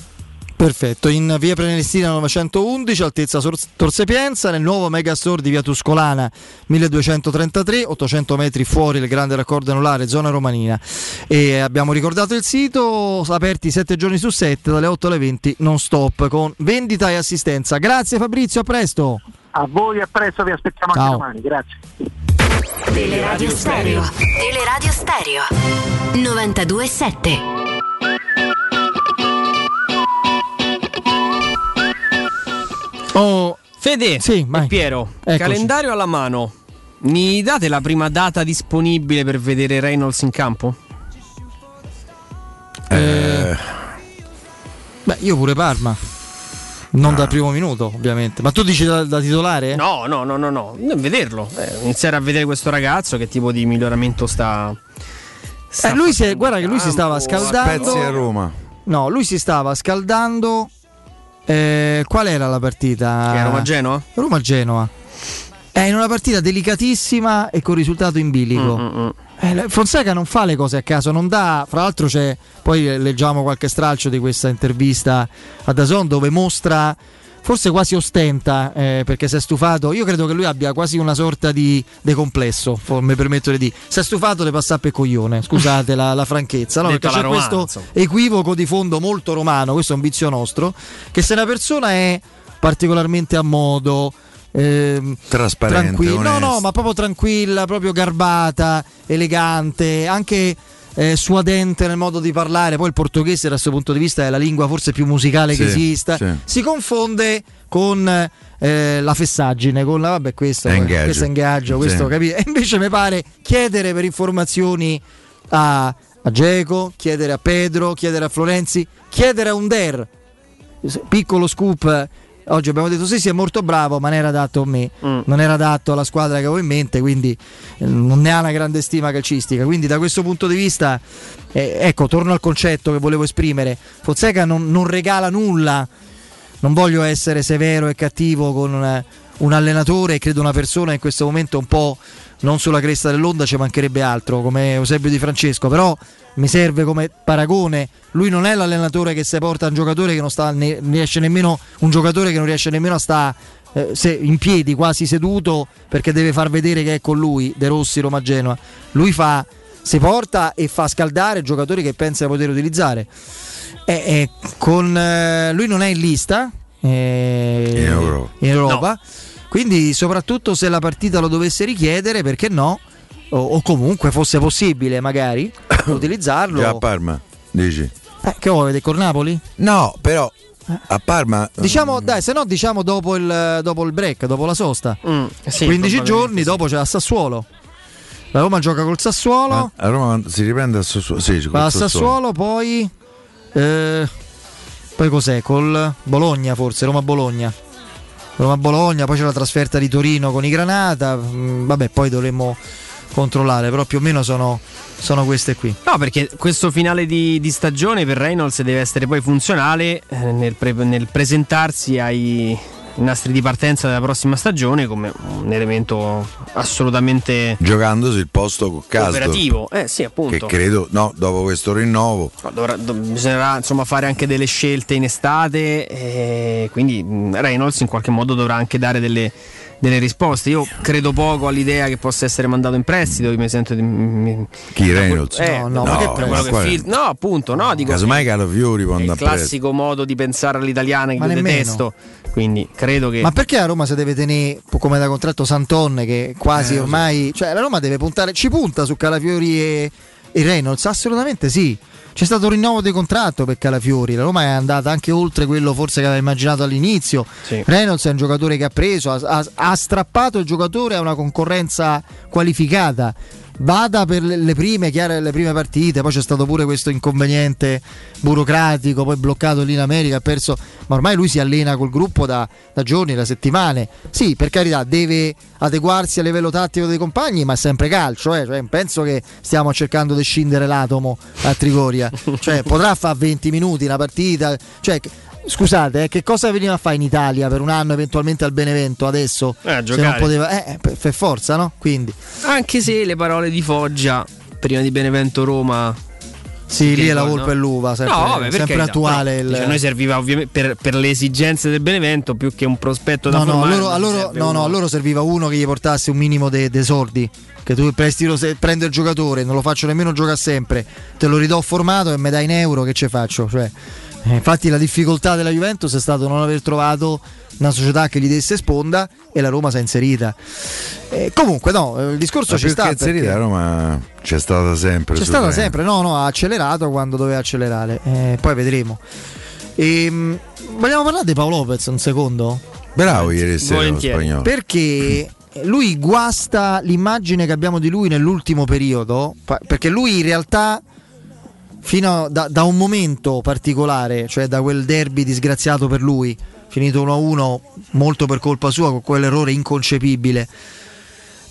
Perfetto, in via Prenestina 911, altezza Tor Sapienza, nel nuovo megastore di via Tuscolana 1233, 800 metri fuori il grande raccordo anulare, zona romanina. E abbiamo ricordato il sito, aperti 7 giorni su 7, dalle 8 alle 20, non stop, con vendita e assistenza. Grazie Fabrizio, a presto. A voi a presto, vi aspettiamo Ciao. anche domani, grazie. Teleradio Stereo. Teleradio Stereo 927 Oh, Fede sì, e Piero, Eccoci. calendario alla mano. Mi date la prima data disponibile per vedere Reynolds in campo? Eh, Beh, io pure Parma. Non dal primo minuto, ovviamente. Ma tu dici da, da titolare? No, no, no, no, no. Vederlo. Eh, iniziare a vedere questo ragazzo che tipo di miglioramento sta. Eh, lui si è- guarda che lui si stava Spezia a scaldando. Roma. No, lui si stava scaldando. eh, qual era la partita? Che, Roma-Genoa? Roma-Genoa. È in una partita delicatissima e con risultato in bilico. Mm, Eh, Fonseca non fa le cose a caso, non dà. Fra l'altro, c'è. Poi leggiamo qualche stralcio di questa intervista a Dazon dove mostra. Forse quasi ostenta eh, perché si è stufato. Io credo che lui abbia quasi una sorta di decomplesso. Mi permetto di dire. Si è stufato di passare per coglione. Scusate la, la franchezza. No? Perché c'è questo equivoco di fondo molto romano. Questo è un vizio nostro. Che se una persona è particolarmente a modo. Trasparente, tranquilla, no, no, ma proprio tranquilla, proprio garbata, elegante, anche eh, suadente nel modo di parlare. Poi il portoghese, da questo punto di vista, è la lingua forse più musicale che Sì, esista. sì. Si confonde con eh, la fessaggine, con la vabbè, questo, È eh, ingaggio. questo è ingaggio, questo, Sì. E invece mi pare chiedere per informazioni a, a Geco, chiedere a Pedro, chiedere a Florenzi, chiedere a Under. Piccolo scoop. Eh, Oggi abbiamo detto sì, sì, è molto bravo, ma non era adatto a me, non era adatto alla squadra che avevo in mente, quindi eh, non ne ha una grande stima calcistica. Quindi da questo punto di vista, eh, ecco, torno al concetto che volevo esprimere. Fonseca non, non regala nulla, non voglio essere severo e cattivo con un, un allenatore e credo una persona in questo momento un po' non sulla cresta dell'onda ci mancherebbe altro come Eusebio Di Francesco però mi serve come paragone lui non è l'allenatore che si porta un giocatore che non sta ne, riesce nemmeno un giocatore che non riesce nemmeno a stare in piedi quasi seduto perché deve far vedere che è con lui De Rossi Roma Genoa lui fa si porta e fa scaldare giocatori che pensa di poter utilizzare e, e con, eh, lui non è in lista eh, In Europa. in Europa. Quindi, soprattutto se la partita lo dovesse richiedere, perché no? O, o comunque fosse possibile, magari utilizzarlo. Già a Parma, dici? Eh, che vuoi, vedere con Napoli? No, però a Parma Diciamo, dai, se no, diciamo dopo il, dopo il break, dopo la sosta. Mm, sì, 15 probabilmente giorni, dopo c'è a Sassuolo. La Roma gioca col Sassuolo. a a Roma si riprende a Sassuolo. Sì, col Va a Sassuolo. Sassuolo, poi. eh, poi cos'è? Col Bologna, forse, Roma-Bologna. Roma-Bologna, poi c'è la trasferta di Torino con i Granata. mm, vabbè, poi dovremmo controllare, però più o meno sono, sono queste qui. No, perché questo finale di, di stagione per Reynolds deve essere poi funzionale eh, nel, pre- nel presentarsi ai nastri di partenza della prossima stagione come un elemento assolutamente Giocandosi il posto con Castro. operativo. Eh sì, Che appunto. credo, no, dopo questo rinnovo. No, dovrà- do- bisognerà insomma fare anche delle scelte in estate e quindi mh, Reynolds in qualche modo dovrà anche dare delle, delle risposte. Io credo poco all'idea che possa essere mandato in prestito. Io mi sento di. mi- Chi Reynolds? Eh, No, no, no, ma che che quale? fil- no, appunto, no, dico Casomai Calafiori può è il andare prestito. classico modo di pensare all'italiana che Ma io nemmeno. detesto. Quindi credo che. Ma perché a Roma si deve tenere come da contratto Santon che quasi Eh, lo so. ormai, cioè la Roma deve puntare, ci punta su Calafiori e, e Reynolds? Assolutamente sì. C'è stato un rinnovo di contratto per Calafiori, la Roma è andata anche oltre quello forse che aveva immaginato all'inizio. Sì. Reynolds è un giocatore che ha preso, ha, ha- ha strappato il giocatore a una concorrenza qualificata. Vada per le prime, chiare, le prime partite, poi c'è stato pure questo inconveniente burocratico, poi bloccato lì in America, ha perso, ma ormai lui si allena col gruppo da, da giorni, da settimane. Sì, per carità, deve adeguarsi a livello tattico dei compagni, ma è sempre calcio, eh. Cioè, penso che stiamo cercando di scindere l'atomo a Trigoria. cioè, potrà fare 20 minuti una partita, cioè, Scusate, eh, che cosa veniva a fare in Italia per un anno eventualmente al Benevento adesso? Eh, Se non poteva, eh, per, per forza, no? Quindi, Anche se le parole di Foggia prima di Benevento Roma. sì, lì è la no? volpe e l'uva, sempre, no, vabbè, sempre carità, attuale. però, il- a noi serviva ovviamente per, per le esigenze del Benevento più che un prospetto da No, no, formare. loro, a loro- no, no, a loro serviva uno che gli portasse un minimo dei sordi. Che tu presti lo, se prendo il giocatore, non lo faccio nemmeno giocare sempre, te lo ridò formato e mi dai in euro, che ci faccio? Cioè, eh, infatti la difficoltà della Juventus è stato non aver trovato una società che gli desse sponda e la Roma si è inserita. Eh, comunque no, eh, il discorso Ma ci più sta. che inserita perché- a Roma c'è stata sempre. C'è stata sempre, no, no, ha accelerato quando doveva accelerare, eh, poi vedremo. Ehm, vogliamo parlare di Paolo Lopez un secondo? Bravo ieri sera lo spagnolo. Perché lui guasta l'immagine che abbiamo di lui nell'ultimo periodo, perché lui in realtà fino a- da, da un momento particolare, cioè da quel derby disgraziato per lui, finito 1-1 molto per colpa sua, con quell'errore inconcepibile.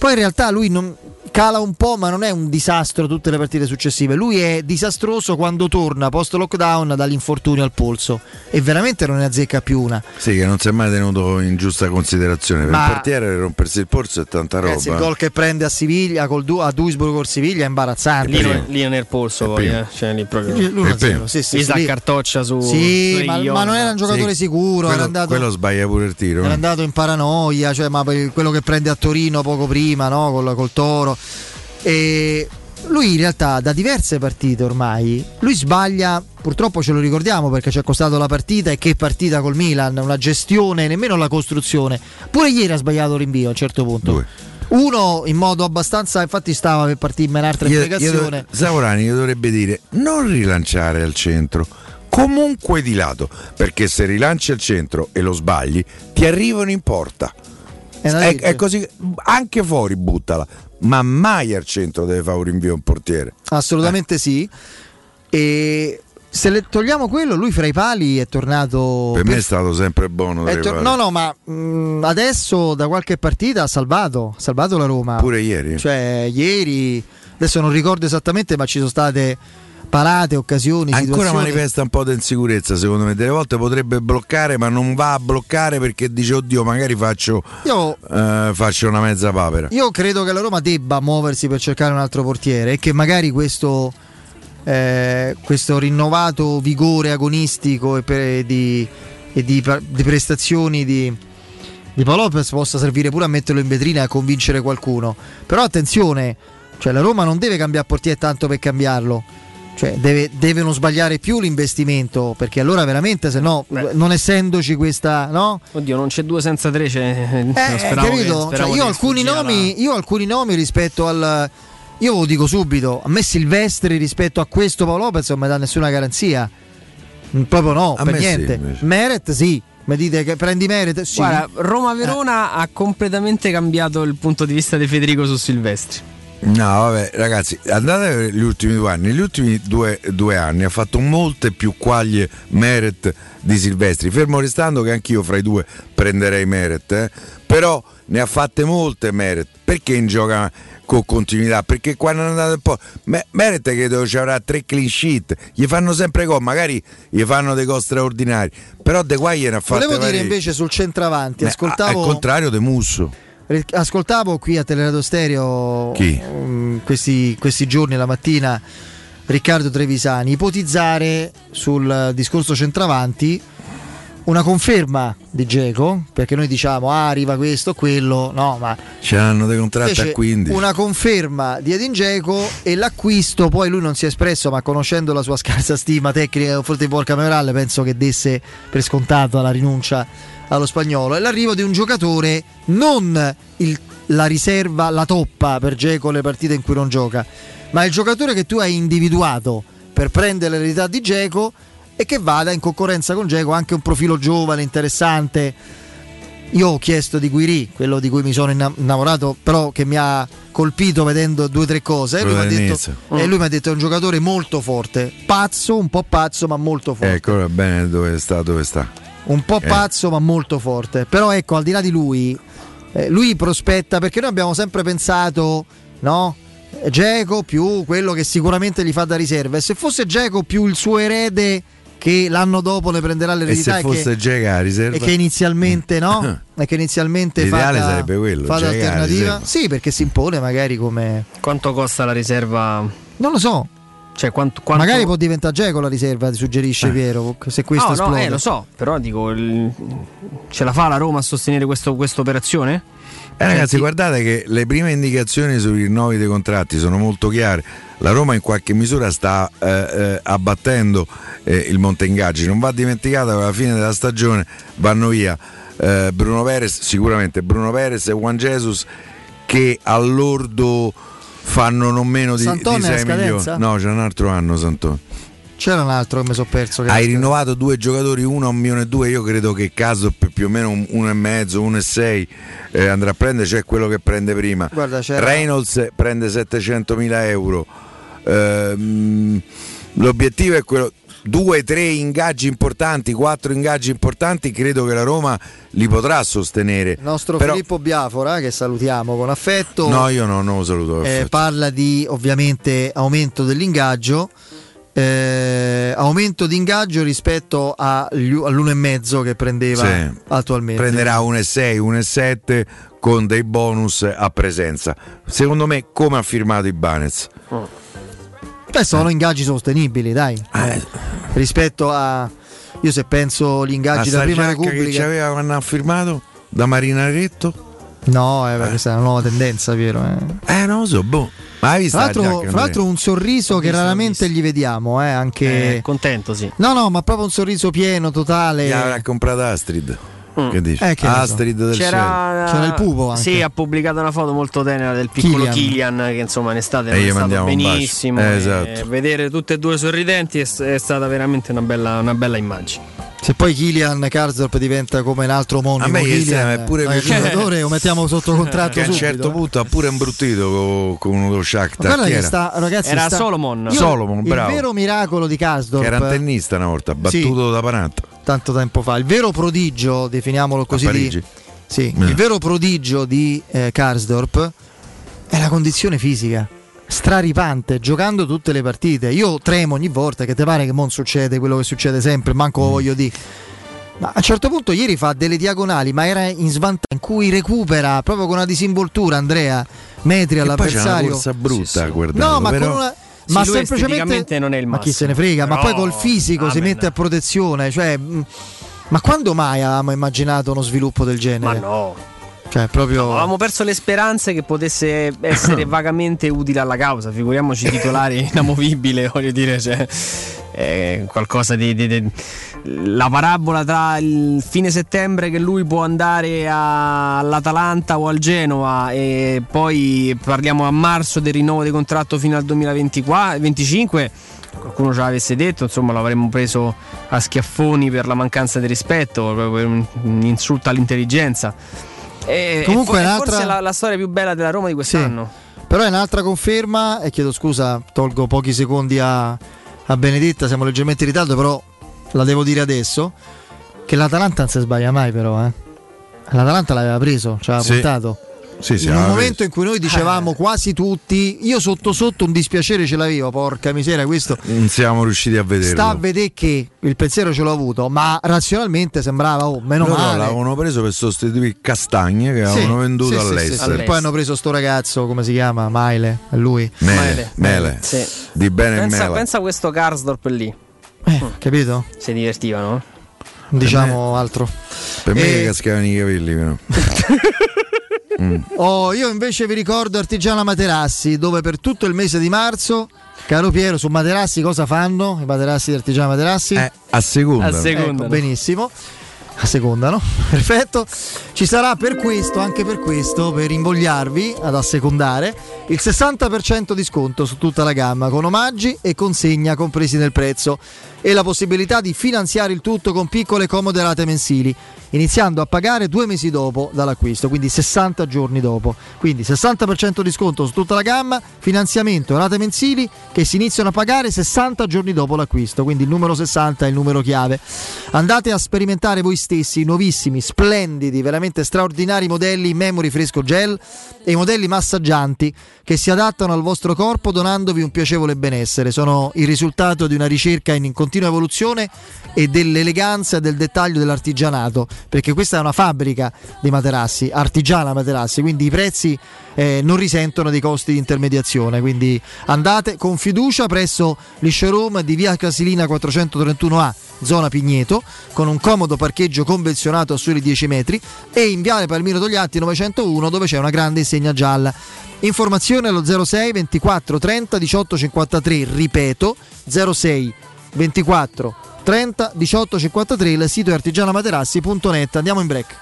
Poi in realtà lui non, cala un po', ma non è un disastro tutte le partite successive. Lui è disastroso quando torna post lockdown dall'infortunio al polso e veramente non ne azzecca più una. Sì, che non si è mai tenuto in giusta considerazione. Per Ma- un portiere rompersi il polso è tanta Ragazzi, roba. il gol che prende a Siviglia col Du- a Duisburg col Siviglia è imbarazzante. Lì, non- lì il polso, poi, eh. Cioè, lì proprio. Lì- l'uno a zero, sì, sì, sì, lì- cartoccia su. Sì, su ma, ma non era un giocatore Sì, sicuro, quello, era andato, quello sbaglia pure il tiro. era eh. andato in paranoia, cioè, ma quello che prende a Torino poco prima, no? col, col Toro. E lui in realtà da diverse partite ormai, lui sbaglia, purtroppo ce lo ricordiamo perché ci è costato la partita e che partita col Milan, una gestione, nemmeno la costruzione. Pure ieri ha sbagliato rinvio a un certo punto. Due. Uno in modo abbastanza, infatti stava per partire in un'altra Io- Savorani io dovrebbe dire non rilanciare al centro, comunque di lato, perché se rilanci al centro e lo sbagli, ti arrivano in porta. È È, così, anche fuori buttala, ma mai al centro deve fare un rinvio un portiere. Assolutamente sì. E se le togliamo quello, lui fra i pali è tornato. Per me è per- stato sempre buono. tor- no, no, ma mh, adesso da qualche partita ha salvato, ha salvato la Roma. Pure ieri. Cioè, ieri, adesso non ricordo esattamente, ma ci sono state parate, occasioni, Ancora manifesta un po' di insicurezza, secondo me. Delle volte potrebbe bloccare, ma non va a bloccare perché dice: Oddio, magari faccio, Io, eh, faccio una mezza papera. io credo che la Roma debba muoversi per cercare un altro portiere e che magari questo, eh, questo rinnovato vigore agonistico e, per- di, e di di prestazioni di, di Paolo Lopez possa servire pure a metterlo in vetrina e a convincere qualcuno. Però attenzione, cioè la Roma non deve cambiare portiere tanto per cambiarlo. Cioè deve, deve non sbagliare più l'investimento perché allora veramente se no non essendoci questa no? Oddio, non c'è due senza tre. Cioè, Eh, speravo che- capito? speravo Cioè, io, che ho alcuni nomi, io ho alcuni nomi rispetto al. Io ve lo dico subito: a me Silvestri rispetto a questo Paolo Lopez non mi dà nessuna garanzia. Mm, Proprio no, A per sì, niente. invece. Meret sì. Mi dite che prendi Meret? Sì. Guarda, Roma-Verona ha completamente cambiato il punto di vista di Federico su Silvestri. No, vabbè, ragazzi, andate a vedere gli ultimi due anni. Negli ultimi due, due anni ha fatto molte più quaglie Meret di Silvestri. Fermo restando che anch'io fra i due prenderei Meret, eh. però ne ha fatte molte Meret. Perché in gioca con continuità? Perché quando è andato un po'. Me- Meret credo ci avrà tre clean sheet, gli fanno sempre gol, magari gli fanno dei gol straordinari. Però De Guai ne ha fatte Volevo dire varie- invece sul centravanti. Beh, Ascoltavo. Al contrario De Musso. Ascoltavo qui a Teleradio Stereo mm, questi, questi giorni, la mattina, Riccardo Trevisani ipotizzare sul discorso centravanti una conferma di Geco, perché noi diciamo ah, arriva questo, quello, no, ma Ce l'hanno dei contratti a 15. una conferma di Edin Dzeko e l'acquisto, poi lui non si è espresso, ma conoscendo la sua scarsa stima tecnica confronti di Borca Maioral, penso che desse per scontata la rinuncia allo spagnolo. E l'arrivo di un giocatore, non il- la riserva, la toppa per Dzeko le partite in cui non gioca, ma il giocatore che tu hai individuato per prendere l'eredità di Dzeko e che vada in concorrenza con Dzeko anche un profilo giovane, interessante. Io ho chiesto di Guiri, quello di cui mi sono inna- innamorato, però che mi ha colpito vedendo due o tre cose. E lui, mi ha Quello detto, all'inizio. e lui mi ha detto è un giocatore molto forte, pazzo, un po' pazzo ma molto forte. Ecco bene dove sta, dove sta. Un po' Eh. pazzo ma molto forte. Però ecco, al di là di lui, eh, lui prospetta perché noi abbiamo sempre pensato, no? Geco più quello che sicuramente gli fa da riserva. E se fosse Geco più il suo erede che l'anno dopo ne prenderà E l'eredità se e fosse che, Gega a riserva? e che inizialmente no? e che inizialmente fa L'ideale da- sarebbe quello, fa da Dzeko a alternativa. riserva. Sì, perché si impone magari come Quanto costa la riserva? Non lo so. Cioè, quanto, quanto- magari può diventare Geco la riserva, suggerisce Piero, se questo No, no, esplode. eh, lo so, però dico, il- ce la fa la Roma a sostenere questo- questa operazione? Eh, ragazzi, guardate che le prime indicazioni sui rinnovi dei contratti sono molto chiare. La Roma in qualche misura sta eh, eh, abbattendo eh, il monte ingaggi. Non va dimenticato che alla fine della stagione vanno via eh, Bruno Perez, sicuramente Bruno Perez e Juan Jesus che all'ordo fanno non meno di, Sant'Onno di è a 6 milioni. No, c'è un altro anno Sant'Onno. C'era un altro che mi sono perso. Hai rinnovato due giocatori, uno a un milione e due, io credo che caso per più o meno un- uno e mezzo, uno e sei eh, andrà a prendere, cioè quello che prende prima. Guarda, Reynolds prende 700 mila euro. Ehm, l'obiettivo è quello. Due, tre ingaggi importanti, quattro ingaggi importanti, credo che la Roma li potrà sostenere. Il nostro Però- Filippo Biafora, che salutiamo con affetto. No, io no, non lo saluto. eh, parla di ovviamente aumento dell'ingaggio. Eh, aumento di ingaggio rispetto agli- all'1,5 che prendeva Sì. attualmente. Prenderà 1,6, 1,7 con dei bonus a presenza. Secondo me, come ha firmato Ibanez. Beh, sono ingaggi sostenibili, dai. Eh. Rispetto a. Io se penso agli ingaggi della prima che Repubblica. c'aveva quando ha firmato da Marinaretto? No, eh, questa è una nuova tendenza, Piero. Eh. Eh, non lo so, boh. Ma hai visto Tra la l'altro, fra l'altro un sorriso che raramente gli vediamo, eh, anche... Eh, contento, sì. No, no, ma proprio un sorriso pieno, totale. Gli avrà comprato Astrid. Che dici? Eh, che so. Astrid del cielo. C'era, C'era il pupo anche. Sì, ha pubblicato una foto molto tenera del piccolo Killian. Killian, che insomma in estate E è stato benissimo. Eh, esatto. vedere tutte e due sorridenti è, è stata veramente una bella, una bella immagine. Se poi Kylian Karsdorp diventa come un altro omonimo A me mi è pure il giocatore lo mettiamo sotto contratto Che a un certo punto ha pure imbrutito con, Ma Shakhtar. guarda che era? sta, ragazzi, Era sta- Solomon. Io- Solomon, bravo. Il vero miracolo di Karsdorp Che era un tennista una volta, battuto da Panat. Tanto tempo fa. Il vero prodigio, definiamolo così, di, sì, Eh. il vero prodigio di eh, Karsdorp è la condizione fisica. Straripante, giocando tutte le partite. Io tremo ogni volta che te pare che non succede quello che succede sempre, manco Mm. voglio dire. Ma a un certo punto ieri fa delle diagonali, ma era in svantaggio, in cui recupera proprio con una disinvoltura Andrea metri E poi c'è una all'avversario. corsa brutta, guardando, No, ma però- con una. Sì, ma semplicemente. non è il ma chi massimo. se ne frega, ma Però- poi col fisico si Amen. mette a protezione. Cioè, mh, ma quando mai avevamo immaginato uno sviluppo del Ma genere? no, Cioè, proprio. avevamo perso le speranze che potesse essere vagamente utile alla causa. Figuriamoci titolare inamovibile, voglio dire, cioè, è qualcosa di, di- di- La parabola tra il fine settembre che lui può andare a- all'Atalanta o al Genova e poi parliamo a marzo del rinnovo di contratto fino al 2025. Qualcuno ce l'avesse detto, insomma, l'avremmo preso a schiaffoni per la mancanza di rispetto, per un insulto all'intelligenza. E, Comunque e fo- è è un'altra- forse la, la storia più bella della Roma di quest'anno. Però è un'altra conferma, e chiedo scusa, tolgo pochi secondi a, a Benedetta, siamo leggermente in ritardo, però la devo dire adesso, che l'Atalanta non si sbaglia mai però, eh. L'Atalanta l'aveva preso, ci aveva Sì. puntato. Sì, sì, in un aveva momento in cui noi dicevamo quasi tutti, io sotto sotto un dispiacere ce l'avevo, porca miseria, questo Non siamo riusciti a vederlo. sta a vedere che il pensiero ce l'ho avuto, ma razionalmente sembrava, oh, meno Loro male. l'avevano preso per sostituire Castagne che Sì, avevano venduto sì, sì, all'Ester. sì, sì. Poi hanno preso sto ragazzo, come si chiama? Maile, è lui. Mele, Mele. Sì. Di bene Pensa, Mele. pensa a questo Karsdorp lì. Eh, capito? Si divertivano. diciamo altro. Per me E- che cascavano i capelli, però. Mm. Oh, io invece vi ricordo Artigiana Materassi, dove per tutto il mese di marzo, caro Piero, su Materassi cosa fanno? I materassi di Artigiana Materassi? Eh, a seconda. A seconda. Ecco, benissimo. A seconda, no? Perfetto. Ci sarà per questo, anche per questo, per invogliarvi ad assecondare, il 60% di sconto su tutta la gamma, con omaggi e consegna compresi nel prezzo e la possibilità di finanziare il tutto con piccole comode rate mensili, iniziando a pagare due mesi dopo dall'acquisto, quindi 60 giorni dopo. Quindi 60% di sconto su tutta la gamma, finanziamento e rate mensili che si iniziano a pagare 60 giorni dopo l'acquisto, quindi il numero 60 è il numero chiave. Andate a sperimentare voi stessi i nuovissimi, splendidi, veramente straordinari modelli memory fresco gel e i modelli massaggianti che si adattano al vostro corpo donandovi un piacevole benessere. Sono il risultato di una ricerca in continua evoluzione e dell'eleganza e del dettaglio dell'artigianato, perché questa è una fabbrica di materassi, artigiana materassi, quindi i prezzi eh, non risentono dei costi di intermediazione. Quindi andate con fiducia presso showroom di via Casilina 431A, zona Pigneto, con un comodo parcheggio convenzionato a soli 10 metri, e in viale Palmiro Togliatti 901, dove c'è una grande insegna gialla. Informazione allo 06 24 30 18 53, ripeto 06 24 30 18 53, il sito è artigianamaterassi.net. Andiamo in break.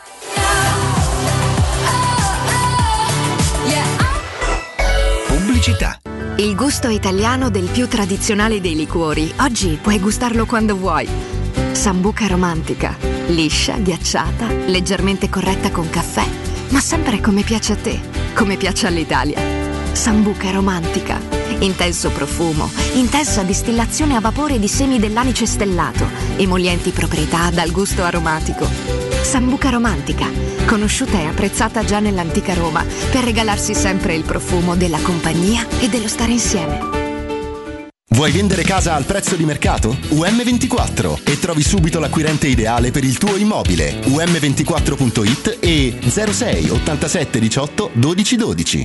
Pubblicità. Il gusto italiano del più tradizionale dei liquori. Oggi puoi gustarlo quando vuoi. Sambuca romantica. Liscia, ghiacciata, leggermente corretta con caffè. Ma sempre come piace a te, come piace all'Italia. Sambuca romantica. Intenso profumo, intensa distillazione a vapore di semi dell'anice stellato, emolienti proprietà dal gusto aromatico. Sambuca romantica, conosciuta e apprezzata già nell'antica Roma per regalarsi sempre il profumo della compagnia e dello stare insieme. Vuoi vendere casa al prezzo di mercato? UM24 e trovi subito l'acquirente ideale per il tuo immobile. UM24.it e 06 87 18 12 12.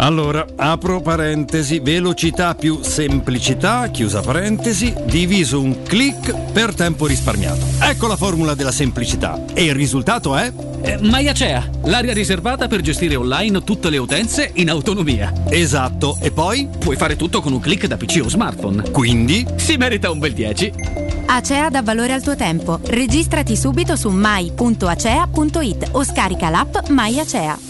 Allora, apro parentesi, velocità più semplicità, chiusa parentesi, diviso un clic per tempo risparmiato. Ecco la formula della semplicità. E il risultato è? Eh, Maiacea, l'area riservata per gestire online tutte le utenze in autonomia. Esatto, e poi? Puoi fare tutto con un clic da PC o smartphone. Quindi? Si merita un bel 10. Acea dà valore al tuo tempo. Registrati subito su mai.acea.it o scarica l'app Mai Acea.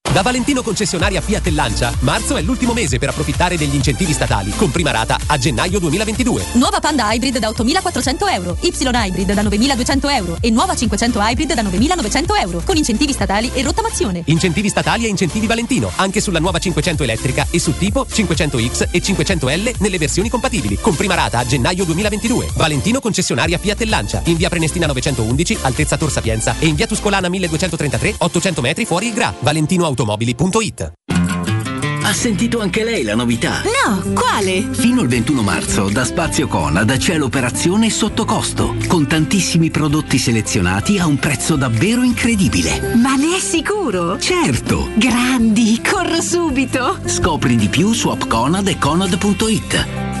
Da Valentino concessionaria Fiat e Lancia, marzo è l'ultimo mese per approfittare degli incentivi statali, con prima rata a gennaio 2022. Nuova Panda Hybrid da 8.400 euro, Y Hybrid da 9.200 euro e nuova 500 Hybrid da 9.900 euro, con incentivi statali e rottamazione. Incentivi statali e incentivi Valentino, anche sulla nuova 500 elettrica e su tipo 500X e 500L nelle versioni compatibili, con prima rata a gennaio 2022. Valentino concessionaria Fiat e Lancia, in via Prenestina 911, altezza Tor Sapienza e in via Tuscolana 1233, 800 metri fuori il Gra. ValentinoAutomobili.it Ha sentito anche lei la novità? No, quale? Fino al 21 marzo da Spazio Conad c'è l'operazione sotto costo, con tantissimi prodotti selezionati a un prezzo davvero incredibile. Ma ne è sicuro? Certo! Grandi, corro subito! Scopri di più su appconad e conad.it.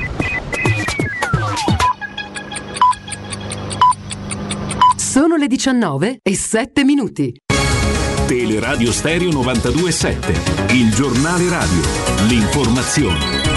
Sono le 19 e 7 minuti. Teleradio Stereo 927, il giornale radio, l'informazione.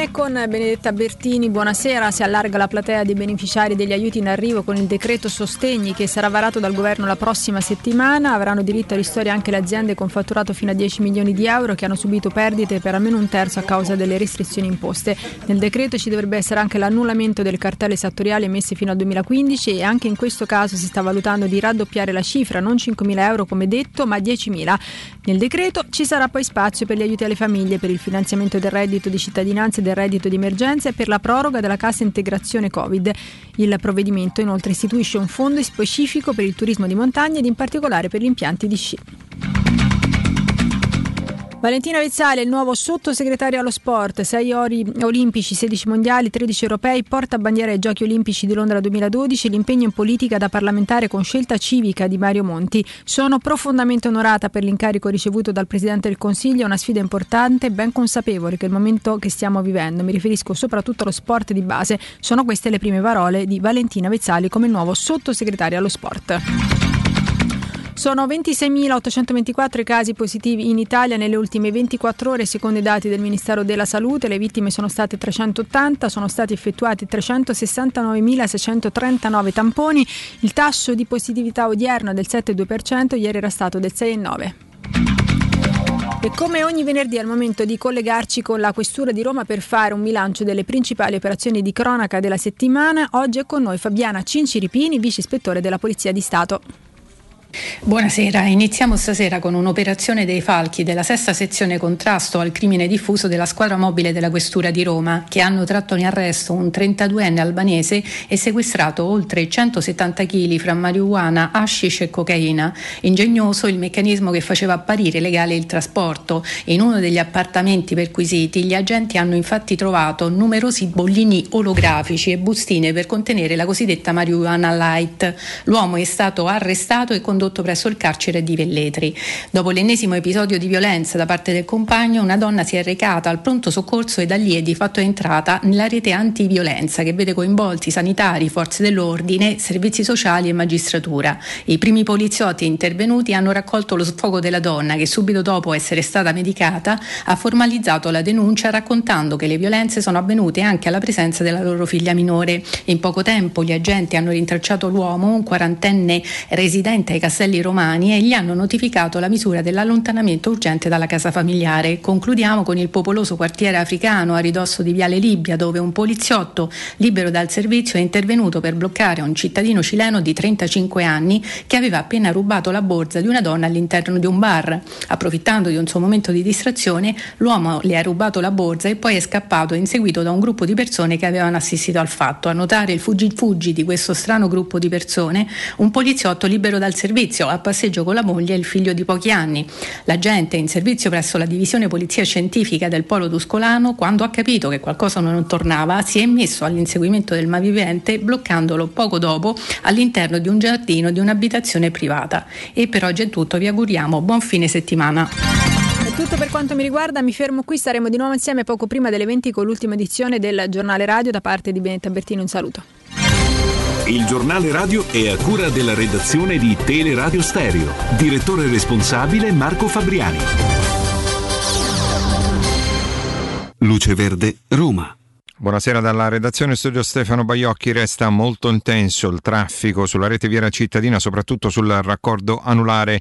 Insieme con Benedetta Bertini, buonasera. Si allarga la platea dei beneficiari degli aiuti in arrivo con il decreto sostegni che sarà varato dal governo la prossima settimana. Avranno diritto a ristori anche le aziende con fatturato fino a 10 milioni di euro che hanno subito perdite per almeno un terzo a causa delle restrizioni imposte. Nel decreto ci dovrebbe essere anche l'annullamento delle cartelle esattoriali emesse fino al 2015 e anche in questo caso si sta valutando di raddoppiare la cifra, non 5.000 euro come detto, ma 10.000. Nel decreto ci sarà poi spazio per gli aiuti alle famiglie, per il finanziamento del reddito di cittadinanza e del reddito di emergenza e per la proroga della cassa integrazione Covid. Il provvedimento inoltre istituisce un fondo specifico per il turismo di montagna ed in particolare per gli impianti di sci. Valentina Vezzale, il nuovo sottosegretario allo sport, 6 ori olimpici, 16 mondiali, 13 europei, porta bandiera ai Giochi olimpici di Londra 2012, l'impegno in politica da parlamentare con scelta civica di Mario Monti. Sono profondamente onorata per l'incarico ricevuto dal Presidente del Consiglio, una sfida importante, ben consapevole che il momento che stiamo vivendo, mi riferisco soprattutto allo sport di base, sono queste le prime parole di Valentina Vezzali come nuovo sottosegretario allo sport. Sono 26.824 i casi positivi in Italia nelle ultime 24 ore, secondo i dati del Ministero della Salute. Le vittime sono state 380, sono stati effettuati 369.639 tamponi. Il tasso di positività odierno è del 7,2%, ieri era stato del 6,9%. E come ogni venerdì è il momento di collegarci con la Questura di Roma per fare un bilancio delle principali operazioni di cronaca della settimana, oggi è con noi Fabiana Cinciripini, vice ispettore della Polizia di Stato. Buonasera, iniziamo stasera con un'operazione dei Falchi della sesta sezione contrasto al crimine diffuso della squadra mobile della Questura di Roma, che hanno tratto in arresto un 32enne albanese e sequestrato oltre 170 kg fra marijuana, hashish e cocaina. Ingegnoso il meccanismo che faceva apparire legale il trasporto. In uno degli appartamenti perquisiti gli agenti hanno infatti trovato numerosi bollini olografici e bustine per contenere la cosiddetta marijuana light. L'uomo è stato arrestato e condotto condotto presso il carcere di Velletri. Dopo l'ennesimo episodio di violenza da parte del compagno, una donna si è recata al pronto soccorso ed allievi fatto entrata nella rete antiviolenza che vede coinvolti sanitari, forze dell'ordine, servizi sociali e magistratura. I primi poliziotti intervenuti hanno raccolto lo sfogo della donna che subito dopo essere stata medicata ha formalizzato la denuncia raccontando che le violenze sono avvenute anche alla presenza della loro figlia minore. In poco tempo gli agenti hanno rintracciato l'uomo, un quarantenne residente ai Romani, e gli hanno notificato la misura dell'allontanamento urgente dalla casa familiare. Concludiamo con il popoloso quartiere africano a ridosso di Viale Libia, dove un poliziotto libero dal servizio è intervenuto per bloccare un cittadino cileno di 35 anni che aveva appena rubato la borsa di una donna all'interno di un bar. Approfittando di un suo momento di distrazione, l'uomo le ha rubato la borsa e poi è scappato inseguito da un gruppo di persone che avevano assistito al fatto. A notare il fuggi-fuggi di questo strano gruppo di persone, un poliziotto libero dal servizio, a passeggio con la moglie e il figlio di pochi anni. L'agente in servizio presso la divisione polizia scientifica del Polo Tuscolano, quando ha capito che qualcosa non tornava, si è messo all'inseguimento del malvivente, bloccandolo poco dopo all'interno di un giardino di un'abitazione privata. E per oggi è tutto, vi auguriamo buon fine settimana. È tutto per quanto mi riguarda, mi fermo qui, staremo di nuovo insieme poco prima delle 20 con l'ultima edizione del giornale radio da parte di Benetta Bertini, un saluto. Il giornale radio è a cura della redazione di Teleradio Stereo. Direttore responsabile Marco Fabriani. Luce Verde, Roma. Buonasera dalla redazione studio Stefano Baiocchi. Resta molto intenso il traffico sulla rete viaria cittadina, soprattutto sul raccordo anulare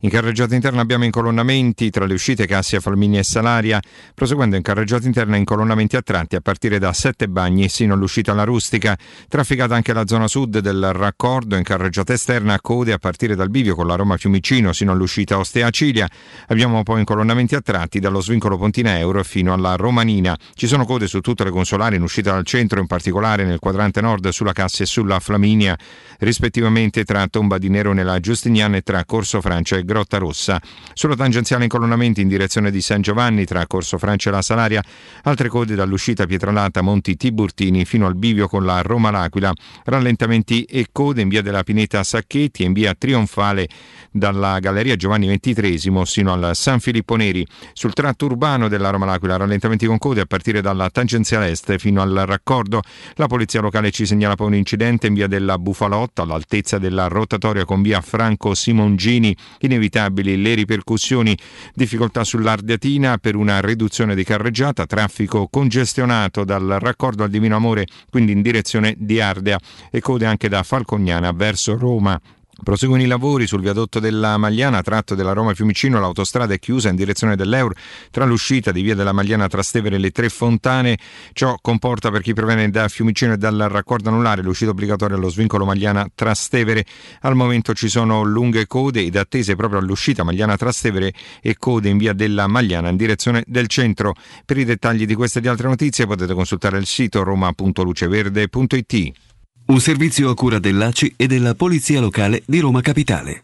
in carreggiata interna abbiamo incolonnamenti tra le uscite Cassia, Falmini e Salaria, proseguendo in carreggiata interna incolonnamenti a tratti a partire da Sette Bagni sino all'uscita alla Rustica. Trafficata anche la zona sud del raccordo in carreggiata esterna, code a partire dal bivio con la Roma Fiumicino sino all'uscita Ostea Cilia. Abbiamo poi incolonnamenti a tratti dallo svincolo Pontina Euro fino alla Romanina. Ci sono code su tutte le consolari in uscita dal centro, in particolare nel quadrante nord sulla Cassia e sulla Flaminia, rispettivamente tra Tomba di Nero nella Giustiniana e tra Corso Francia e Grotta Rossa. Sulla tangenziale incolonnamenti in direzione di San Giovanni tra Corso Francia e la Salaria, altre code dall'uscita Pietralata Monti Tiburtini fino al bivio con la Roma L'Aquila, rallentamenti e code in via della Pineta Sacchetti e in via Trionfale dalla Galleria Giovanni XXIII sino al San Filippo Neri. Sul tratto urbano della Roma L'Aquila, rallentamenti con code a partire dalla tangenziale est fino al raccordo. La polizia locale ci segnala poi un incidente in via della Bufalotta all'altezza della rotatoria con via Franco Simongini. Inevitabili le ripercussioni, difficoltà sull'Ardiatina per una riduzione di carreggiata, traffico congestionato dal raccordo al Divino Amore, quindi in direzione di Ardea e code anche da Falcognana verso Roma. Proseguono i lavori sul viadotto della Magliana, tratto della Roma Fiumicino, l'autostrada è chiusa in direzione dell'Eur tra l'uscita di via della Magliana Trastevere e le Tre Fontane. Ciò comporta per chi proviene da Fiumicino e dal raccordo anulare l'uscita obbligatoria allo svincolo Magliana Trastevere. Al momento ci sono lunghe code ed attese proprio all'uscita Magliana Trastevere e code in via della Magliana in direzione del centro. Per i dettagli di queste e di altre notizie potete consultare il sito roma.luceverde.it. Un servizio a cura dell'ACI e della Polizia Locale di Roma Capitale.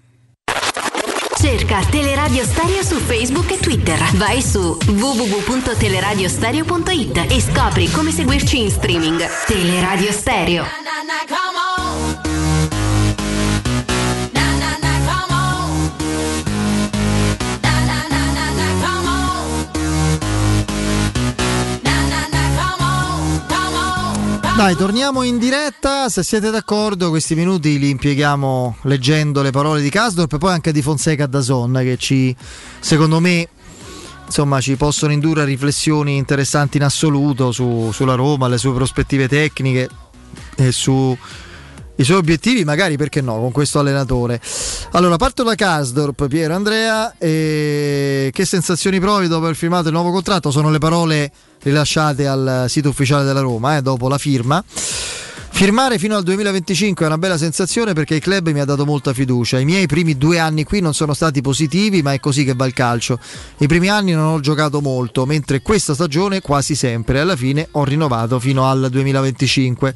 Cerca Teleradio Stereo su Facebook e Twitter. Vai su www.teleradiostereo.it e scopri come seguirci in streaming. Teleradio Stereo. Dai, torniamo in diretta. Se siete d'accordo, questi minuti li impieghiamo leggendo le parole di Casdorp e poi anche di Fonseca da Son, che ci, secondo me, insomma, ci possono indurre a riflessioni interessanti in assoluto su, sulla Roma, le sue prospettive tecniche e su i suoi obiettivi, magari perché no, con questo allenatore. Allora, parto da Casdorp, Piero Andrea. E che sensazioni provi dopo aver firmato il nuovo contratto? Sono le parole rilasciate al sito ufficiale della Roma, eh, dopo la firma. Firmare fino al 2025 è una bella sensazione perché il club mi ha dato molta fiducia. I miei primi due anni qui non sono stati positivi, ma è così che va il calcio. I primi anni non ho giocato molto, mentre questa stagione quasi sempre. Alla fine ho rinnovato fino al 2025.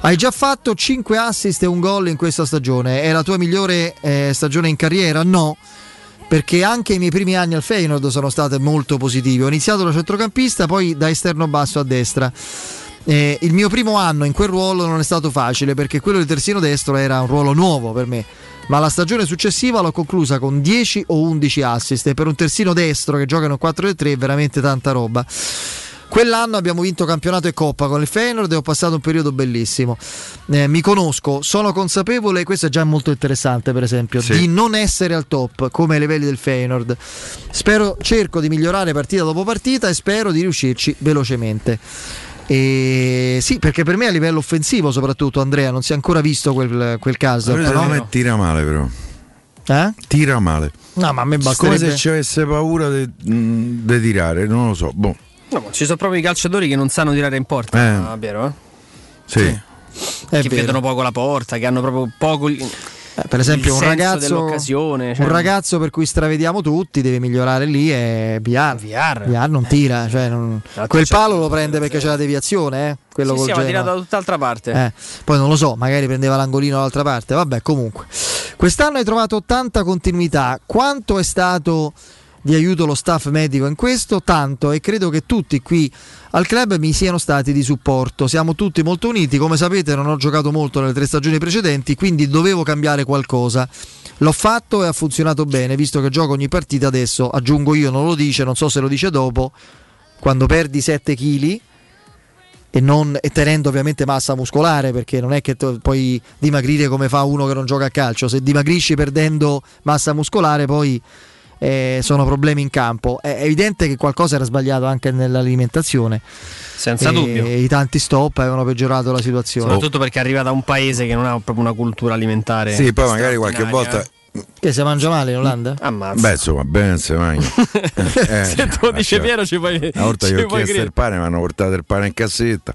Hai già fatto 5 assist e un gol in questa stagione. È la tua migliore eh, stagione in carriera? No perché anche i miei primi anni al Feyenoord sono stati molto positivi. Ho iniziato da centrocampista, poi da esterno basso a destra. Eh, il mio primo anno in quel ruolo non è stato facile perché quello di terzino destro era un ruolo nuovo per me. Ma la stagione successiva l'ho conclusa con 10 o 11 assist e per un terzino destro che gioca in un 4-3 è veramente tanta roba. Quell'anno abbiamo vinto campionato e coppa con il Feyenoord e ho passato un periodo bellissimo. Eh, mi conosco, sono consapevole, questo è già molto interessante per esempio, Sì. di non essere al top come ai livelli del Feyenoord. Spero, cerco di migliorare partita dopo partita e spero di riuscirci velocemente. E sì, perché per me a livello offensivo soprattutto Andrea non si è ancora visto quel, quel caso. Secondo me tira male però. Eh? Tira male. No, ma a me Come basterebbe... se ci avesse paura di tirare, non lo so. Boh. No, ma ci sono proprio i calciatori che non sanno tirare in porta, Eh. vero? Eh? Sì. È che vero. vedono poco la porta, che hanno proprio poco. Eh, per esempio un ragazzo, cioè- un ragazzo per cui stravediamo tutti deve migliorare lì è Biar. Biar. non tira, cioè non- quel palo lo prende perché c'è la deviazione, eh? quello Sì, col sì, tirato da tutt'altra parte. Eh, poi non lo so, magari prendeva l'angolino dall'altra parte. Vabbè, comunque. Quest'anno hai trovato tanta continuità. Quanto è stato di aiuto lo staff medico in questo? Tanto e credo che tutti qui al club mi siano stati di supporto. Siamo tutti molto uniti. Come sapete, non ho giocato molto nelle tre stagioni precedenti, quindi dovevo cambiare qualcosa. L'ho fatto e ha funzionato bene, visto che gioco ogni partita adesso. Aggiungo io, non lo dice, non so se lo dice dopo. Quando perdi 7 kg e, non, e tenendo ovviamente massa muscolare perché non è che puoi dimagrire come fa uno che non gioca a calcio se dimagrisci perdendo massa muscolare poi eh, sono problemi in campo è evidente che qualcosa era sbagliato anche nell'alimentazione Senza E dubbio. i tanti stop avevano peggiorato la situazione Soprattutto perché arriva da un paese che non ha proprio una cultura alimentare. Sì, poi magari qualche volta. Che si mangia male in Olanda? Ammazza. Beh, insomma, bene se mangia. Eh, Se te lo dice cioè, Piero ci puoi. Una volta che ho chiesto il credere. pane, mi hanno portato il pane in cassetta.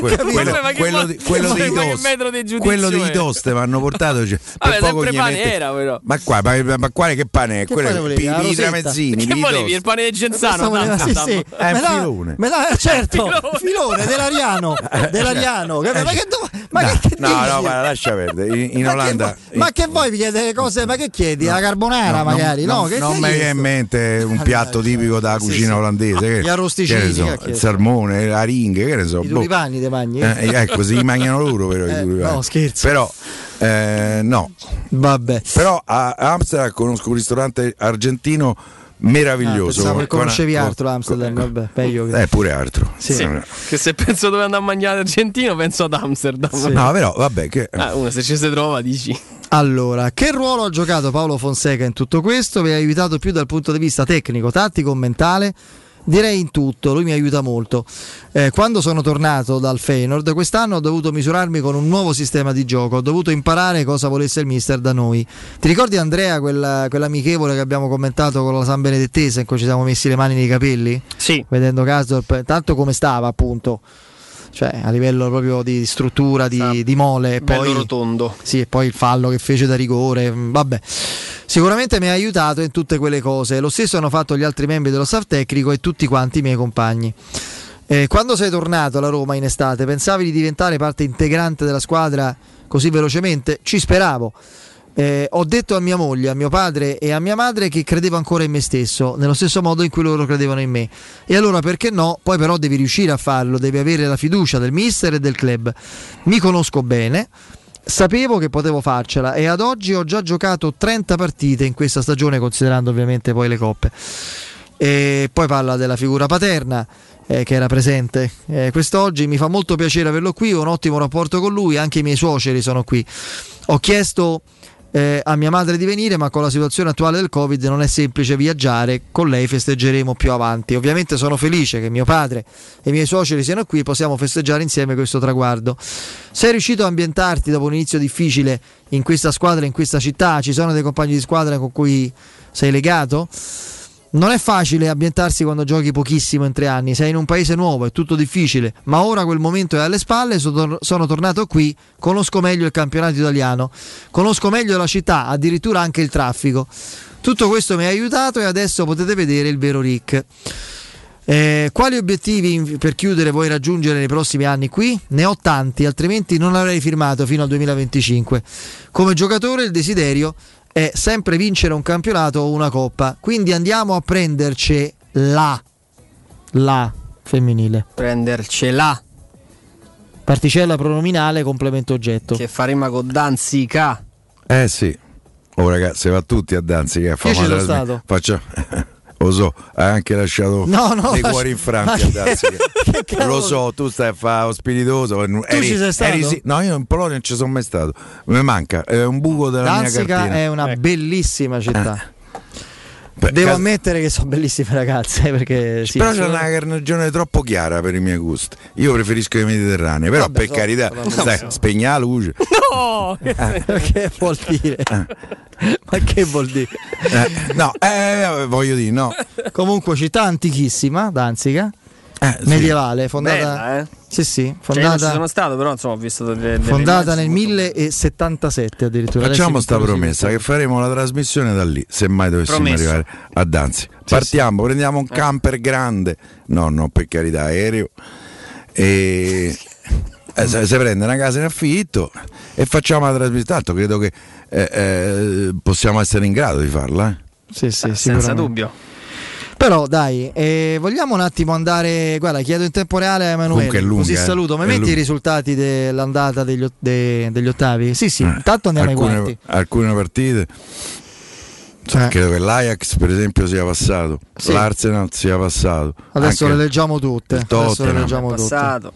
Quello, Ma di, quello di che toste, di quello di è? toste mi hanno portato. Cioè, Vabbè, per poco sempre gli pane mette- era, però. Ma qua, ma, ma quale che pane è? Che Quello pi- rosetta? tramezzini, Che volevi? Il pane di Genzano? Voleva- sì, sì. È un Me la- filone. certo, filone, dell'Ariano, dell'Ariano. Ma che, dov- ma No, che, che no, dici? no, guarda, lascia perdere. In, Ma Olanda. ma che vuoi mi chiedere le cose? Ma che chiedi? La carbonara No, magari? No, non, che non mi viene in mente un piatto tipico della Sì, cucina sì. olandese. Che, Gli arrosticini, so, il salmone, la ringhe, che ne so. I boh. tulipani te mangi? Eh, ecco, si mangiano loro però Eh, i tulipani. no, scherzo. Però eh, no. Vabbè. Però a Amsterdam conosco un ristorante argentino meraviglioso. Ah, pensavo che con- conoscevi con- altro Amsterdam, vabbè, meglio che... Eh, pure altro. Sì. Sì, Che se penso dove andare a mangiare argentino, penso ad Amsterdam. No, però vabbè che Ah, uno se ci si trova dici. Allora, che ruolo ha giocato Paolo Fonseca in tutto questo? Vi ha aiutato più dal punto di vista tecnico, tattico o mentale? Direi in tutto, lui mi aiuta molto. Eh, quando sono tornato dal Feyenoord, quest'anno ho dovuto misurarmi con un nuovo sistema di gioco, ho dovuto imparare cosa volesse il mister da noi. Ti ricordi Andrea quella, quell'amichevole che abbiamo commentato con la San Benedettese in cui ci siamo messi le mani nei capelli? Sì. Vedendo Kasdorp, tanto come stava appunto, cioè a livello proprio di struttura, di, di mole. poi, rotondo. sì, e poi il fallo che fece da rigore, mm, vabbè. Sicuramente mi ha aiutato in tutte quelle cose. Lo stesso hanno fatto gli altri membri dello staff tecnico e tutti quanti i miei compagni. Eh, quando sei tornato alla Roma in estate, pensavi di diventare parte integrante della squadra così velocemente? Ci speravo. Eh, ho detto a mia moglie, a mio padre e a mia madre che credevo ancora in me stesso, nello stesso modo in cui loro credevano in me. E allora perché no? Poi però devi riuscire a farlo, devi avere la fiducia del mister e del club. Mi conosco bene, sapevo che potevo farcela e ad oggi ho già giocato 30 partite in questa stagione, considerando ovviamente poi le coppe. E poi parla della figura paterna eh, che era presente eh, quest'oggi. Mi fa molto piacere averlo qui, ho un ottimo rapporto con lui, anche i miei suoceri sono qui. Ho chiesto eh, a mia madre di venire, ma con la situazione attuale del Covid non è semplice viaggiare. Con lei festeggeremo più avanti. Ovviamente sono felice che mio padre e i miei suoceri siano qui, possiamo festeggiare insieme questo traguardo. Sei riuscito a ambientarti dopo un inizio difficile in questa squadra, in questa città? Ci sono dei compagni di squadra con cui sei legato? Non è facile ambientarsi quando giochi pochissimo in tre anni, sei in un paese nuovo, è tutto difficile, ma ora quel momento è alle spalle, sono, tornato qui, conosco meglio il campionato italiano, conosco meglio la città, addirittura anche il traffico. Tutto questo mi ha aiutato e adesso potete vedere il vero Rick. Eh, quali obiettivi per chiudere vuoi raggiungere nei prossimi anni qui? Ne ho tanti, altrimenti non avrei firmato fino al 2025. Come giocatore il desiderio è sempre vincere un campionato o una coppa, quindi andiamo a prenderci la, la femminile. Prendercela. Particella pronominale, complemento oggetto. Che fa rima con Danzica. Eh sì. Oh ragazzi, va tutti a Danzica. Io ci sono stato. Faccio... Lo so, hai anche lasciato No, no, dei cuori infranti. Che cavolo? Lo so, tu stai a fare lo spiritoso. Tu ci sei stato? sì- no, io in Polonia non ci sono mai stato. Mi manca, è un buco della mia Danzica cartina. è una bellissima città. Devo cas- ammettere che sono bellissime ragazze perché sì, però c'è sono- una carnagione troppo chiara per i miei gusti. Io preferisco i mediterranei, però Vabbè, per so- carità, so. spegna la luce. No! che vuol dire? Ma che vuol dire? Eh, no, eh, voglio dire, no. Comunque città antichissima, Danzica, Eh, sì. medievale, fondata Bella, eh? Sì, sì, Cioè, fondata, sono stato, però insomma ho visto delle, delle fondata nel molto 1077 addirittura. Facciamo sta promessa che faremo la trasmissione da lì, se mai dovessimo Promesso. arrivare a Danzi. Partiamo, prendiamo un camper grande, no, no, per carità, aereo, e eh, se, se prende una casa in affitto e facciamo la trasmissione. Tanto credo che eh, eh, possiamo essere in grado di farla. eh. Sì, sì, Senza dubbio. Però dai, eh, vogliamo un attimo andare. Guarda, chiedo in tempo reale a Emanuele. Lunga, così eh. saluto. Mi È metti lunga. i risultati dell'andata degli, de- degli ottavi? Sì, sì, intanto andiamo ai alcune, quarti. alcune partite. Eh. Credo che l'Ajax, per esempio, sia passato, Sì. l'Arsenal sia passato. Adesso le leggiamo tutte. Adesso le leggiamo tutte. Passato.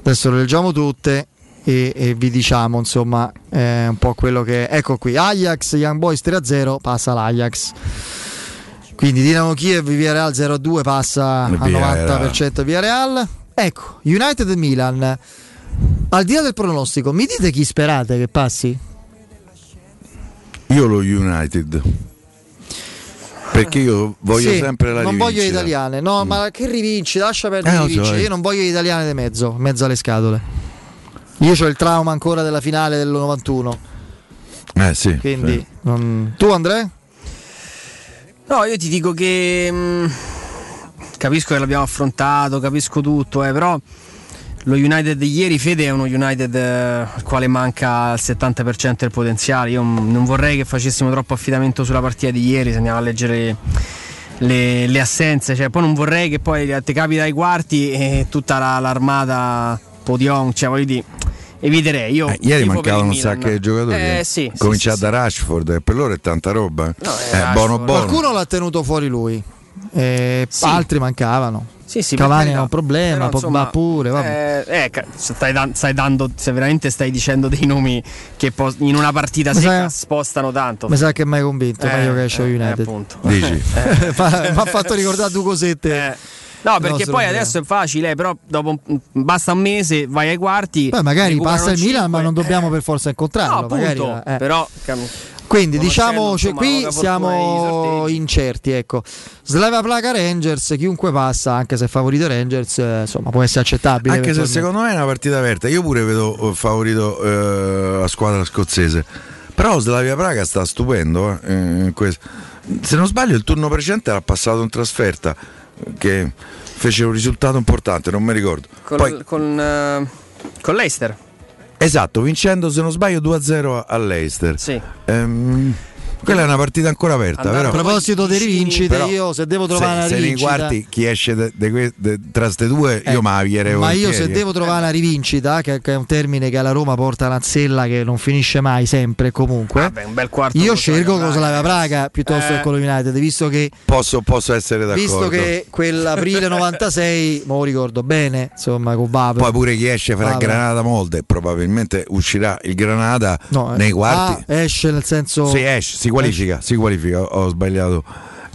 Adesso le leggiamo tutte e, e vi diciamo insomma eh, un po' quello che ecco qui Ajax Young Boys 3-0 passa l'Ajax quindi Dinamo Kiev via Real 0-2 passa al Villarreal. 90% via Real ecco United Milan al di là del pronostico mi dite chi sperate che passi? Io lo United. Perché io voglio Sì, sempre la non voglio le rivincita. italiane no ma che rivinci lascia perdere Eh, lo le rivinci so, eh. io non voglio italiane di mezzo mezzo alle scatole io ho il trauma ancora della finale del 91 Eh sì. quindi sì. non- tu Andrea? No, io ti dico che mh, capisco che l'abbiamo affrontato, capisco tutto, eh, però lo United di ieri, Fede, è uno United eh, al quale manca il 70% del potenziale. Io mh, non vorrei che facessimo troppo affidamento sulla partita di ieri, se andiamo a leggere le, le assenze, cioè, poi non vorrei che poi ti capita ai quarti e tutta la- l'armata podium, cioè voglio dire, eviterei. Io Eh, ieri mancavano un sacco di giocatori. Eh sì, Cominciato sì, da Rashford, e per loro è tanta roba. eh. è eh, buono buono. Qualcuno l'ha tenuto fuori lui, eh, Sì. altri mancavano. Sì, sì, Cavani era un problema, Però, Pogba insomma, pure. Vabbè. Eh, eh, stai, dan- stai dando, se veramente stai dicendo dei nomi che po- in una partita secca sa- spostano tanto. Mi sa che mi hai convinto, Eh, meglio che esce eh, United. appunto. Dici? Mi ha fatto ricordare due cosette. No, perché poi adesso è facile, eh, però dopo un- basta un mese, vai ai quarti. Poi magari passa il Milan, ma non dobbiamo eh, per forza incontrarlo. No, magari, appunto, eh. però Quindi diciamo, cioè, qui siamo incerti. Ecco. Slavia Plaga Rangers, chiunque passa, anche se è favorito Rangers, eh, insomma, può essere accettabile. Anche se secondo me è una partita aperta. Io pure vedo eh, favorito eh, la squadra scozzese. Però Slavia Praga sta stupendo. eh. Se non sbaglio, il turno precedente era passato in trasferta. Che fece un risultato importante, non mi ricordo. Col- Poi, con, eh, con Leicester. esatto, vincendo se non sbaglio 2-0 all'Eister. Sì. Ehm, quella è una partita ancora aperta. Andare A Però, proposito di rivincite, Però, io se devo trovare se, una se nei rivincita. quarti chi esce de- de de- tra ste due, io mi avvierei Ma io se eh. devo trovare una rivincita, che, che è un termine che alla Roma porta una zella che non finisce mai, sempre e comunque. Vabbè, un bel quarto. io scelgo Slavia Praga piuttosto Eh. che con lo United, visto che, Posso, posso essere d'accordo. visto che quell'aprile 96, me lo ricordo bene, insomma, con Babel. Poi pure chi esce fra Vabbè. Granada Molde, probabilmente uscirà il Granada No, eh. nei quarti. Ah, esce nel senso. si esce, si qualifica, si qualifica, ho, sbagliato.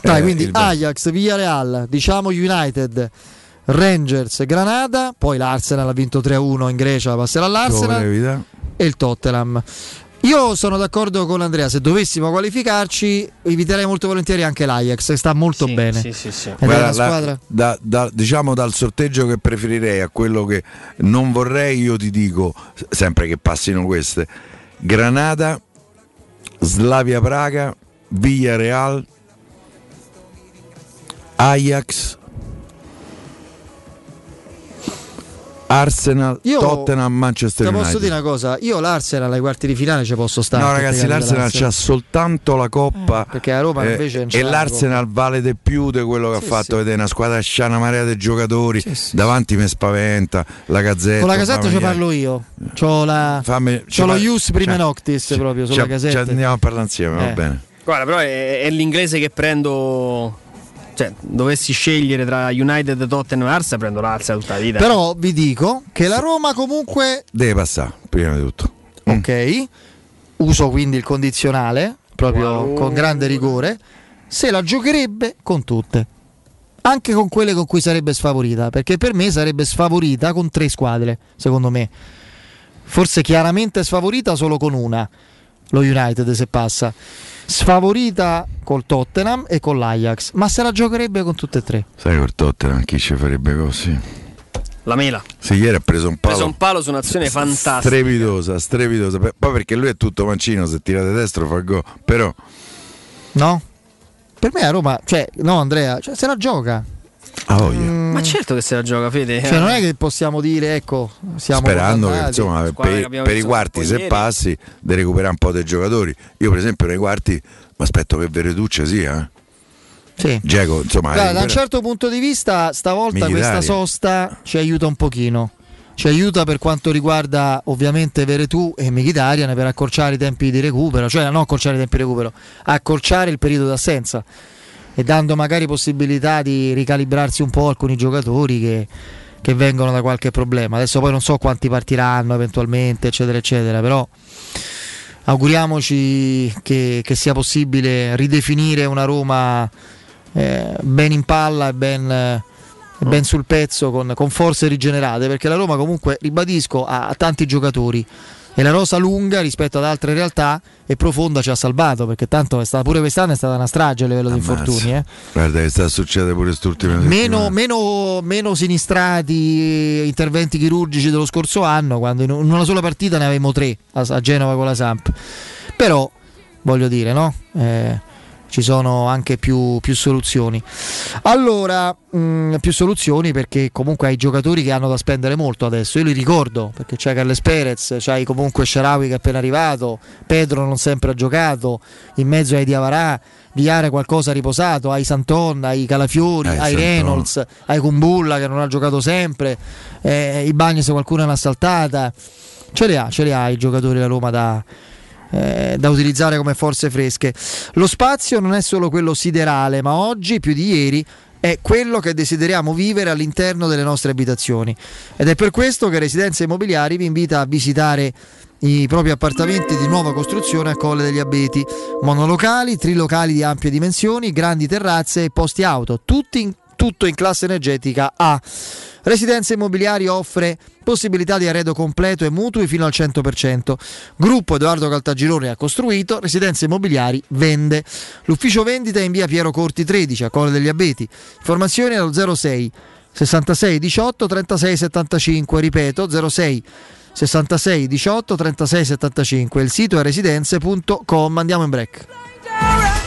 Dai, eh, quindi Ajax, Villarreal, diciamo United, Rangers, Granada, poi l'Arsenal ha vinto 3-1 in Grecia, passerà all'Arsenal e il Tottenham. Io sono d'accordo con Andrea, se dovessimo qualificarci eviterei molto volentieri anche l'Ajax, che sta molto Sì, bene. sì, sì, sì. Guarda, una la- squadra... da- da- diciamo dal sorteggio che preferirei a quello che non vorrei, io ti dico, sempre che passino queste, Granada, Slavia Praga, Villarreal, Ajax Arsenal, Io- Tottenham, Manchester Ti United. posso dire una cosa, io l'Arsenal ai quarti di finale ci posso stare. No, ragazzi, l'Arsenal c'ha soltanto la coppa. Eh, perché a Roma eh, invece non ce e l'ha la l'Arsenal vale di più di quello che Sì, ha fatto sì. vedere una squadra c'ha una marea di giocatori. Davanti mi spaventa la gazzetta. Con la casetta ci parlo io. C'ho, la, Fammi- ci c'ho lo Ius prime cioè, noctis proprio Ci, sulla ci casetta. andiamo a parlare insieme, va Eh. bene. Guarda, però è, è l'inglese che prendo. Cioè, dovessi scegliere tra United, Tottenham e Arsenal, prendo l'Arsenal tutta la vita. Però vi dico che la Roma comunque, Deve passare, prima di tutto. ok, uso quindi il condizionale, proprio con grande rigore, se la giocherebbe con tutte. Anche con quelle con cui sarebbe sfavorita, perché per me sarebbe sfavorita con tre squadre, secondo me. Forse chiaramente sfavorita solo con una, lo United se passa. Sfavorita col Tottenham e con l'Ajax, ma se la giocherebbe con tutte e tre. Sai col Tottenham chi ci farebbe così? La mela. Sì, ieri ha preso un Ha preso palo. un palo su un'azione fantastica. Strepitosa, strepitosa. Per- Poi perché lui è tutto mancino, se tirate destro fa gol. Però No? Per me a Roma, cioè, no Andrea, cioè, se la gioca. Ah, voglia. Ma certo che se la gioca, Fede. Cioè, non è che possiamo dire, ecco, siamo Sperando che insomma, Squadra che per, per i quarti, se ieri. passi, di recuperare un po' dei giocatori. Io, per esempio, nei quarti mi aspetto che Veretuccia sia. Eh. Sì. Dzeko, insomma, Guarda, da un certo punto di vista, stavolta Militari. questa sosta ci aiuta un pochino. Ci aiuta per quanto riguarda ovviamente Veretù e Mkhitaryan per accorciare i tempi di recupero, cioè non accorciare i tempi di recupero, accorciare il periodo d'assenza e dando magari possibilità di ricalibrarsi un po' alcuni giocatori che, che vengono da qualche problema. Adesso poi non so quanti partiranno eventualmente, eccetera, eccetera, però auguriamoci che, che sia possibile ridefinire una Roma eh, ben in palla e ben, ben sul pezzo con, con forze rigenerate perché la Roma comunque ribadisco ha tanti giocatori e la rosa lunga rispetto ad altre realtà e profonda ci ha salvato perché tanto è stata, pure quest'anno è stata una strage a livello di infortuni eh. Guarda che sta succedendo pure quest'ultima meno, meno, meno sinistrati interventi chirurgici dello scorso anno quando in una sola partita ne avevamo tre a, a Genova con la Samp. Però voglio dire no? Eh, ci sono anche più, più soluzioni. Allora mh, più soluzioni perché comunque hai giocatori che hanno da spendere molto adesso. Io li ricordo perché c'è Carles Perez c'hai comunque Sharawi che è appena arrivato Pedro non sempre ha giocato in mezzo hai Diavarà Viare qualcosa riposato hai Santon, hai Calafiori, Eh, hai. Reynolds hai Kumbulla che non ha giocato sempre eh, i bagni se qualcuno l'ha saltata ce le ha, ce le ha i giocatori della Roma da, eh, da utilizzare come forze fresche. Lo spazio non è solo quello siderale, ma oggi più di ieri è quello che desideriamo vivere all'interno delle nostre abitazioni. Ed è per questo che Residenze Immobiliari vi invita a visitare i propri appartamenti di nuova costruzione a Colle degli Abeti, monolocali, trilocali di ampie dimensioni, grandi terrazze e posti auto, tutti in- tutto in classe energetica A. Residenze Immobiliari offre possibilità di arredo completo e mutui fino al 100%. Gruppo Edoardo Caltagirone ha costruito, Residenze Immobiliari vende. L'ufficio vendita è in via Piero Corti 13 a Colle degli Abeti. Informazioni allo 06 66 18 36 75, ripeto 06 66 18 36 75. Il sito è residenze.com. Andiamo in break.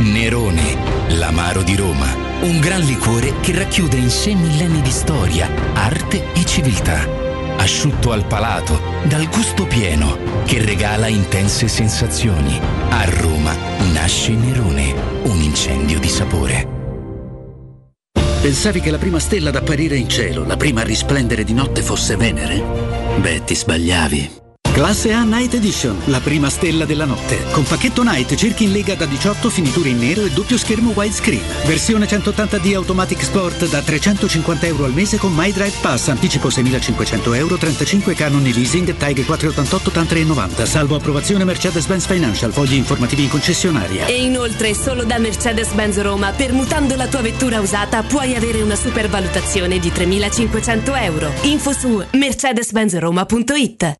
Nerone, l'amaro di Roma. Un gran liquore che racchiude in sé millenni di storia, arte e civiltà. Asciutto al palato, dal gusto pieno, che regala intense sensazioni. A Roma nasce Nerone, un incendio di sapore. Pensavi che la prima stella ad apparire in cielo, la prima a risplendere di notte fosse Venere? Beh, ti sbagliavi. Classe A Night Edition, la prima stella della notte. Con pacchetto Night cerchi in lega da 18 finiture in nero e doppio schermo widescreen. Versione 180D Automatic Sport da 350 euro al mese con My Drive Pass, anticipo 6.500 euro, 35 canoni leasing, TAG 488 TAN 390, salvo approvazione Mercedes-Benz Financial, fogli informativi in concessionaria. E inoltre, solo da Mercedes-Benz Roma, permutando la tua vettura usata, puoi avere una supervalutazione di 3.500 euro. Info su mercedes-benzroma.it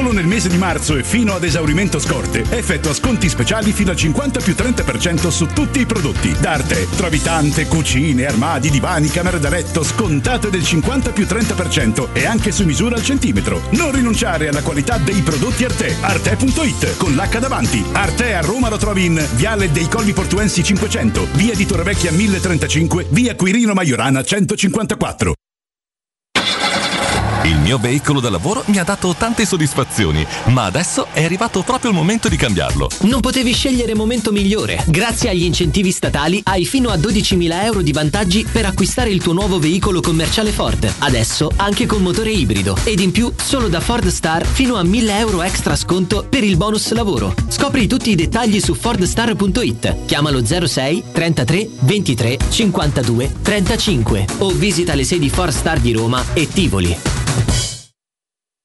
Solo nel mese di marzo e fino ad esaurimento scorte, effettua sconti speciali fino al 50 più 30% su tutti i prodotti. Da Arte, trovi tante cucine, armadi, divani, camere da letto scontate del 50 più 30% e anche su misura al centimetro. Non rinunciare alla qualità dei prodotti Arte. Arte.it con l'H davanti. Arte a Roma lo trovi in Viale dei Colli Portuensi 500, Via di Torrevecchia 1035, Via Quirino Maiorana 154. Il mio veicolo da lavoro mi ha dato tante soddisfazioni, ma adesso è arrivato proprio il momento di cambiarlo. Non potevi scegliere momento migliore. Grazie agli incentivi statali hai fino a 12.000 euro di vantaggi per acquistare il tuo nuovo veicolo commerciale Ford. Adesso anche con motore ibrido. Ed in più solo da Ford Star fino a 1.000 euro extra sconto per il bonus lavoro. Scopri tutti i dettagli su fordstar.it. Chiamalo 06 33 23 52 35 o visita le sedi Ford Star di Roma e Tivoli. Bye.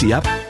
Etsy app.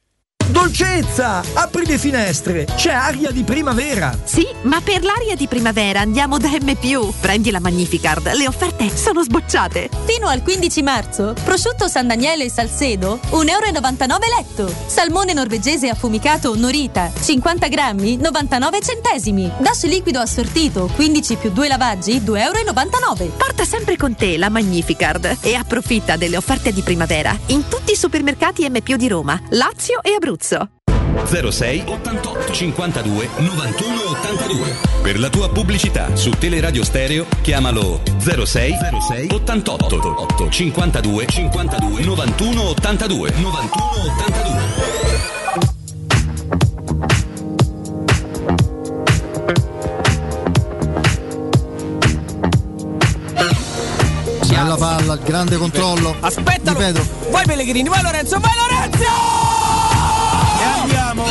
Dolcezza! Apri le finestre! C'è aria di primavera! Sì, ma per l'aria di primavera andiamo da M. Prendi la Magnificard, le offerte sono sbocciate. Fino al 15 marzo, prosciutto San Daniele e Salcedo, 1,99 euro letto. Salmone norvegese affumicato Norita, 50 grammi, 99 centesimi. Dash liquido assortito, 15 più 2 lavaggi, 2,99 euro. Porta sempre con te la Magnificard e approfitta delle offerte di primavera in tutti i supermercati M. di Roma, Lazio e Abruzzo. 06 88 52 91 82. Per la tua pubblicità su Teleradio Stereo chiamalo 06 06 88 52 52 91 82 91 82. Bella palla, grande controllo. Aspetta, Di Pedro. vai Pellegrini, vai Lorenzo, vai Lorenzo! E andiamo!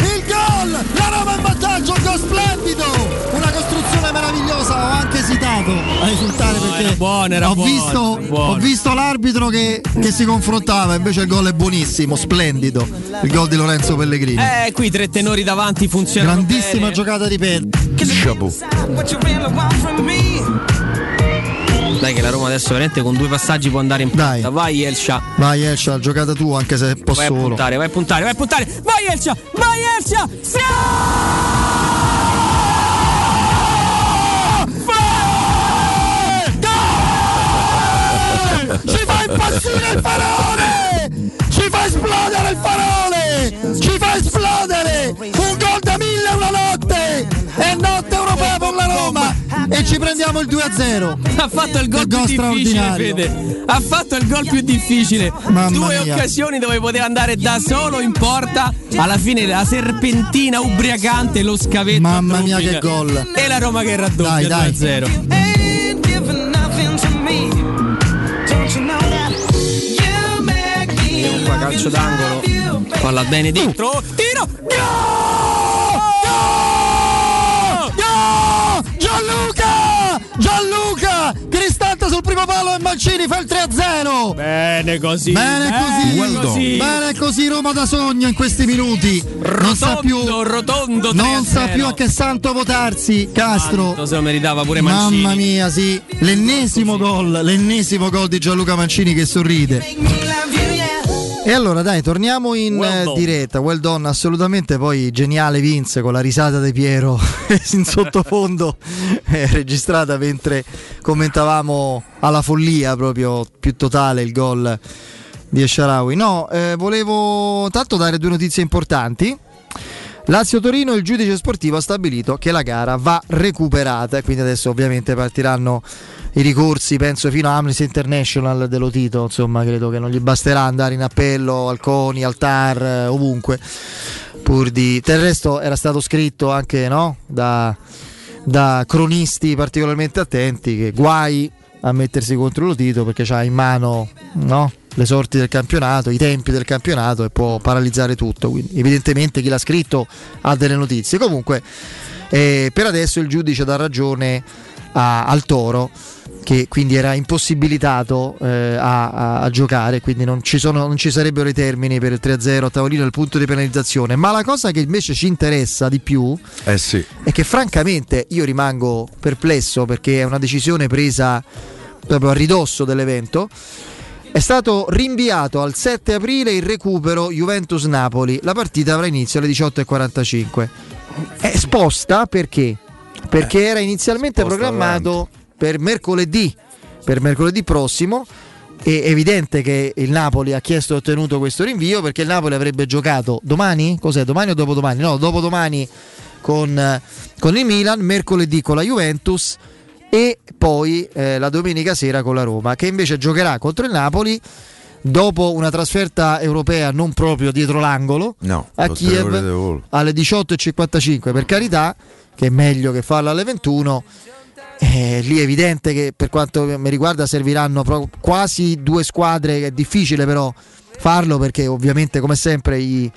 Il gol! La Roma in vantaggio, un gol splendido! Una costruzione meravigliosa, ho anche esitato a esultare perché Sinceramente, buono, era ho, buono, visto, era buono. ho visto l'arbitro che, che si confrontava, invece il gol è buonissimo, splendido. Il gol di Lorenzo Pellegrini. Eh, qui tre tenori davanti funzionano Grandissima bene. giocata di Pedro. Dai che la Roma adesso veramente con due passaggi può andare in porta. Vai Elsha. Vai Escia, giocata tua anche se un po' Vai a solo. puntare, vai a puntare, vai a puntare. Vai Elsha! Vai Elsha! Sì! Ci fa impazzire il farone! Ci fa esplodere il farone! Ci fa esplodere! Un gol da notte europea per la Roma! E ci prendiamo il 2-0. Ha fatto il gol più difficile. Fede. Ha fatto il gol più difficile. Mamma Due mia. occasioni dove poteva andare da solo in porta. Alla fine la serpentina ubriacante, lo scavetto. a Mamma mia, che gol. E la Roma che raddoppia Dai, dai. 2-0. Qua calcio d'angolo. Palla bene dentro. Tiro! No! Mancini fa il 3-0. Bene così. Bene così. Bene così. Bene così Roma da sogno in questi minuti. Non sa più Rotondo, rotondo. non sa 3-0. più a che santo votarsi, Castro. Quanto se lo meritava pure Mancini. Mamma mia, sì. L'ennesimo gol, l'ennesimo gol di Gianluca Mancini che sorride. E allora dai, torniamo in Well eh, diretta. Well done, assolutamente. Poi geniale Vince con la risata di Piero in sottofondo, eh, registrata mentre commentavamo alla follia proprio più totale il gol di Esharawi. No, eh, volevo tanto dare due notizie importanti. Lazio Torino, il giudice sportivo ha stabilito che la gara va recuperata e quindi adesso ovviamente partiranno i ricorsi, penso fino a Amnesty International dello Tito, insomma credo che non gli basterà andare in appello al CONI, al TAR, eh, ovunque. Pur di... Del resto era stato scritto anche no? da, da cronisti particolarmente attenti che guai a mettersi contro lo Tito perché ha in mano no? Le sorti del campionato, i tempi del campionato e può paralizzare tutto. Quindi, evidentemente chi l'ha scritto ha delle notizie. Comunque, eh, per adesso il giudice dà ragione a- al Toro. Che quindi era impossibilitato eh, a, a- a giocare, quindi non ci, sono- non ci sarebbero i termini per il 3-0 a tavolino, il punto di penalizzazione. Ma la cosa che invece ci interessa di più Eh sì. è che francamente io rimango perplesso perché è una decisione presa proprio a ridosso dell'evento. È stato rinviato al 7 aprile il recupero Juventus-Napoli. La partita avrà inizio alle 18.45. È sposta perché? Perché era inizialmente Sposta programmato per mercoledì, per mercoledì prossimo. È evidente che il Napoli ha chiesto e ottenuto questo rinvio perché il Napoli avrebbe giocato domani? Cos'è? Domani o dopodomani? No, dopodomani con, eh, con il Milan, mercoledì con la Juventus e poi eh, la domenica sera con la Roma, che invece giocherà contro il Napoli dopo una trasferta europea non proprio dietro l'angolo No, a Kiev alle 18.55 per carità, che è meglio che farlo alle 21. Eh, lì è evidente che per quanto mi riguarda serviranno quasi due squadre, è difficile però farlo perché ovviamente come sempre i-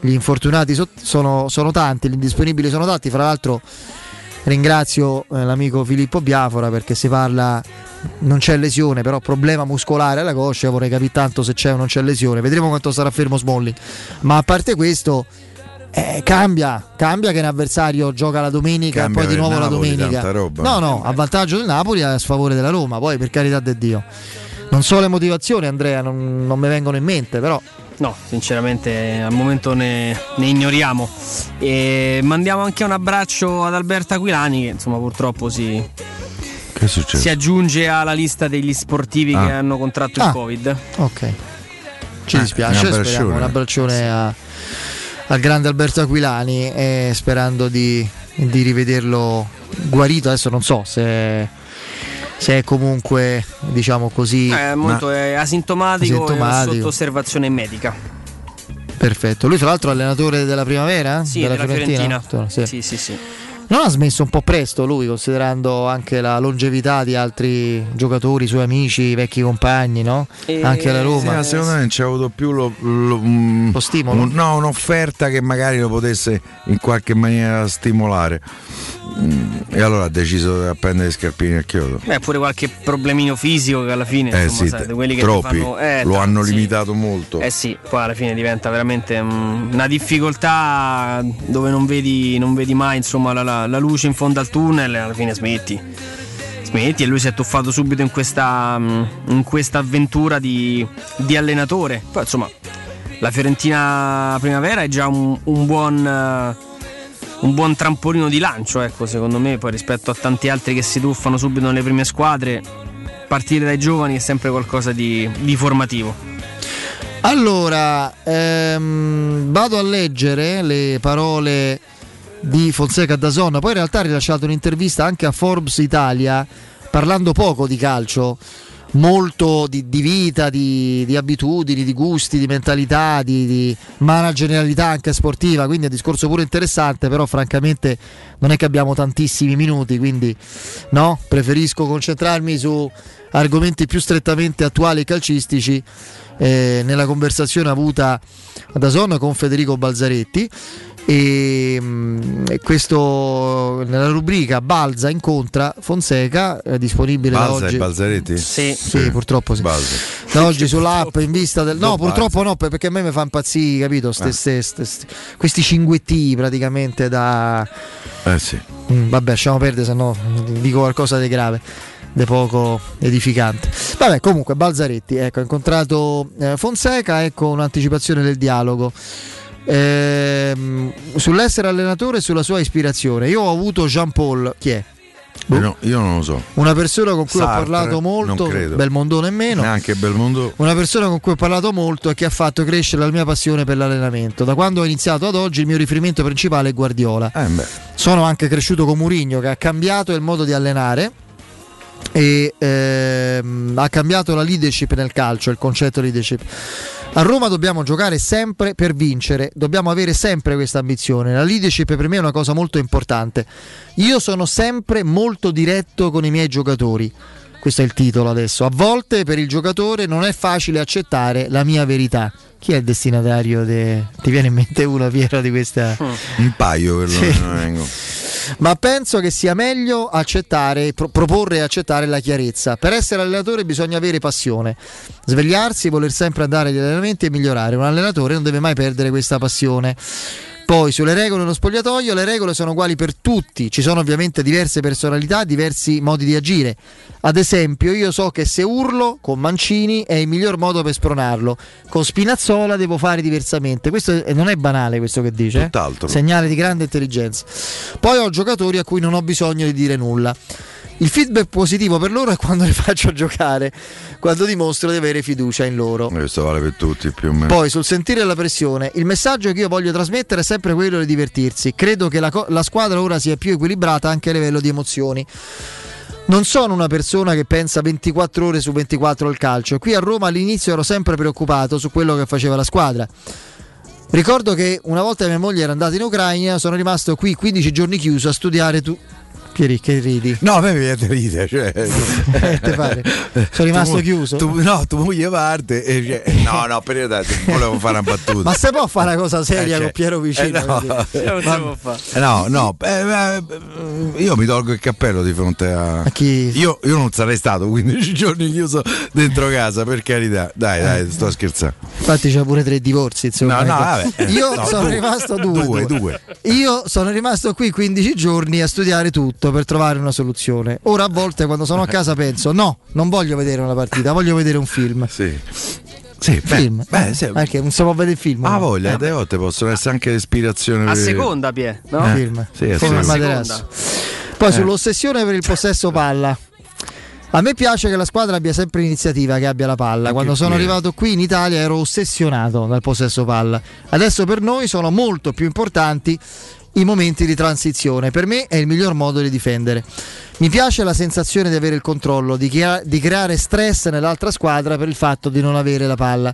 gli infortunati so- sono, sono tanti, gli indisponibili sono tanti, fra l'altro ringrazio eh, l'amico Filippo Biafora perché si parla, non c'è lesione, però problema muscolare alla coscia, vorrei capire tanto se c'è o non c'è lesione, vedremo quanto sarà fermo Smolli, ma a parte questo eh, cambia, cambia che un avversario gioca la domenica Cambia e poi di nuovo Napoli, la domenica. No, no, a vantaggio del Napoli e a sfavore della Roma, poi per carità di Dio. Non so le motivazioni, Andrea, non, non mi vengono in mente, però No, sinceramente al momento ne, ne ignoriamo. E mandiamo anche un abbraccio ad Alberto Aquilani che insomma purtroppo si, Che è successo? si aggiunge alla lista degli sportivi Ah. che hanno contratto Ah. il Covid. Ok. Ci Eh, dispiace, un abbraccione. un abbraccione a- al grande Alberto Aquilani e sperando di, di rivederlo guarito. Adesso non so se, se è comunque, diciamo così, Eh, al momento è asintomatico, Asintomatico. e sotto osservazione medica. perfetto. Lui tra l'altro è allenatore della primavera? Sì, della, Fiorentina. Sì. Sì, sì, sì. Non ha smesso un po' presto lui, considerando anche la longevità di altri giocatori, suoi amici, vecchi compagni, no? E- Anche alla Sì, Roma. ma secondo me non c'è avuto più lo, lo- un- Lo stimolo? un- no, un'offerta che magari lo potesse in qualche maniera stimolare. Mm, e allora ha deciso di prendere le scarpine a chiodo. Beh, pure qualche problemino fisico che alla fine Eh insomma, sì, sai, quelli che troppi. fanno, eh, Lo hanno sì. limitato molto. Eh sì, poi alla fine diventa veramente mm, una difficoltà dove non vedi, non vedi mai insomma, la, la- la luce in fondo al tunnel e alla fine smetti. Smetti e lui si è tuffato subito in questa, mm, in questa avventura di, di allenatore. Poi insomma, la Fiorentina Primavera è già un, un buon... eh, un buon trampolino di lancio, ecco, secondo me, poi rispetto a tanti altri che si tuffano subito nelle prime squadre, partire dai giovani è sempre qualcosa di, di formativo. Allora, ehm, vado a leggere le parole di Fonseca Dazon, poi in realtà ha rilasciato un'intervista anche a Forbes Italia parlando poco di calcio, molto di, di vita, di, di abitudini, di gusti, di mentalità, di, di managerialità anche sportiva, quindi è un discorso pure interessante, però francamente non è che abbiamo tantissimi minuti, quindi no, preferisco concentrarmi su argomenti più strettamente attuali e calcistici eh, nella conversazione avuta da Son con Federico Balzaretti e, mm, e questo nella rubrica Balza incontra Fonseca è disponibile da Balza oggi e Balzaretti? Sì, sì, purtroppo sì. Balza. Da oggi sull'app in vista del. No, Non purtroppo no, perché a me mi fa impazzire, capito? Ste- Eh. ste- ste- ste- questi cinguetti praticamente da. Eh sì. Mm, vabbè, lasciamo perdere, se no dico qualcosa di grave, di poco edificante. Vabbè, comunque, Balzaretti, ecco, ha incontrato eh, Fonseca, ecco un'anticipazione del dialogo. Ehm, sull'essere allenatore e sulla sua ispirazione. Io ho avuto Jean Paul, chi è? Eh no, io non lo so. Una persona con cui Sartre, ho parlato molto. Belmondo nemmeno. Neanche Belmondo. Una persona con cui ho parlato molto e che ha fatto crescere la mia passione per l'allenamento. Da quando ho iniziato ad oggi il mio riferimento principale è Guardiola. Eh. Sono anche cresciuto con Mourinho che ha cambiato il modo di allenare e ehm, ha cambiato la leadership nel calcio, il concetto leadership. A Roma dobbiamo giocare sempre per vincere, dobbiamo avere sempre questa ambizione. La leadership per me è una cosa molto importante. Io sono sempre molto diretto con i miei giocatori. Questo è il titolo adesso. A volte per il giocatore non è facile accettare la mia verità. Chi è il destinatario? de- Ti viene in mente uno, Piero, di questa... Un paio per Sì. non vengo. Ma penso che sia meglio accettare, pro- proporre e accettare la chiarezza. Per essere allenatore bisogna avere passione, svegliarsi, voler sempre andare agli allenamenti e migliorare. Un allenatore non deve mai perdere questa passione. Poi sulle regole nello spogliatoio, le regole sono uguali per tutti, ci sono ovviamente diverse personalità, diversi modi di agire. Ad esempio, io so che se urlo con Mancini è il miglior modo per spronarlo, con Spinazzola devo fare diversamente. Questo non è banale questo che dice, eh? Segnale di grande intelligenza. Poi ho giocatori a cui non ho bisogno di dire nulla. Il feedback positivo per loro è quando li faccio giocare, quando dimostro di avere fiducia in loro. Questo vale per tutti più o meno. Poi sul sentire la pressione, il messaggio che io voglio trasmettere è sempre quello di divertirsi. Credo che la, co- la squadra ora sia più equilibrata anche a livello di emozioni. Non sono una persona che pensa 24 ore su 24 al calcio. Qui a Roma all'inizio ero sempre preoccupato su quello che faceva la squadra. Ricordo che una volta mia moglie era andata in Ucraina, sono rimasto qui 15 giorni chiuso a studiare tu. Pieri, che ridi? No, a me mi viene da ridere. Cioè... Eh, te pare? Sono rimasto Tu- chiuso? tu- no, tu moglie parte e cioè, no, no, per realtà volevo fare una battuta. Ma se può fare una cosa seria Eh, cioè, con Piero vicino? eh, no. fare. Eh, No, no, eh, eh, io mi tolgo il cappello di fronte a. chi? Io, io non sarei stato 15 giorni chiuso dentro casa, per carità. Dai, dai, sto scherzando. Infatti c'è pure tre divorzi, insomma. No, no, ecco. vabbè. Io No, sono due. rimasto due, Due, due. Io sono rimasto qui 15 giorni a studiare tutto per trovare una soluzione. Ora a volte quando sono a casa penso "No, non voglio vedere una partita, voglio vedere un film". Sì. Sì, beh, film. beh, sì. Perché non si può vedere il film. Ah, no? voglia, Eh, delle volte possono essere anche l'ispirazione. A per- seconda, Pie, no? Eh, film. Sì, a Come il seconda. materasso. Poi Eh. sull'ossessione per il possesso palla. A me piace che la squadra abbia sempre iniziativa, che abbia la palla. Quando sono qui, eh. arrivato qui in Italia ero ossessionato dal possesso palla. Adesso per noi sono molto più importanti i momenti di transizione. Per me è il miglior modo di difendere. Mi piace la sensazione di avere il controllo, di, crea- di creare stress nell'altra squadra per il fatto di non avere la palla.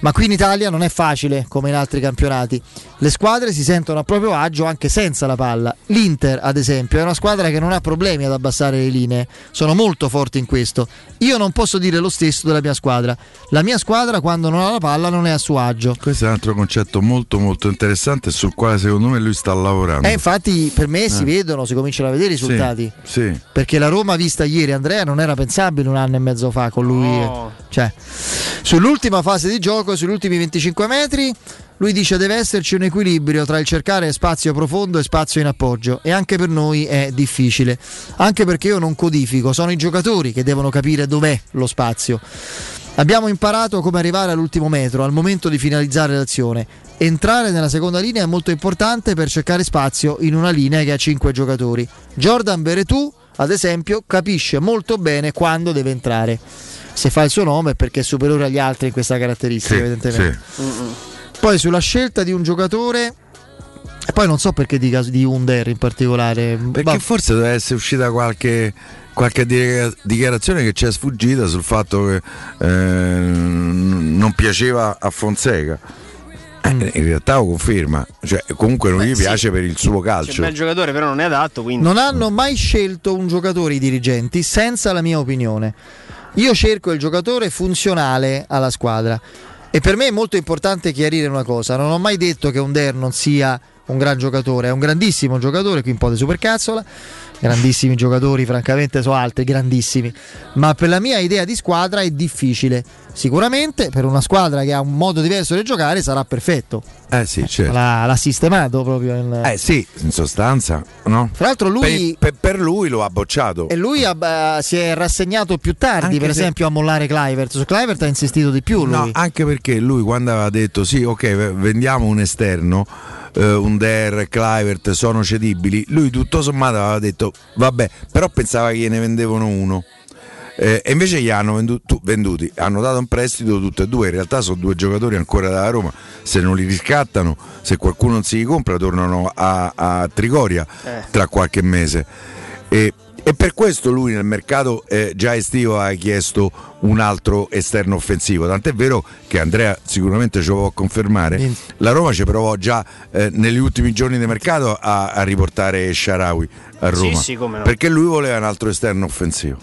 Ma qui in Italia non è facile come in altri campionati. Le squadre si sentono a proprio agio anche senza la palla. L'Inter, ad esempio, è una squadra che non ha problemi ad abbassare le linee. Sono molto forti in questo. Io non posso dire lo stesso della mia squadra. La mia squadra, quando non ha la palla, non è a suo agio. Questo è un altro concetto molto molto interessante sul quale secondo me lui sta lavorando. E infatti per me si Eh. vedono, si cominciano a vedere i Sì, risultati. Sì. Perché la Roma vista ieri Andrea non era pensabile un anno e mezzo fa con lui. Cioè, sull'ultima fase di gioco, sugli ultimi 25 metri, lui dice deve esserci un equilibrio tra il cercare spazio profondo e spazio in appoggio e anche per noi è difficile. Anche perché io non codifico, sono i giocatori che devono capire dov'è lo spazio. Abbiamo imparato come arrivare all'ultimo metro, al momento di finalizzare l'azione. Entrare nella seconda linea è molto importante per cercare spazio in una linea che ha 5 giocatori. Jordan Veretù, ad esempio, capisce molto bene quando deve entrare. Se fa il suo nome è perché è superiore agli altri in questa caratteristica, Sì, evidentemente. Poi sulla scelta di un giocatore, e poi non so perché dica di Under in particolare. Perché forse deve essere uscita qualche, qualche dichiara- dichiarazione che ci è sfuggita sul fatto che eh, non piaceva a Fonseca. Eh, Mm. In realtà lo conferma, cioè, comunque non gli piace per il suo C'è un calcio. bel giocatore, però non è adatto. Quindi... Non hanno mai scelto un giocatore i dirigenti senza la mia opinione. Io cerco il giocatore funzionale alla squadra. E per me è molto importante chiarire una cosa: non ho mai detto che Under non sia un gran giocatore, è un grandissimo giocatore, qui un po' di supercazzola. Grandissimi giocatori, francamente, so altri, grandissimi. Ma per la mia idea di squadra è difficile. Sicuramente per una squadra che ha un modo diverso di giocare sarà perfetto. Eh sì, certo. L'ha, l'ha sistemato proprio. In... Eh sì, in sostanza, no? Fra l'altro lui- Per, per- per lui lo ha bocciato. E lui ha- eh, si è rassegnato più tardi, Anche per se- esempio, a mollare Clivert. Su Clivert ha insistito di più lui. No, anche perché lui quando aveva detto sì, ok, vendiamo un esterno, eh, un Der, Clivert sono cedibili, lui tutto sommato aveva detto vabbè, però pensava che gliene vendevano uno. Eh, e invece gli hanno vendu- tu- venduti, hanno dato un prestito tutti e due, in realtà sono due giocatori ancora dalla Roma, se non li riscattano, se qualcuno non si li compra tornano a, a Trigoria Eh. tra qualche mese. E, e per questo lui nel mercato eh, già estivo ha chiesto un altro esterno offensivo. Tant'è vero che Andrea sicuramente ce lo può confermare. La Roma ci provò già eh, negli ultimi giorni di mercato a, a riportare Sharawi a Sì, Roma. sì, come no. Perché lui voleva un altro esterno offensivo.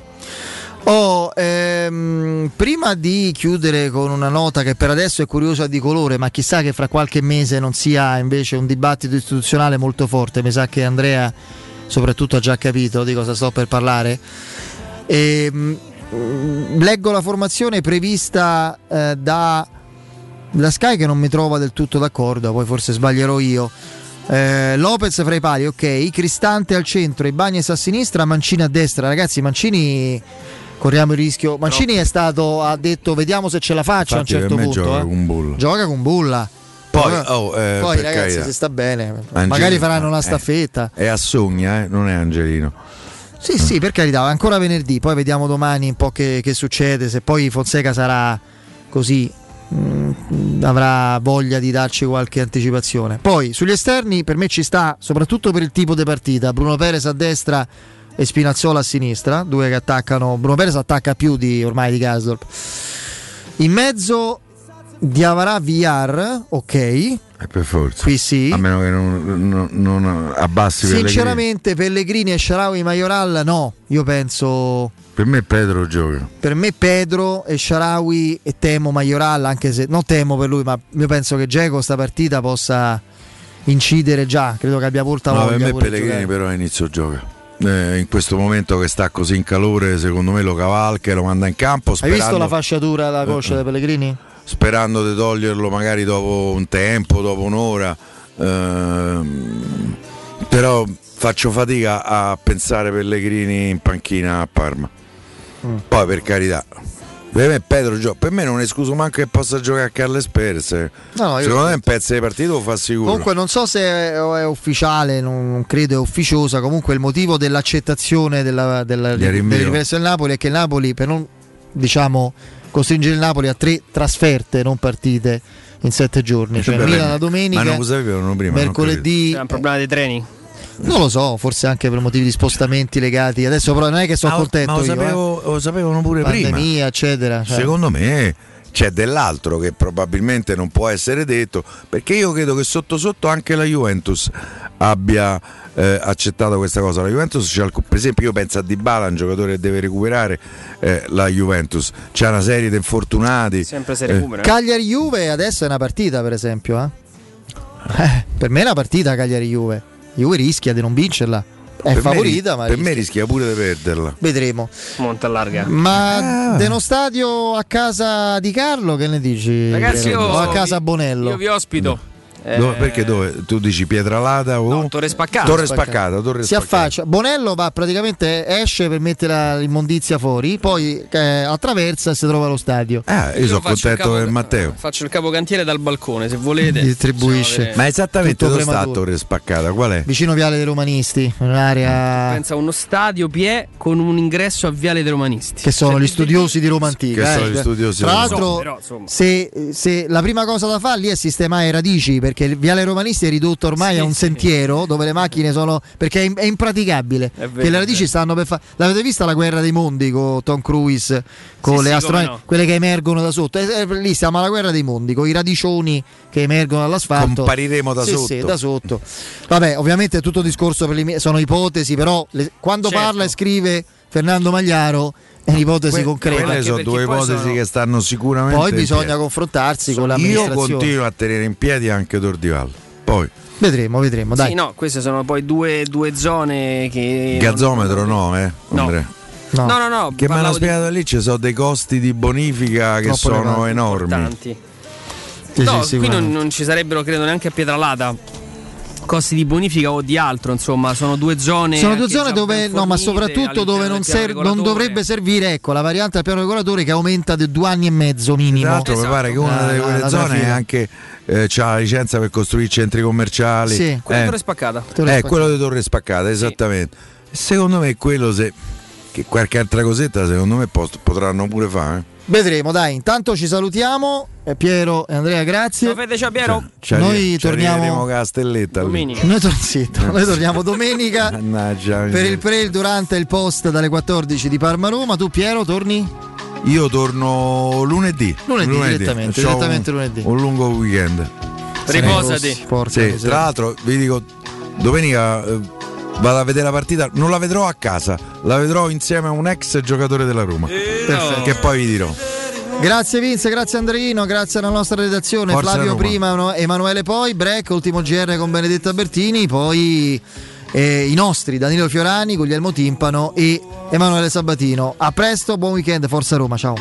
Oh, ehm, prima di chiudere con una nota che per adesso è curiosa di colore, ma chissà che fra qualche mese non sia invece un dibattito istituzionale molto forte, mi sa che Andrea soprattutto ha già capito di cosa sto per parlare. Ehm, mm, leggo la formazione prevista eh, da, da Sky che non mi trova del tutto d'accordo, poi forse sbaglierò io. Eh, Lopez fra i pali, ok. Cristante al centro, Ibagnez a sinistra, Mancini a destra. Ragazzi, Mancini corriamo il rischio. Mancini è stato, ha detto vediamo se ce la faccia Infatti a un certo punto. gioca eh. con Bulla. Gioca con Bulla. Poi, Gioca- oh, eh, Poi ragazzi, se sta bene, Angelino, magari faranno una eh, staffetta. È a Sogna, eh, non è Angelino. Sì, sì, per carità, ancora venerdì, poi vediamo domani un po' che, che succede, se poi Fonseca sarà così, mm, avrà voglia di darci qualche anticipazione. Poi sugli esterni per me ci sta, soprattutto per il tipo di partita, Bruno Perez a destra e Spinazzola a sinistra, due che attaccano, Bruno Perez attacca più di ormai di Gasdorp. In mezzo Diavarà VR, ok. Eh, per forza. Qui sì. A meno che non, non- non abbassi Pellegrini. Sinceramente Pellegrini e Sharawi Majoral no, io penso Per me Pedro gioca. per me Pedro e Sharawi e temo Majoral anche se non temo per lui ma io penso che Geco sta partita possa incidere già credo che abbia molta No, voglia per me Pellegrini giocare. però a inizio gioca. Eh, in questo momento che sta così in calore, secondo me lo cavalca e lo manda in campo. hai Sperando, visto la fasciatura alla coscia Eh, di Pellegrini? Sperando di toglierlo magari dopo un tempo, dopo un'ora. Ehm, però faccio fatica a pensare Pellegrini in panchina a Parma. Mm. Poi per carità. Per me Pedro. Per me non è escluso manco che possa giocare a Carles Perez. No, Secondo me un pezzo di partito lo fa sicuro. Comunque non so se è, ufficiale, non, credo è ufficiosa, comunque il motivo dell'accettazione della, della, Del dell'ingresso del Napoli è che il Napoli per non diciamo costringere il Napoli a tre trasferte, non partite in sette giorni, cioè Beh, Milan la Ma domenica, non lo sapevano prima. non mercoledì, C'è un problema dei treni? non lo so, forse anche per motivi di spostamenti legati, adesso però non è che sono Ma- contento ma lo io, sapevo- eh. lo sapevano pure pandemia prima. eccetera. cioè. Secondo me c'è dell'altro che probabilmente non può essere detto, perché io credo che sotto sotto anche la Juventus abbia eh, accettato questa cosa. La Juventus, per esempio, io penso a Dybala, un giocatore che deve recuperare eh, la Juventus, c'è una serie di infortunati. Sempre se Eh, recupera. Cagliari-Juve adesso è una partita, per esempio. eh. Eh, per me è una partita Cagliari-Juve. Juve rischia di non vincerla. È per me favorita, ris- ma per rischia. me rischia pure di perderla. vedremo. Monta larga. Ma Ah. dello stadio a casa di Carlo, che ne dici? Ragazzi, io, o a casa Bonello? Io vi ospito. Eh, Dove- perché dove? Tu dici Pietralata o Torre Spaccata. Torre Spaccata, Torre si Spaccata. affaccia. Bonello va praticamente esce per mettere l'immondizia fuori, poi eh, attraversa e si trova allo stadio. Ah, io, sono faccio il contento capo- per Matteo. Faccio il capocantiere dal balcone, se volete. Distribuisce. Ma esattamente Tutto dove sta prematuro. Torre Spaccata? Qual è? Vicino Viale dei Romanisti, un'area Pensa a uno stadio Pie con un ingresso a Viale dei Romanisti. che sono Cioè, gli studiosi di Roma Antica. Che eh. sono gli studiosi Tra di Roma. l'altro, So, però, se, se la prima cosa da fare lì è sistemare radici, perché il Viale Romanisti è ridotto ormai Sì, a un sì. sentiero dove le macchine sono. perché è, è impraticabile. È vero, che le radici stanno per fare. L'avete vista la guerra dei mondi con Tom Cruise, con Sì, le sì, astronavi, no. quelle che emergono da sotto? Eh, eh, lì stiamo alla guerra dei mondi, con i radicioni che emergono dall'asfalto. Compariremo da Sì, sotto. Sì, da sotto. Vabbè, ovviamente è tutto discorso sono ipotesi, però le- quando Certo. parla e scrive Fernando Magliaro è un'ipotesi Que- concreta. Quelle sono due ipotesi sono- che stanno sicuramente. Poi in bisogna piedi. confrontarsi con Io l'amministrazione. continuo a tenere in piedi anche Tordival. Poi Vedremo, vedremo. Dai. Sì, no, queste sono poi due, due zone che. gazzometro no, eh. No. Andrea. No. No, no, no. Che mi hanno parlavo di spiegato lì ci sono dei costi di bonifica che Troppo sono enormi. importanti. Sì, no, sì, qui non, non ci sarebbero, credo, neanche a Pietralata. Costi di bonifica o di altro, insomma, sono due zone. Sono due zone dove, no, ma soprattutto dove non, ser- non dovrebbe servire ecco, la variante del piano regolatore che aumenta di due anni e mezzo minimo. Tra l'altro mi pare che una La- delle la- quelle zone è anche eh, c'ha la licenza per costruire centri commerciali. Sì. Quella Eh, torre spaccata. Torre eh, Spaccata. quello di Torre Spaccata, esattamente. Secondo me quello se che qualche altra cosetta secondo me post- potranno pure fare. Vedremo, dai. Intanto ci salutiamo. Eh, Piero e Andrea, grazie. Ciao Fede, ciao Piero. Ci Noi arri- ci torniamo- arriveremo con la stelletta. lì. Domenica. Noi, tor- zitto, noi torniamo domenica per il pre, il durante e il post dalle 14 di Parma Roma. Tu Piero torni? Io torno lunedì. Lunedì, direttamente, C'ho direttamente un, lunedì. Un lungo weekend. Riposati. Sì, tra l'altro vi dico, domenica eh, vado a vedere la partita, non la vedrò a casa, la vedrò insieme a un ex giocatore della Roma. Perfetto. Che poi vi dirò. Grazie Vince, grazie Andreino, grazie alla nostra redazione, Forza Flavio Roma. prima, Emanuele poi, break, ultimo GR con Benedetta Bertini, poi eh, i nostri Danilo Fiorani, Guglielmo Timpano e Emanuele Sabatino. A presto, buon weekend, Forza Roma, ciao.